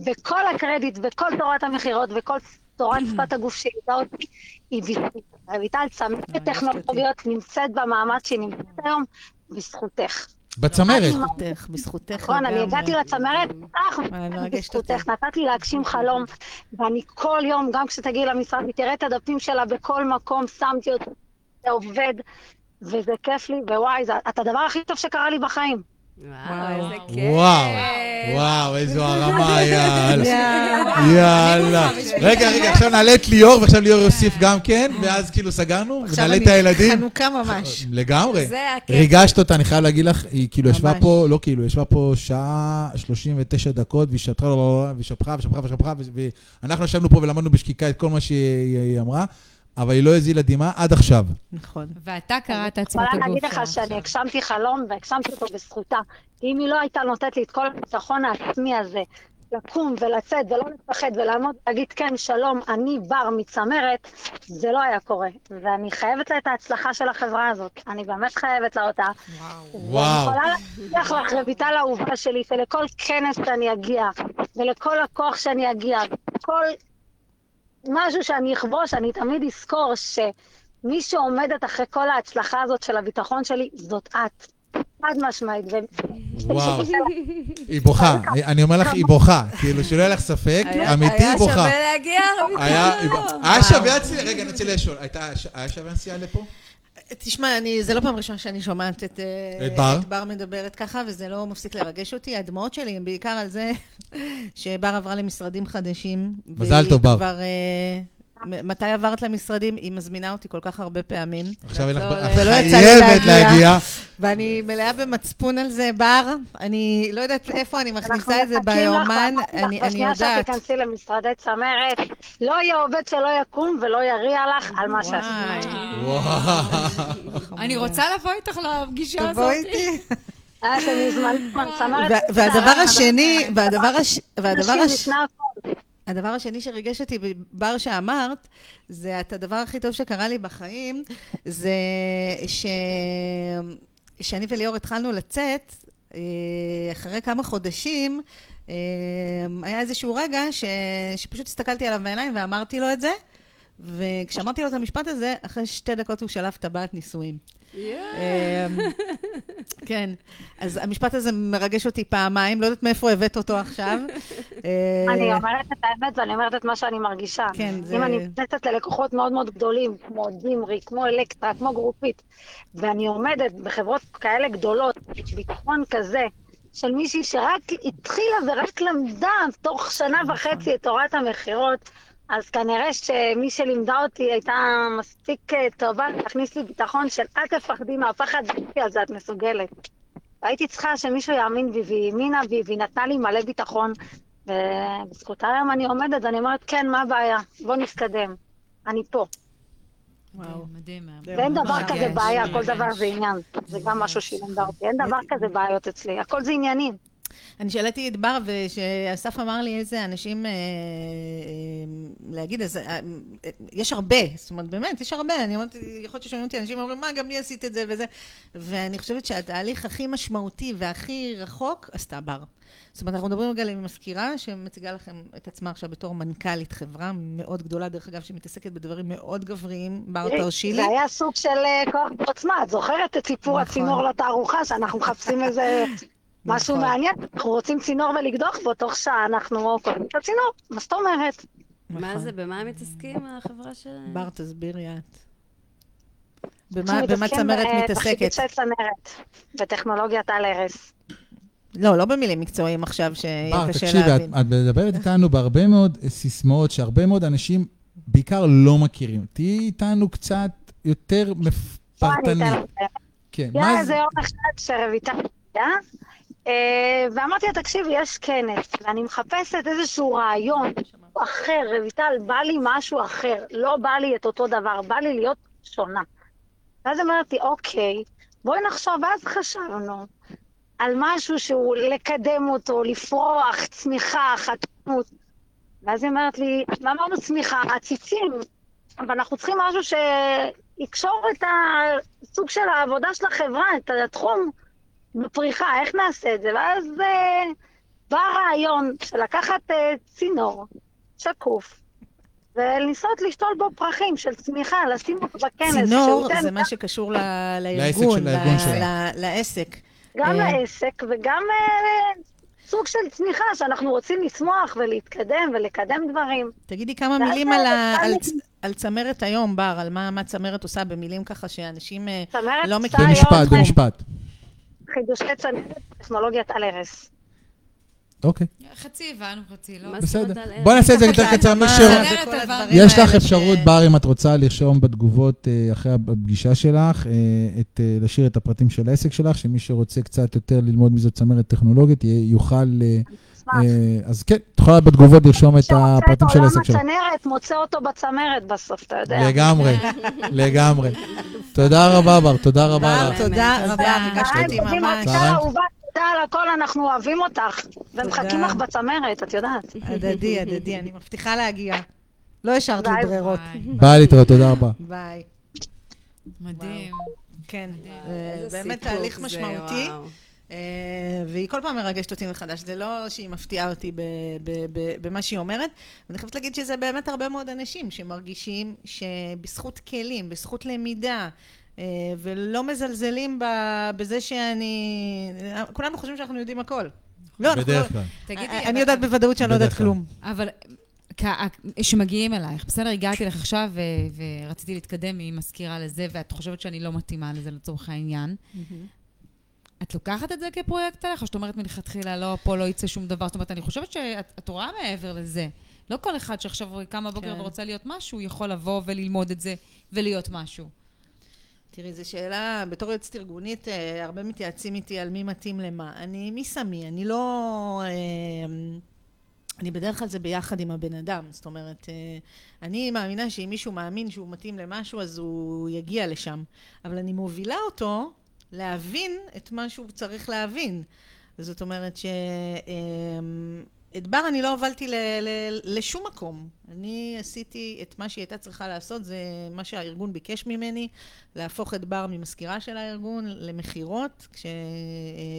וכל הקרדיט וכל תורת המכירות וכל תורת שפת הגוף שהייתה אותי, היא בזכות. רויטל צמרת טכנולוגיות נמצאת במעמד שהיא נמצאת היום בזכותך. בצמרת. בזכותך, בזכותך נכון, אני. הגעתי לצמרת, אך, מרגשת אותי. בזכותך, נתת לי להגשים חלום, ואני כל יום, גם כשתגיעי למשרד, תראה את הדפים שלה בכל מקום, שמתי אותו, זה עובד, וזה כיף לי, ווואי, זה את הדבר הכי טוב שקרה לי בחיים. וואו, איזה כיף. וואו, וואו, איזו הרמה, יאללה. יאללה. רגע, רגע, עכשיו נעלה את ליאור, ועכשיו ליאור יוסיף גם כן, ואז כאילו סגרנו, עכשיו ונעלה אני את הילדים. חנוכה ממש. לגמרי. זה הכיף. ריגשת אותה, אני חייב להגיד לך, היא כאילו ישבה. פה, לא כאילו, ישבה פה שעה 39 דקות, והיא שפכה, והיא שפכה ושפכה ושפכה, ואנחנו ישבנו פה ולמדנו בשקיקה את כל מה שהיא היא אמרה, אבל היא לא הזילה דמעה עד עכשיו. נכון. ואתה קראת אני עצמות יכולה הגוף להגיד לך שאני. הגשמתי חלום, והגשמתי אותו בזכותה. אם היא לא הייתה נותנת לי את כל הביטחון העצמי הזה, לקום ולצאת ולא לפחד ולעמוד, להגיד כן, שלום, אני בר מצמרת, זה לא היה קורה. ואני חייבת לה את ההצלחה של החברה הזאת. אני באמת חייבת לה אותה. ואני וואו. יכולה להבטיח לך, רויטל האהובה שלי, שלכל כנס שאני אגיע, ולכל לקוח שאני אגיע, כל משהו שאני אכבוש, אני תמיד אזכור שמי שעומדת אחרי כל ההצלחה הזאת של הביטחון שלי, זאת את. חד משמעית. וואו. היא בוכה, אני אומר לך, היא בוכה. כאילו, שלא יהיה לך ספק, היה- אמיתי היא היה בוכה. שווה להגיע? היה בוכה. היה שווה נסיעה, רגע, אני רוצה לשאול, היה שווה נסיעה לפה? תשמע, אני, זה לא פעם ראשונה שאני שומעת את, אה, את בר? את בר מדברת ככה, וזה לא מפסיק לרגש אותי. הדמעות שלי הן בעיקר על זה שבר עברה למשרדים חדשים. מזל והיא טוב, בר. כבר, אה, מתי עברת למשרדים? היא מזמינה אותי כל כך הרבה פעמים. עכשיו אין לך... ולא יצא לי חייבת להגיע. ואני מלאה במצפון על זה, בר. אני לא יודעת איפה אני אנחנו מכניסה את זה ביומן, אני אני בשנייה יודעת. שתיכנסי למשרדי צמרת, לא יהיה עובד שלא יקום ולא יריע לך על מה שעשית. אני רוצה לבוא איתך לפגישה הזאת. תבואי איתי. וה- והדבר השני, והדבר הש- הדבר השני שריגש אותי בבר שאמרת, זה את הדבר הכי טוב שקרה לי בחיים, זה ש... שאני וליאור התחלנו לצאת, אה, אחרי כמה חודשים, אה, היה איזשהו רגע ש... שפשוט הסתכלתי עליו בעיניים ואמרתי לו את זה, וכשאמרתי לו את המשפט הזה, אחרי שתי דקות הוא שלף טבעת נישואים. אמ, כן, אז המשפט הזה מרגש אותי פעמיים, לא יודעת מאיפה הבאת אותו עכשיו. אה, אני אומרת את האמת ואני אומרת את מה שאני מרגישה. כן, זה- אם אני נכנסת ללקוחות מאוד מאוד גדולים, כמו זימרי, כמו אלקטרה, כמו גרופית, ואני עומדת בחברות כאלה גדולות, ביטחון כזה, של מישהי שרק התחילה ורק למדה תוך שנה וחצי את תורת המכירות, אז כנראה שמי שלימדה אותי הייתה מספיק אה, טובה להכניס לי ביטחון של אל תפחדי מהפחד, על זה את מסוגלת. והייתי צריכה שמישהו יאמין בי, והיא האמינה בי, והיא נתנה לי מלא ביטחון. ובזכותה היום אני עומדת, ואני אומרת, כן, מה הבעיה? בוא נתקדם. אני פה. וואו. מדהים. ואין דבר ממש. כזה בעיה, כל דבר זה עניין. זה גם משהו שהיא לימדה אותי. אין דבר כזה בעיות אצלי, הכל זה עניינים. אני שאלתי את בר, ושאסף אמר לי איזה אנשים אה, אה, להגיד, אז אה, יש הרבה, זאת אומרת, באמת, יש הרבה. אני אומרת, יכול להיות ששומעים אותי אנשים אומרים, מה, גם לי עשית את זה וזה. ואני חושבת שהתהליך הכי משמעותי והכי רחוק עשתה בר. זאת אומרת, אנחנו מדברים רגע עם מזכירה שמציגה לכם את עצמה עכשיו בתור מנכ"לית חברה מאוד גדולה, דרך אגב, שמתעסקת בדברים מאוד גבריים. בר, תרשי לי. זה היה סוג של אה, כוח בעוצמה. את זוכרת את סיפור נכון. הצינור לתערוכה, שאנחנו מחפשים איזה משהו נכון. מעניין? אנחנו רוצים צינור ולקדוח בו, תוך שעה אנחנו קוראים את הצינור. מה זאת אומרת? מה נכון. זה, במה הם מתעסקים, החברה שלהם? בר, תסבירי את. במה, צמרת בתחשיבים מתעסקת? של צנרת, בטכנולוגיית על הרס. לא, לא במילים מקצועיים עכשיו, שיהיה בר, קשה תקשיבי, את להבין. את מדברת איתנו בהרבה מאוד סיסמאות שהרבה מאוד אנשים בעיקר לא מכירים. תהיי איתנו קצת יותר מפ- בוא אני פרטני. אתן לכם. כן, מה איזה זה? יום אחד שרויטל אה, ואמרתי לה, תקשיבי, יש כנס, ואני מחפשת איזשהו רעיון אחר, רויטל, בא לי משהו אחר, לא בא לי את אותו דבר, בא לי להיות שונה. ואז אמרתי, אוקיי, בואי נחשוב, ואז חשבנו על משהו שהוא לקדם אותו, לפרוח, צמיחה, חתמות. ואז היא אומרת לי, מה אמרנו צמיחה? עציצים, אבל אנחנו צריכים משהו שיקשור את הסוג של העבודה של החברה, את התחום בפריחה, איך נעשה את זה? ואז אה, בא הרעיון של לקחת אה, צינור שקוף ולנסות לשתול בו פרחים של צמיחה, לשים אותו בכנס. צינור זה גם- מה שקשור ל- לעסק לארגון, של הארגון ל-. ל- לעסק. גם אה. לעסק וגם אה, סוג של צמיחה, שאנחנו רוצים לצמוח ולהתקדם ולקדם דברים. תגידי כמה מילים על, ה, על, על צמרת היום, בר, על מה, מה צמרת עושה במילים ככה שאנשים אה, צמרת לא עושה מכירים. במשפט, היום במשפט. חידושי צנרת וטכנולוגיית על הרס. אוקיי, חצי הבנו, חצי לא. בסדר. בוא נעשה את זה יותר קצר. יש לך אפשרות, בר, אם את רוצה לרשום בתגובות אה, אחרי הפגישה שלך, אה, את, אה, לשיר את הפרטים של העסק שלך, שמי שרוצה קצת יותר ללמוד זאת צמרת טכנולוגית, יוכל... אה, אז כן, את יכולה בתגובות לרשום את את הפרטים של עולם העסק שלך. הצנרת, מוצא אותו בצמרת בסוף, אתה יודע. לגמרי, לגמרי. תודה רבה, בר, תודה רבה לך. תודה תודה. רבה, ריגשת אותי ממש. את תודה על הכל, אנחנו אוהבים אותך. ומחכים תודה. לך בצמרת, את יודעת. הדדי, הדדי, אני מבטיחה להגיע. לא השארת לי. ברירות. ביי להתראות, תודה רבה. ביי. מדהים. כן, באמת תהליך משמעותי. אה, והיא כל פעם מרגשת אותי מחדש, זה לא שהיא מפתיעה אותי ב- ב- ב- במה שהיא אומרת. ואני חייבת להגיד שזה באמת הרבה מאוד אנשים שמרגישים שבזכות כלים, בזכות למידה, אה, ולא מזלזלים ב- בזה שאני... כולנו חושבים שאנחנו יודעים הכל. לא, אנחנו בדרך לא- כלל. תגידי, אני אבל- יודעת בוודאות שאני לא יודעת. כלום. אבל שמגיעים אלייך, בסדר, הגעתי לך עכשיו ו- ורציתי להתקדם עם מזכירה לזה, ואת חושבת שאני לא מתאימה לזה לצורך העניין. את לוקחת את זה כפרויקט עליך, או שאת אומרת מלכתחילה, לא, פה לא יצא שום דבר? זאת אומרת, אני חושבת שאת את רואה מעבר לזה. לא כל אחד שעכשיו קם בבוקר כן. ורוצה להיות משהו, יכול לבוא וללמוד את זה ולהיות משהו. תראי, זו שאלה, בתור יועצת ארגונית, אה, הרבה מתייעצים איתי על מי מתאים למה. אני, מי שמי? אני לא... אה, אני בדרך כלל זה ביחד עם הבן אדם. זאת אומרת, אה, אני מאמינה שאם מישהו מאמין שהוא מתאים למשהו, אז הוא יגיע לשם. אבל אני מובילה אותו להבין את מה שהוא צריך להבין. זאת אומרת ש... אה, את בר אני לא הובלתי ל, ל, לשום מקום. אני עשיתי את מה שהיא הייתה צריכה לעשות, זה מה שהארגון ביקש ממני, להפוך את בר ממזכירה של הארגון למכירות, כש,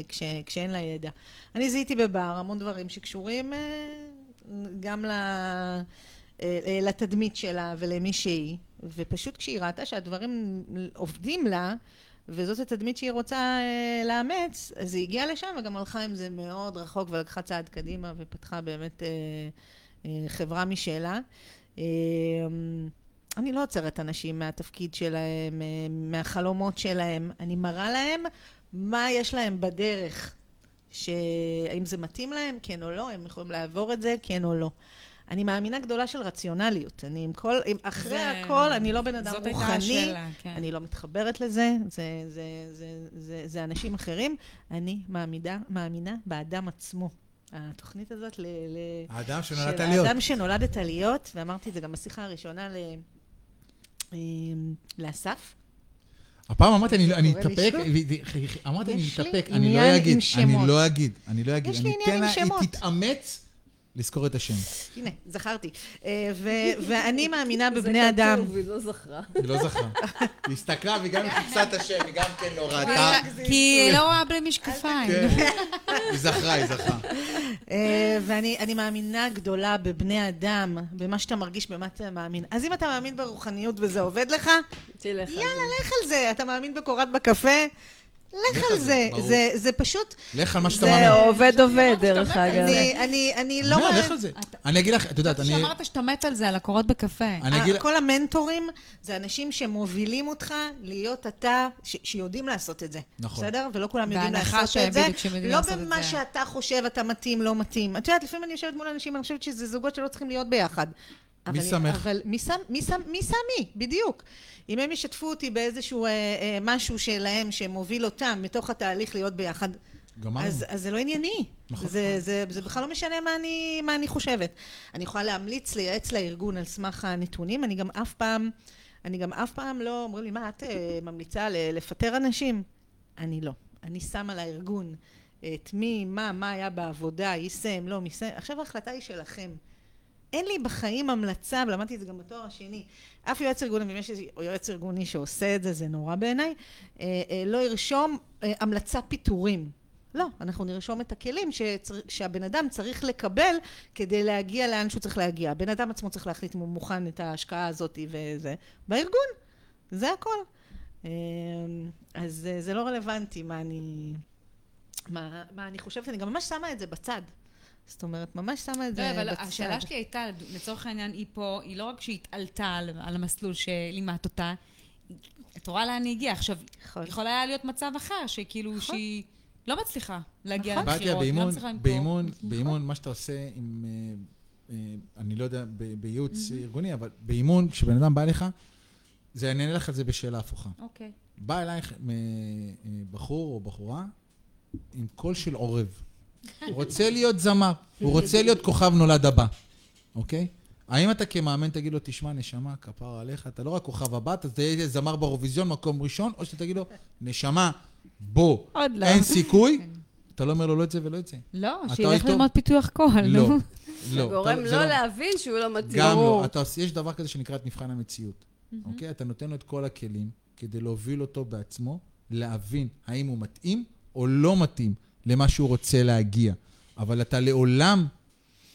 כש, כשאין לה ידע. אני זיהיתי בבר המון דברים שקשורים אה, גם ל, אה, לתדמית שלה ולמי שהיא, ופשוט כשהיא ראתה שהדברים עובדים לה, וזאת התדמית שהיא רוצה אה, לאמץ, אז היא הגיעה לשם וגם הלכה עם זה מאוד רחוק ולקחה צעד קדימה ופתחה באמת אה, אה, חברה משלה. אה, אני לא עוצרת אנשים מהתפקיד שלהם, אה, מהחלומות שלהם, אני מראה להם מה יש להם בדרך, שהאם זה מתאים להם, כן או לא, הם יכולים לעבור את זה, כן או לא. אני מאמינה גדולה של רציונליות. אני עם כל, עם, אחרי זה- הכל, אני לא בן אדם זאת הייתה רוחני. השאלה, כן. אני לא מתחברת לזה, זה, זה, זה, זה, זה אנשים אחרים. אני מאמינה, מאמינה באדם עצמו. התוכנית הזאת ל... ל האדם של שנולדת להיות. האדם שנולדת להיות, ואמרתי את זה גם בשיחה הראשונה ל... אמ, לאסף. הפעם אמרתי, אני- לי אתאפק. אמרתי, אני אתאפק, אני לא עניין אגיד, אני. לא אגיד, אני לא אגיד. אני אתן לה- היא. תתאמץ לזכור את השם. הנה, זכרתי. אה, ו- ואני מאמינה זה בבני אדם. כתוב, היא לא זכרה. היא לא זכרה. היא הסתכלה והיא גם חיפשה את השם, היא גם כן לא ראתה. כי היא לא רואה בלי משקפיים. כן. היא זכרה, היא זכרה. אה, ואני אני מאמינה גדולה בבני אדם, במה שאתה מרגיש, במה אתה מאמין. אז אם אתה מאמין ברוחניות וזה עובד לך, יאללה, זה. לך על זה. אתה מאמין בקורת בקפה? לך על זה. זה- זה פשוט... לך על מה שאתה זה מאמין. עובד עובד, דרך אגב. אני- אני אני לא... לא, לך על זה. אני אגיד לך, את יודעת, אני... שאמרת שאתה מת על זה, על הקורות בקפה. אני אגיד... כל המנטורים זה אנשים שמובילים אותך להיות אתה, ש- שיודעים לעשות את זה. נכון. בסדר? ולא כולם יודעים לעשות את זה. לא לעשות את במה זה. שאתה חושב אתה מתאים, לא מתאים. את יודעת, לפעמים אני יושבת מול אנשים, אני חושבת שזה זוגות שלא צריכים להיות ביחד. מי שמך? אבל מי שם, מי שם, מי שם מי? בדיוק. אם הם ישתפו אותי באיזשהו אה, אה, משהו שלהם שמוביל אותם מתוך התהליך להיות ביחד, גמרנו. אז, אז זה לא ענייני. נכון. זה, זה, זה בכלל לא משנה מה אני, מה אני חושבת. אני יכולה להמליץ, לייעץ לארגון על סמך הנתונים, אני גם אף פעם, אני גם אף פעם לא, אומרים לי, מה, את אה, ממליצה לפטר אנשים? אני לא. אני שמה לארגון את מי, מה, מה היה בעבודה, יישם, לא יישם. עכשיו ההחלטה היא שלכם. אין לי בחיים המלצה, ולמדתי את זה גם בתואר השני, אף יועץ ארגוני, ואם יש איזה יועץ ארגוני שעושה את זה, זה נורא בעיניי, אה, אה, לא ירשום אה, המלצה פיטורים. לא, אנחנו נרשום את הכלים שצר, שהבן אדם צריך לקבל כדי להגיע לאן שהוא צריך להגיע. הבן אדם עצמו צריך להחליט אם הוא מוכן את ההשקעה הזאת וזה, בארגון, זה הכל. אז זה לא רלוונטי מה אני... מה, מה אני חושבת, אני גם ממש שמה את זה בצד. זאת אומרת, ממש שמה את זה לא, בצד. אבל השאלה שלי הייתה, לצורך העניין, היא פה, היא לא רק שהיא התעלתה על, המסלול שלימדת אותה, את רואה לאן היא הגיעה. עכשיו, נכון. יכול היה להיות מצב אחר, שכאילו שהיא לא מצליחה להגיע נכון. לבחירות, היא לא מצליחה למכור. באימון, באימון, מה שאתה עושה עם, אה, אה, אני לא יודע, בייעוץ ארגוני, אבל באימון, כשבן אדם בא אליך, זה, אני אענה לך על זה בשאלה הפוכה. אוקיי. בא אלייך אה, בחור או בחורה עם קול של עורב. הוא רוצה להיות זמר, הוא רוצה להיות כוכב נולד הבא, אוקיי? האם אתה כמאמן תגיד לו, תשמע, נשמה, כפר עליך, אתה לא רק כוכב הבא, אתה תהיה זמר באירוויזיון, מקום ראשון, או שאתה תגיד לו, נשמה, בוא, עוד לא. אין סיכוי? אתה לא אומר לו לא את זה ולא את זה. לא, אתה שילך? ללמוד פיתוח קול, לא, נו. לא. גורם זה לא להבין שהוא לא מתאים. גם. לא. יש דבר כזה שנקרא את מבחן המציאות, אוקיי? אתה נותן לו את כל הכלים כדי להוביל אותו בעצמו, להבין האם הוא מתאים או לא מתאים למה שהוא רוצה להגיע. אבל אתה לעולם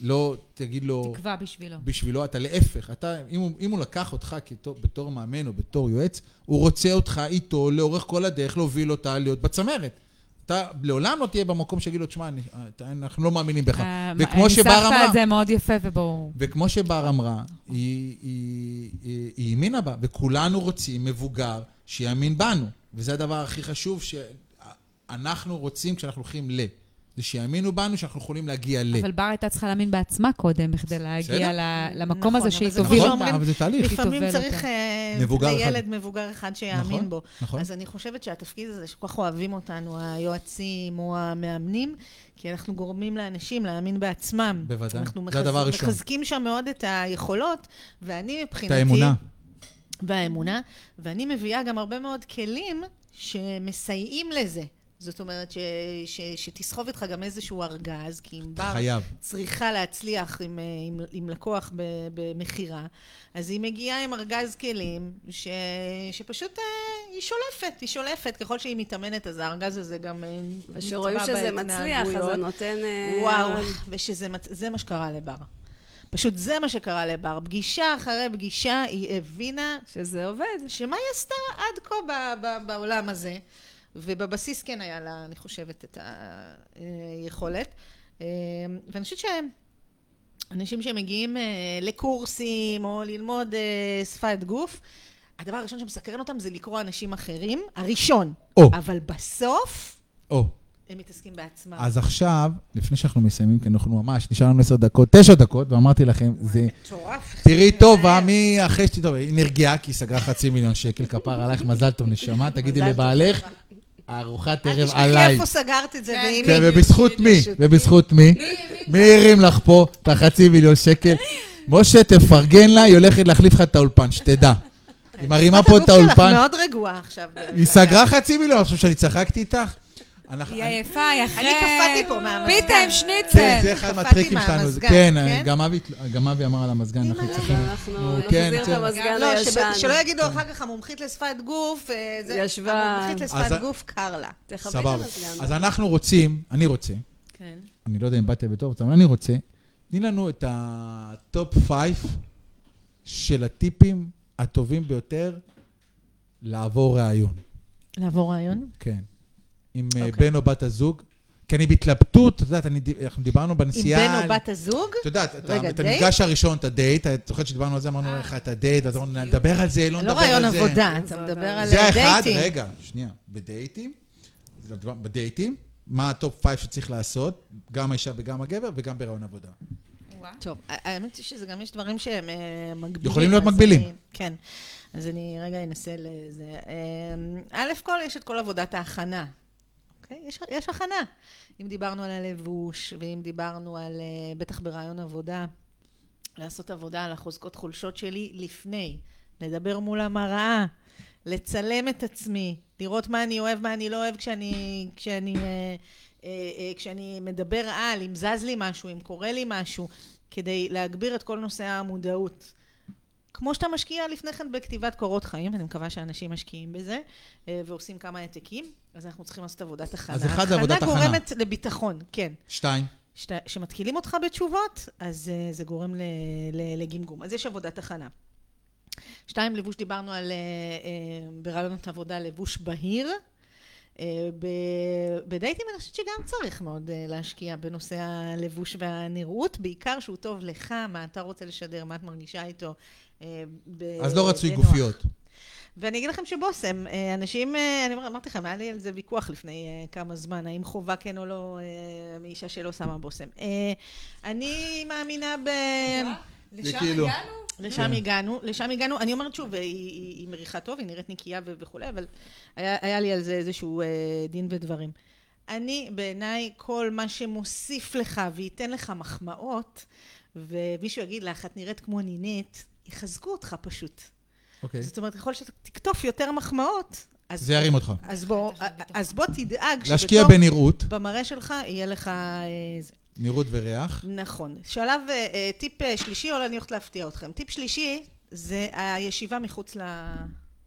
לא תגיד לו... תקווה בשבילו. בשבילו, אתה להפך, אתה, אם הוא, אם הוא לקח אותך כתור, בתור מאמן או בתור יועץ, הוא רוצה אותך איתו לאורך כל הדרך להוביל אותה להיות בצמרת. אתה לעולם לא תהיה במקום שיגיד לו, תשמע, אנחנו לא מאמינים בך. אה, וכמו שבר ניסחת אמרה, את זה מאוד יפה וברור. וכמו שבר אמרה, היא האמינה בה, וכולנו רוצים מבוגר שיאמין בנו. וזה הדבר הכי חשוב שאנחנו רוצים כשאנחנו הולכים ל... זה שיאמינו בנו שאנחנו יכולים להגיע ל... אבל בר הייתה צריכה להאמין בעצמה קודם, בכדי להגיע למקום נכון, הזה שהיא תוביל. נכון, אבל זה תהליך. לפעמים תובל צריך אותה. אה. לילד מבוגר אחד שיאמין נכון, בו. נכון. אז אני חושבת שהתפקיד הזה שכל כך אוהבים אותנו, היועצים או המאמנים, כי אנחנו גורמים לאנשים להאמין בעצמם. בוודאי. אנחנו זה הדבר הראשון. מחזקים שם מאוד את היכולות, ואני את מבחינתי... האמונה. והאמונה, ואני מביאה גם הרבה מאוד כלים שמסייעים לזה. זאת אומרת, ש, ש, שתסחוב איתך גם איזשהו ארגז, כי אם בר חייב. צריכה להצליח עם, אה, עם, עם לקוח במכירה, אז היא מגיעה עם ארגז כלים ש, שפשוט אה, היא שולפת, היא שולפת. ככל שהיא מתאמנת, אז הארגז הזה גם אה, וכשרואים נטבע שזה מצליח, אז זה בהתנהגויות. נותן... אה, וואו. ושזה מה שקרה לבר. פשוט זה מה שקרה לבר. פגישה אחרי פגישה, היא הבינה שזה עובד. שמה היא עשתה עד כה ב- ב- בעולם הזה, ובבסיס כן היה לה, אני חושבת, את היכולת. אה, ואני חושבת שאנשים שמגיעים אה, לקורסים או ללמוד אה, שפת גוף, הדבר הראשון שמסקרן אותם זה לקרוא אנשים אחרים, הראשון. או. אבל בסוף או, הם מתעסקים בעצמם. אז עכשיו, לפני שאנחנו מסיימים, כי אנחנו ממש, נשאר לנו עשר דקות, תשע דקות, ואמרתי לכם, זה... מטורף. תראי טובה, מי אחרי שתי טוב, היא נרגעה כי היא סגרה חצי מיליון שקל, כפר עלייך, מזל טוב נשמה, תגידי טוב. לבעלך, ארוחת אל ערב עליי. איפה סגרת את זה, כן, ועם כן, מי. ובזכות מי? ובזכות מי? מי הרים לך פה את החצי מיליון שקל? משה, תפרגן לה, היא הולכת להחליף לך את האולפן, שתדע. היא מרימה פה את הגוף שלך האולפן, מאוד רגועה עכשיו. היא סגרה חצי מיליון, עכשיו שאני צחקתי איתך? אנחנו- היא עייפה, היא אחרי... אני קפאתי פה מהמזגן. פיתה עם שניצל. כן, זה אחד מהטריקים שלנו. כן, כן? גם אבי- אמר על המזגן, אנחנו צריכים... אנחנו נו, כן, נחזיר את כן. המזגן לא, הישן. שב- שלא יגידו אחר כך המומחית לשפת גוף, אה. המומחית לשפת גוף קר לה. סבבה. אז אנחנו רוצים, אני רוצה, כן. אני לא יודע אם באתי בטוב, אבל אני רוצה, תני לנו את ה top five של הטיפים הטובים ביותר לעבור ראיון. לעבור רעיון? כן. עם אה, אוקיי. בן או בת הזוג. כי אני בהתלבטות, את יודעת, אני אנחנו דיברנו עם בנסיעה... בן או בת הזוג? את יודעת, את רגע? המפגש הראשון, את הדייט, את זוכרת שדיברנו על זה, אמרנו לך את הדייט, אז אמרנו, נדבר על זה, לא לא נדבר ראיון על זה. עבודה, אתה מדבר על זה האחד, דייטים. רגע, שנייה, בדייטים, בדייטים, מה ה top five שצריך לעשות, גם האישה וגם הגבר, וגם בראיון עבודה. טוב, האמת היא שזה גם יש דברים שהם אה, מקבילים. יכולים להיות אז מקבילים. אני- כן. אז אני רגע אנסה לזה. אה, א' כל, יש את כל עבודת ההכנה. אוקיי? יש, יש הכנה. אם דיברנו על הלבוש, ואם דיברנו על, אה, בטח ברעיון עבודה, לעשות עבודה על החוזקות חולשות שלי לפני, לדבר מול המראה, לצלם את עצמי, לראות מה אני אוהב, מה אני לא אוהב כשאני, כשאני, אה, אה, כשאני מדבר על, אם זז לי משהו, אם קורה לי משהו, כדי להגביר את כל נושא המודעות. כמו שאתה משקיע לפני כן בכתיבת קורות חיים, אני מקווה שאנשים משקיעים בזה, ועושים כמה העתקים, אז אנחנו צריכים לעשות עבודת הכנה. אז אחד זה עבודת הכנה. הכנה גורמת לביטחון, כן. שתיים, כשמתקילים אותך בתשובות, אז uh, זה גורם ל- ל- לגמגום. אז יש עבודת הכנה. שתיים, לבוש, דיברנו על, uh, uh, ברעיונות עבודה, לבוש בהיר. Uh, ב- בדייטים אני חושבת שגם צריך מאוד אה, להשקיע בנושא הלבוש והנראות, בעיקר שהוא טוב לך, מה אתה רוצה לשדר, מה את מרגישה איתו. אה, ב- אז לא רצוי. גופיות. ואני אגיד לכם שבושם, אה, אנשים, אה, אני אמרתי לכם, היה לי על זה ויכוח לפני אה, כמה זמן, האם חובה כן או לא מאישה שלא שמה בושם. אני מאמינה ב... לשם הגענו? לשם הגענו, לשם הגענו. אני אומרת שוב, היא, מריחה טוב, היא נראית נקייה וכולי, אבל היה, לי על זה איזשהו דין ודברים. אני, בעיניי, כל מה שמוסיף לך וייתן לך מחמאות, ומישהו יגיד לך, את נראית כמו נינט, יחזקו אותך פשוט. אוקיי. זאת אומרת, ככל שאתה תקטוף יותר מחמאות, אז, זה ירים אותך. אז, בוא, אז בוא תדאג להשקיע שבתוך- בנראות, במראה שלך יהיה לך... אה. נראות וריח. נכון. שלב, אה, אה, טיפ שלישי, אולי אני הולכת להפתיע אתכם. טיפ שלישי זה הישיבה מחוץ ל...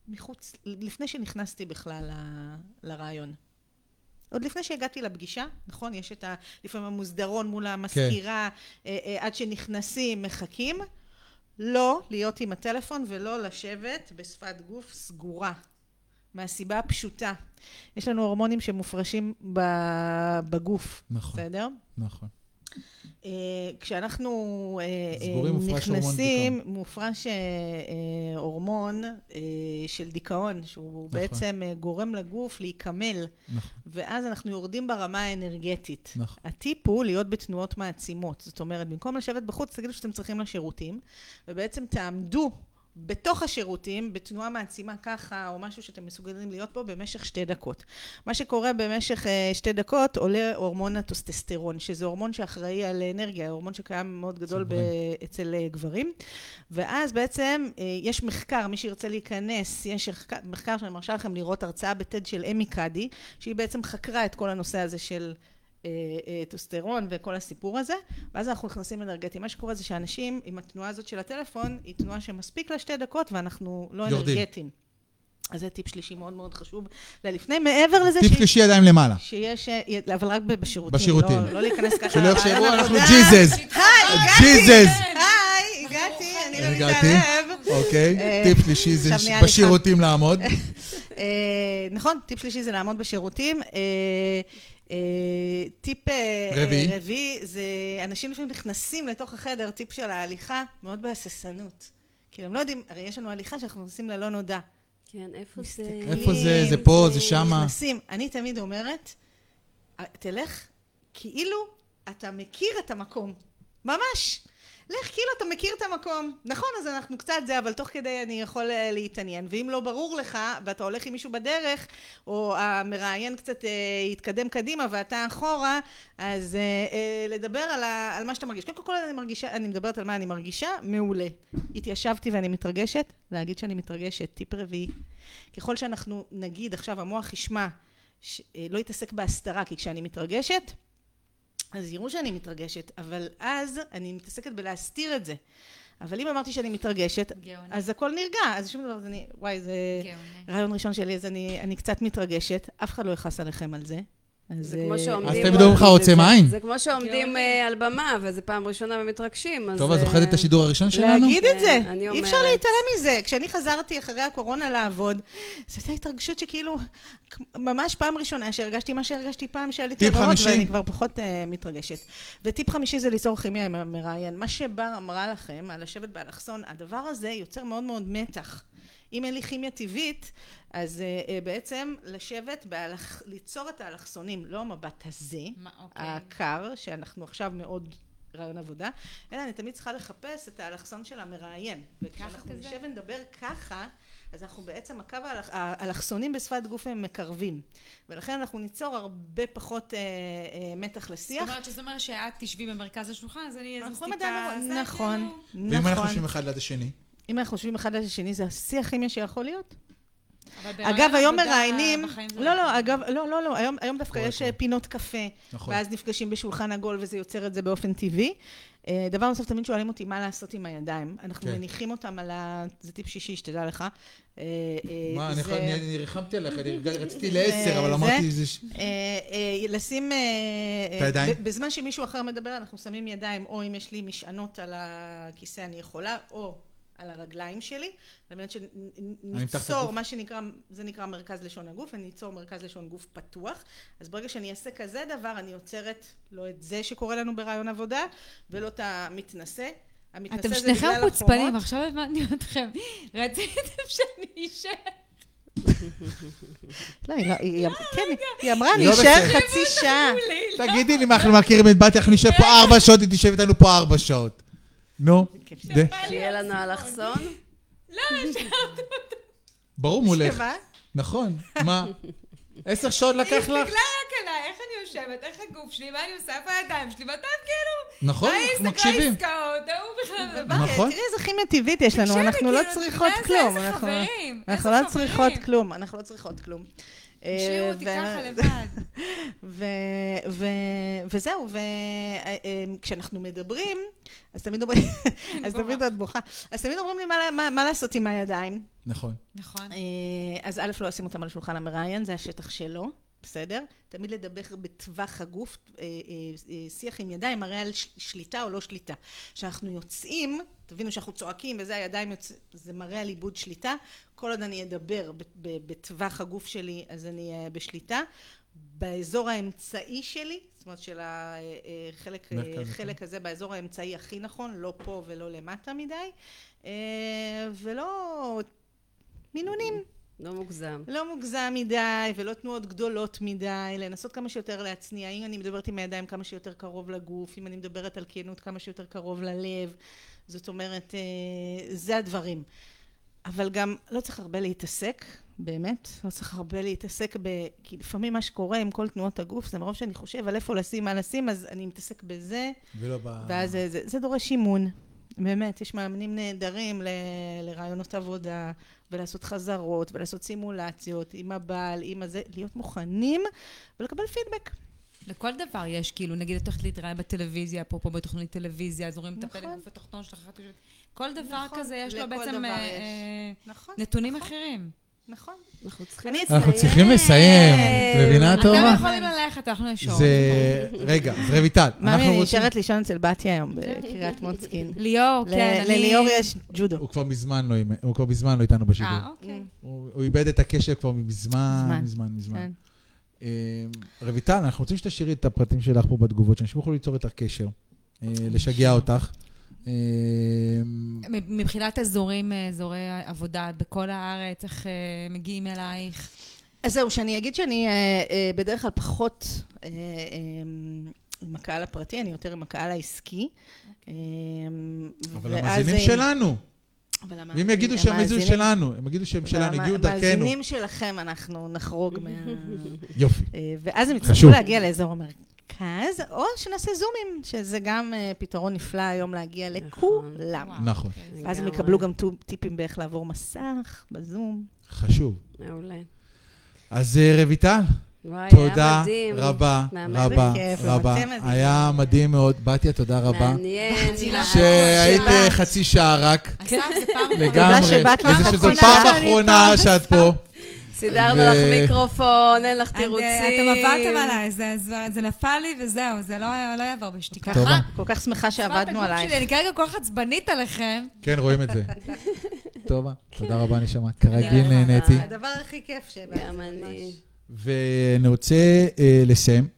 מחוץ, לפני שנכנסתי בכלל ל- לרעיון. עוד לפני שהגעתי לפגישה, נכון? יש את ה... לפעמים המוסדרון מול המזכירה, אה, אה, עד שנכנסים, מחכים. לא להיות עם הטלפון ולא לשבת בשפת גוף סגורה. מהסיבה הפשוטה. יש לנו הורמונים שמופרשים בגוף, נכון. בסדר? נכון. אה, כשאנחנו מופרש הורמון נכנסים, מופרש אה, הורמון אה, של דיכאון, שהוא נכון. בעצם אה, גורם לגוף להיקמל, נכון. ואז אנחנו יורדים ברמה האנרגטית. נכון. הטיפ הוא להיות בתנועות מעצימות. זאת אומרת, במקום לשבת בחוץ, תגידו שאתם צריכים לשירותים, ובעצם תעמדו בתוך השירותים, בתנועה מעצימה ככה, או משהו שאתם מסוגלים להיות פה במשך שתי דקות. מה שקורה במשך אה, שתי דקות, עולה הורמון הטוסטסטרון, שזה הורמון שאחראי על אנרגיה, הורמון שקיים מאוד גדול ב-. אצל אה, גברים. ואז בעצם אה, יש מחקר, מי שירצה להיכנס, יש מחקר- שאני מרשה לכם לראות הרצאה בטד של אמי קאדי, שהיא בעצם חקרה את כל הנושא הזה של טוסטרון וכל הסיפור הזה, ואז אנחנו נכנסים אנרגטי. מה שקורה זה שאנשים עם התנועה הזאת של הטלפון, היא תנועה שמספיק לה שתי דקות ואנחנו לא יורדים. אנרגטיים. אז זה טיפ שלישי מאוד מאוד חשוב. ללפני, מעבר לזה טיפ שלישי ידיים למעלה. שיש, אה, אבל רק בשירותים. בשירותים. לא, לא להיכנס ככה. שלא יחשבו, אנחנו. ג'יזז. היי, הגעתי. ג'יזז. היי, הגעתי, אני לא. מתערב. אוקיי. אה, טיפ שלישי זה בשירותים לעמוד. אה, נכון, טיפ שלישי זה לעמוד בשירותים. אה, אה, טיפ אה, רביעי. אה, רביעי זה אנשים לפעמים נכנסים לתוך החדר, טיפ של ההליכה, מאוד בהססנות. כאילו, הם לא יודעים, הרי יש לנו הליכה שאנחנו נכנסים ללא נודע. כן, איפה זה? מסתכלים, איפה זה? זה פה, זה שמה. נכנסים. אני תמיד אומרת, "אה, תלך כאילו אתה מכיר את המקום. ממש. לך כאילו אתה מכיר את המקום. נכון, אז אנחנו קצת זה, אבל תוך כדי אני יכול אה, להתעניין. ואם לא ברור לך, ואתה הולך עם מישהו בדרך, או המראיין קצת אה, קדימה ואתה אחורה, אז אה, אה, לדבר על, ה, על מה שאתה מרגיש. קודם כל אני מרגישה, אני מדברת על מה אני מרגישה, מעולה. התיישבתי ואני מתרגשת, להגיד שאני מתרגשת, טיפ רביעי. ככל שאנחנו נגיד, עכשיו המוח ישמע, ש- אה, לא יתעסק בהסתרה, כי כשאני מתרגשת, אז יראו שאני מתרגשת, אבל אז אני מתעסקת בלהסתיר את זה. אבל אם אמרתי שאני מתרגשת, גאוני. אז הכל נרגע, אז שום דבר, אז אני, וואי, זה גאוני. רעיון ראשון שלי, אז אני, אני קצת מתרגשת, אף אחד לא יכעס עליכם על זה. אז, זה כמו אה, שעומדים... אז תמיד אומרים לך עוצם עין. זה כמו שעומדים אה, על במה, וזו פעם ראשונה ומתרגשים, אז... טוב, אז אה, זוכרת את השידור הראשון שלנו? להגיד את זה, אני אי אפשר. להתעלם מזה. כשאני חזרתי אחרי הקורונה לעבוד, זו הייתה התרגשות שכאילו, ממש פעם ראשונה שהרגשתי מה שהרגשתי פעם שעליתי טיפ לבמות, חמישי. ואני כבר פחות מתרגשת. וטיפ חמישי זה ליצור כימיה עם המראיין. מה שבר אמרה לכם על לשבת באלכסון, הדבר הזה יוצר מאוד מאוד מתח. אם אין לי כימיה טבעית, אז uh, uh, בעצם לשבת, באלכ... ליצור את האלכסונים, לא המבט הזה, מה, אוקיי. הקר, שאנחנו עכשיו מאוד רעיון עבודה, אלא אני תמיד צריכה לחפש את האלכסון של המראיין. וכשאנחנו? נשב ונדבר ככה, אז אנחנו בעצם, הקו האלכ... האלכסונים בשפת גוף הם מקרבים. ולכן אנחנו ניצור הרבה פחות אה, אה, מתח זאת לשיח. אומרת, שזה אומר שאת תשבי במרכז השולחן, אז אני אנחנו טיפה... נכון, כאילו- ואם אנחנו נכון. יושבים אחד ליד השני? אם אנחנו חושבים אחד על השני, זה השיא הכימיה שיכול להיות. אגב, היום מראיינים, זה לא, לא, נכון. אגב, לא, לא, לא, היום, היום דווקא יש. אה, פינות קפה, נכון. ואז נפגשים בשולחן עגול וזה יוצר את זה באופן טבעי. אה, דבר נוסף, תמיד שואלים אותי מה לעשות עם הידיים. אנחנו כן. מניחים אותם על ה... זה טיפ שישי, שתדע לך. אה, מה, אני זה- אני אני ריחמתי עליך, אני רציתי לעשר, אבל זה- אמרתי זה... לשים... את הידיים? בזמן שמישהו אחר מדבר, אנחנו שמים ידיים, או אם יש לי משענות על הכיסא אני יכולה, או על הרגליים שלי, על מנת שניצור. מה שנקרא, זה נקרא מרכז לשון הגוף, וניצור מרכז לשון גוף פתוח. אז ברגע שאני אעשה כזה דבר, אני עוצרת לא את זה שקורה לנו ברעיון עבודה, ולא את המתנשא. המתנשא אתם זה שניכם בגלל חוצפנים, החומות. עכשיו הבנתי אתכם. רציתם שאני אשאר. לא, היא לא, כן, אמרה, אני לא אשאר. חצי שעה. תגידי לי מה אנחנו מכירים את בתיה, אנחנו נשב פה ארבע שעות, היא תשב איתנו פה ארבע שעות. נו, זה- שיהיה לנו אלכסון. לא, השארתם אותי. ברור מולך. שמה? נכון, מה? עשר שעות לקח לך? הסתכלה רק עליי, איך אני יושבת, איך הגוף שלי, מה אני עושה, איפה הידיים שלי, ואתם כאילו... נכון, ההיא אנחנו הסתכלה מקשיבים. עסקאות, ההוא בכלל... מה, נכון. תראי איזה כימיה טבעית יש לנו, אנחנו לא צריכות איזה- כלום. איזה אנחנו- חברים, אנחנו איזה לא צריכות. כלום, אנחנו לא צריכות כלום. השאירו אה, אותי ככה לבד. ו- ו- וזהו, וכשאנחנו מדברים, אז תמיד אומרים, אז. תמיד את בוכה, אז תמיד אומרים לי מה- מה- מה לעשות עם הידיים. נכון. נכון. אה, אז א', לא לשים אותם על שולחן המראיין, זה השטח שלו, בסדר? תמיד לדבר בטווח הגוף, אה, אה, אה, שיח עם ידיים מראה על שליטה או לא שליטה. כשאנחנו יוצאים, תבינו שאנחנו צועקים וזה הידיים יוצאים, זה מראה על איבוד שליטה. כל עוד אני אדבר בטווח הגוף שלי, אז אני בשליטה. באזור האמצעי שלי, זאת אומרת של החלק חלק הזה באזור האמצעי הכי נכון, לא פה ולא למטה מדי, ולא מינונים. לא מוגזם. לא מוגזם מדי ולא תנועות גדולות מדי, לנסות כמה שיותר להצניע. אם אני מדברת עם הידיים כמה שיותר קרוב לגוף, אם אני מדברת על כנות כמה שיותר קרוב ללב, זאת אומרת, אה, זה הדברים. אבל גם לא צריך הרבה להתעסק, באמת, לא צריך הרבה להתעסק ב... כי לפעמים מה שקורה עם כל תנועות הגוף, זה מרוב שאני חושב על איפה לשים, מה לשים, אז אני מתעסק בזה, ולא ב... ואז זה, זה, זה דורש אימון. באמת, יש מאמנים נהדרים ל, לרעיונות עבודה, ולעשות חזרות, ולעשות סימולציות עם הבעל, עם הזה, להיות מוכנים ולקבל פידבק. לכל דבר יש, כאילו, נגיד את הולכת להתראיין בטלוויזיה, אפרופו בתוכנית טלוויזיה, אז רואים את נכון. הפלג גוף התחתון שלך, כל דבר נכון, כזה יש לו בעצם אה. אה, נכון. נתונים נכון, אחרים. נכון. אנחנו צריכים אני אנחנו צריכים לסיים, את מבינה אתם טובה? יכולים ללכת, אנחנו נשאר. זה... רגע, אז רויטל, מאמי, אנחנו אני רוצים... נשארת לישון אצל בתיה היום בקריית מוצקין. ליאור, כן, אני... לליאור יש ג'ודו. הוא כבר מזמן לא הוא כבר מזמן לא איתנו בשידור. אה, אוקיי. הוא איבד את הקשר כבר מזמן, מזמן. מזמן. כן. אה, רויטל, אנחנו רוצים שתשאירי את הפרטים שלך פה בתגובות, שאנשים יוכלו ליצור איתך קשר, אה, לשגע אותך. אה, מבחינת אזורים, אה, אזורי עבודה בכל הארץ, איך אה, מגיעים אלייך? אז זהו, שאני אגיד שאני אה, בדרך כלל פחות אה, עם הקהל הפרטי, אני יותר עם הקהל העסקי. אה, אבל ואז, המאזינים שלנו, אבל ואם יגידו שהם איזו המאזינים- שלנו, הם יגידו שהם שלנו, הגיעו דרכנו. המאזינים שלכם אנחנו נחרוג מה... יופי. ואז הם. יצטרכו להגיע לאזור המרכז, או שנעשה זומים, שזה גם אה, פתרון נפלא היום להגיע לכולם. נכון, ואז הם לגמרי. יקבלו גם טיפים באיך לעבור מסך, בזום. חשוב. מעולה. אז אה, רויטל, תודה מדהים. רבה. רבה, רבה. היה מדהים מאוד. בתיה, תודה רבה. מעניין. שהיית. אה, חצי שעה רק, אסף, זה פעם לגמרי. שבאת וזה פעם שזו אחרונה פעם אחרונה פה. שאת פה. סידרנו ו- לך מיקרופון, אין לך אתם תירוצים. עבדתם עליי, זה- זה- זה נפל לי וזהו, זה לא לא יעבור בשתיקה. טובה. כל כך שמחה שעבדנו עלייך. אני כרגע כל כך עצבנית עליכם. כן, רואים את זה. טובה, תודה רבה, נשמה. כרגיל. נהניתי. הדבר הכי כיף אני. ואני רוצה אה, לסיים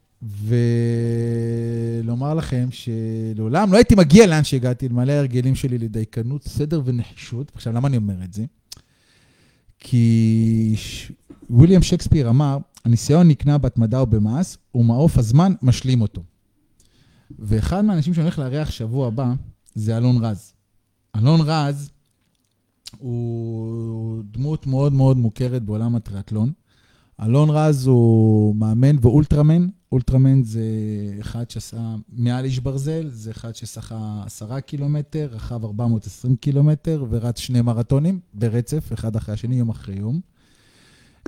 ולומר לכם שלעולם לא הייתי מגיע לאן שהגעתי, אלמלא ההרגלים שלי לדייקנות, סדר ונחישות. עכשיו, למה אני אומר את זה? כי. וויליאם שייקספיר אמר, הניסיון נקנה בהתמדה או במעש, ומעוף הזמן משלים אותו. ואחד מהאנשים שאני הולך לארח שבוע הבא, זה אלון רז. אלון רז הוא דמות מאוד מאוד מוכרת בעולם הטריאטלון. אלון רז הוא מאמן ואולטרמן. אולטרמן זה אחד שעשה מעל איש ברזל, זה אחד ששחה עשרה קילומטר, רכב 420 קילומטר ורץ שני מרתונים ברצף, אחד אחרי השני, יום אחרי יום.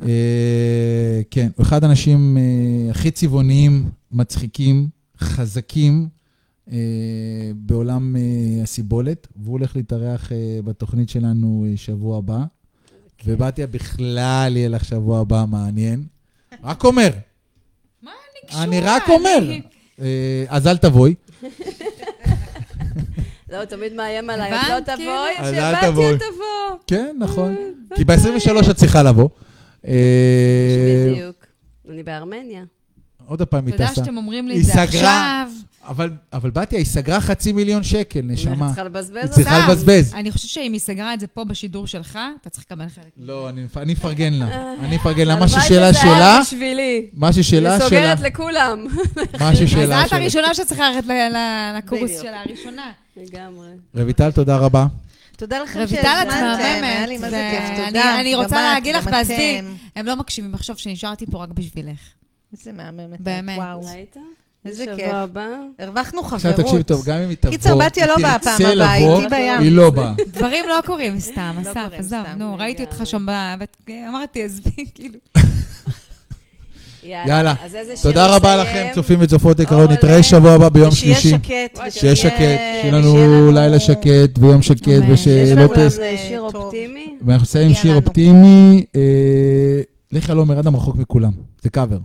אה, כן, הוא אחד האנשים אה, הכי צבעוניים, מצחיקים, חזקים אה, בעולם הסיבולת, והוא הולך להתארח בתוכנית שלנו שבוע הבא. ובתיה בכלל יהיה לך שבוע הבא מעניין. רק אומר, מה אני קשורה? אני רק אומר. אה, אז אל תבואי. לא, הוא תמיד מאיים עליי, את לא? תבואי, אז אל תבואי. כן, נכון. כי ב-23 את צריכה לבוא. אה, בדיוק. אני בארמניה. עוד פעם היא טסה. שאתם אומרים לי את זה. עכשיו. אבל, אבל בתיה, היא סגרה חצי מיליון שקל, נשמה. צריכה לבזבז היא אותה. צריכה סתם, לבזבז. אני חושבת שאם היא סגרה את זה פה בשידור שלך, אתה צריך לקבל חלק. לא, אני אני אפרגן לה. אני אפרגן לה. מה הלוואי ששלה וזה היה שלה, בשבילי. מה אני שלה. סוגרת לכולם. מה אז ששלה את שלה. הראשונה שצריכה ללכת ל- ל- לקורס. שלה, הראשונה. לגמרי. רויטל, תודה רבה. תודה לכם את שהזמנתם, היה לי. מה זה- כיף, אני- תודה. אני רוצה את, להגיד לך, ועזבי, אתם. הם לא מקשיבים לחשוב שנשארתי פה רק בשבילך. איזה מהממת. באמת. וואו. איזה כיף. שבוע הבא. הרווחנו עכשיו חברות. תקשיב טוב, גם אם היא תבוא, קיצר, בתיה לא באה פעם הבאה, איתי בים. היא לא באה. דברים לא קורים סתם, לא אסף, עזוב, נו, ראיתי אותך. שם, אמרתי, עזבי, כאילו. יאללה. תודה רבה? לכם, צופים וצופות יקרות, נתראה. שבוע הבא ביום שלישי. שקט. שיהיה שקט, שיהיה לנו לנו- לילה שקט ויום שקט. יש ושלא לנו ת... גם טס- שיר. אופטימי. ואנחנו נסיים עם שיר לנו. אופטימי, אה, לך הלום אדם רחוק מכולם, זה קאבר.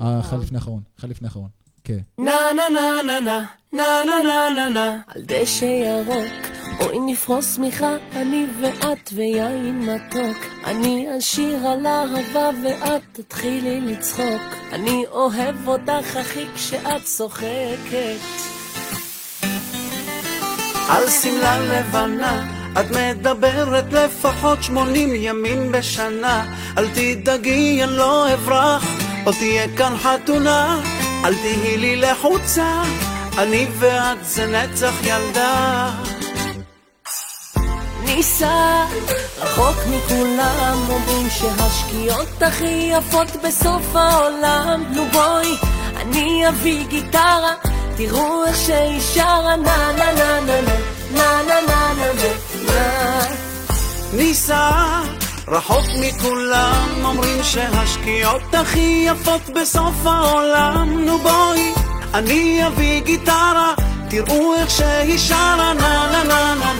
אה, אחד לפני האחרון, אחד לפני האחרון. כן. נה נה נה נה נה נה נה נה נה נה. על דשא ירוק בואי נפרוס שמיכה אני ואת ויין מתוק. אני אשיר על אהבה ואת תתחילי לצחוק. אני אוהב אותך הכי כשאת צוחקת. על שמלה לבנה את מדברת לפחות שמונים ימים בשנה. אל תדאגי אני לא אברח לא תהיה כאן חתונה אל תהי לי לחוצה אני ואת זה נצח ילדה. ניסע רחוק מכולם אומרים שהשקיעות הכי יפות בסוף העולם. נו בואי אני אביא גיטרה תראו איך שהיא שרה. נה נה נה נה נה נה נה נה נה נה נה. ניסע רחוק מכולם אומרים שהשקיעות הכי יפות בסוף העולם נו בואי אני אביא גיטרה תראו איך שהיא שרה נה נה נה נה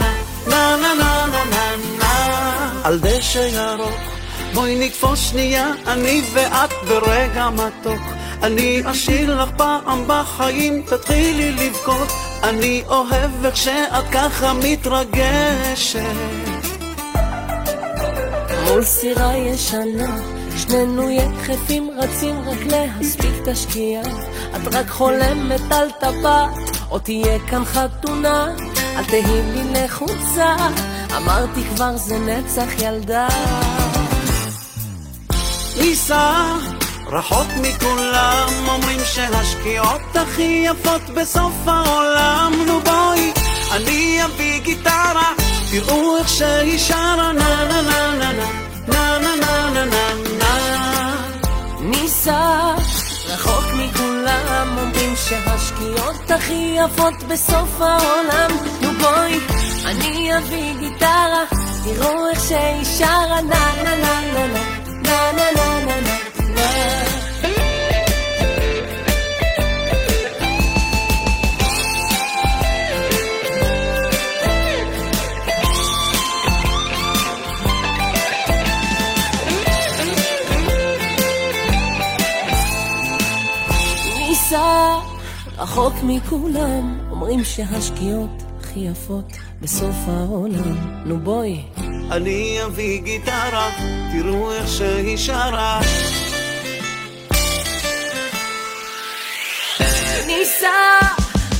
נה נה נה נה נה על דשא ירוק בואי נתפוס שנייה אני ואת ברגע מתוק אני אשאיר לך פעם בחיים תתחילי לבכות אני אוהב איך שאת ככה מתרגשת מול סירה ישנה שנינו יחפים רצים רק להספיק את השקיעה. את רק חולמת על טבעת או תהיה כאן חתונה. אל תהי לי לחוצה אמרתי כבר זה נצח ילדה. ניסע רחוק מכולם אומרים שהשקיעות הכי יפות בסוף העולם. נו בואי אני אביא גיטרה תראו איך שהיא שרה נה נה נה נה נה נה נה נה נה נה ניסע רחוק מכולם אומרים שהשקיעות הכי יפות בסוף העולם נו בואי אני אביא גיטרה תראו איך שהיא שרה נה נה נה נה נה נה נה נה נה רחוק מכולם אומרים שהשקיעות הכי יפות בסוף העולם. נו בואי. אני אביא גיטרה תראו איך שהיא שרה. ניסע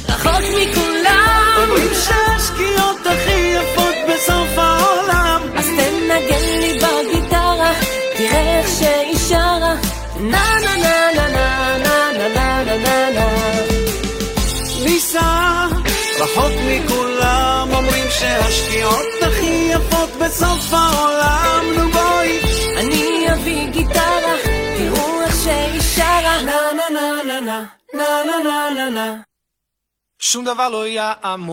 רחוק מכולם. אומרים שהשקיעות הכי יפות בסוף העולם. אז תנגן לי בגיטרה תראה איך שהיא שרה. נה נה נה נה נה רחוק מכולם אומרים שהשקיעות הכי יפות בסוף העולם. נו בואי. אני אביא גיטרה תראו איך שהיא שרה. נה נה נה נה. נה נה נה נה נה. שום דבר לא יעמוד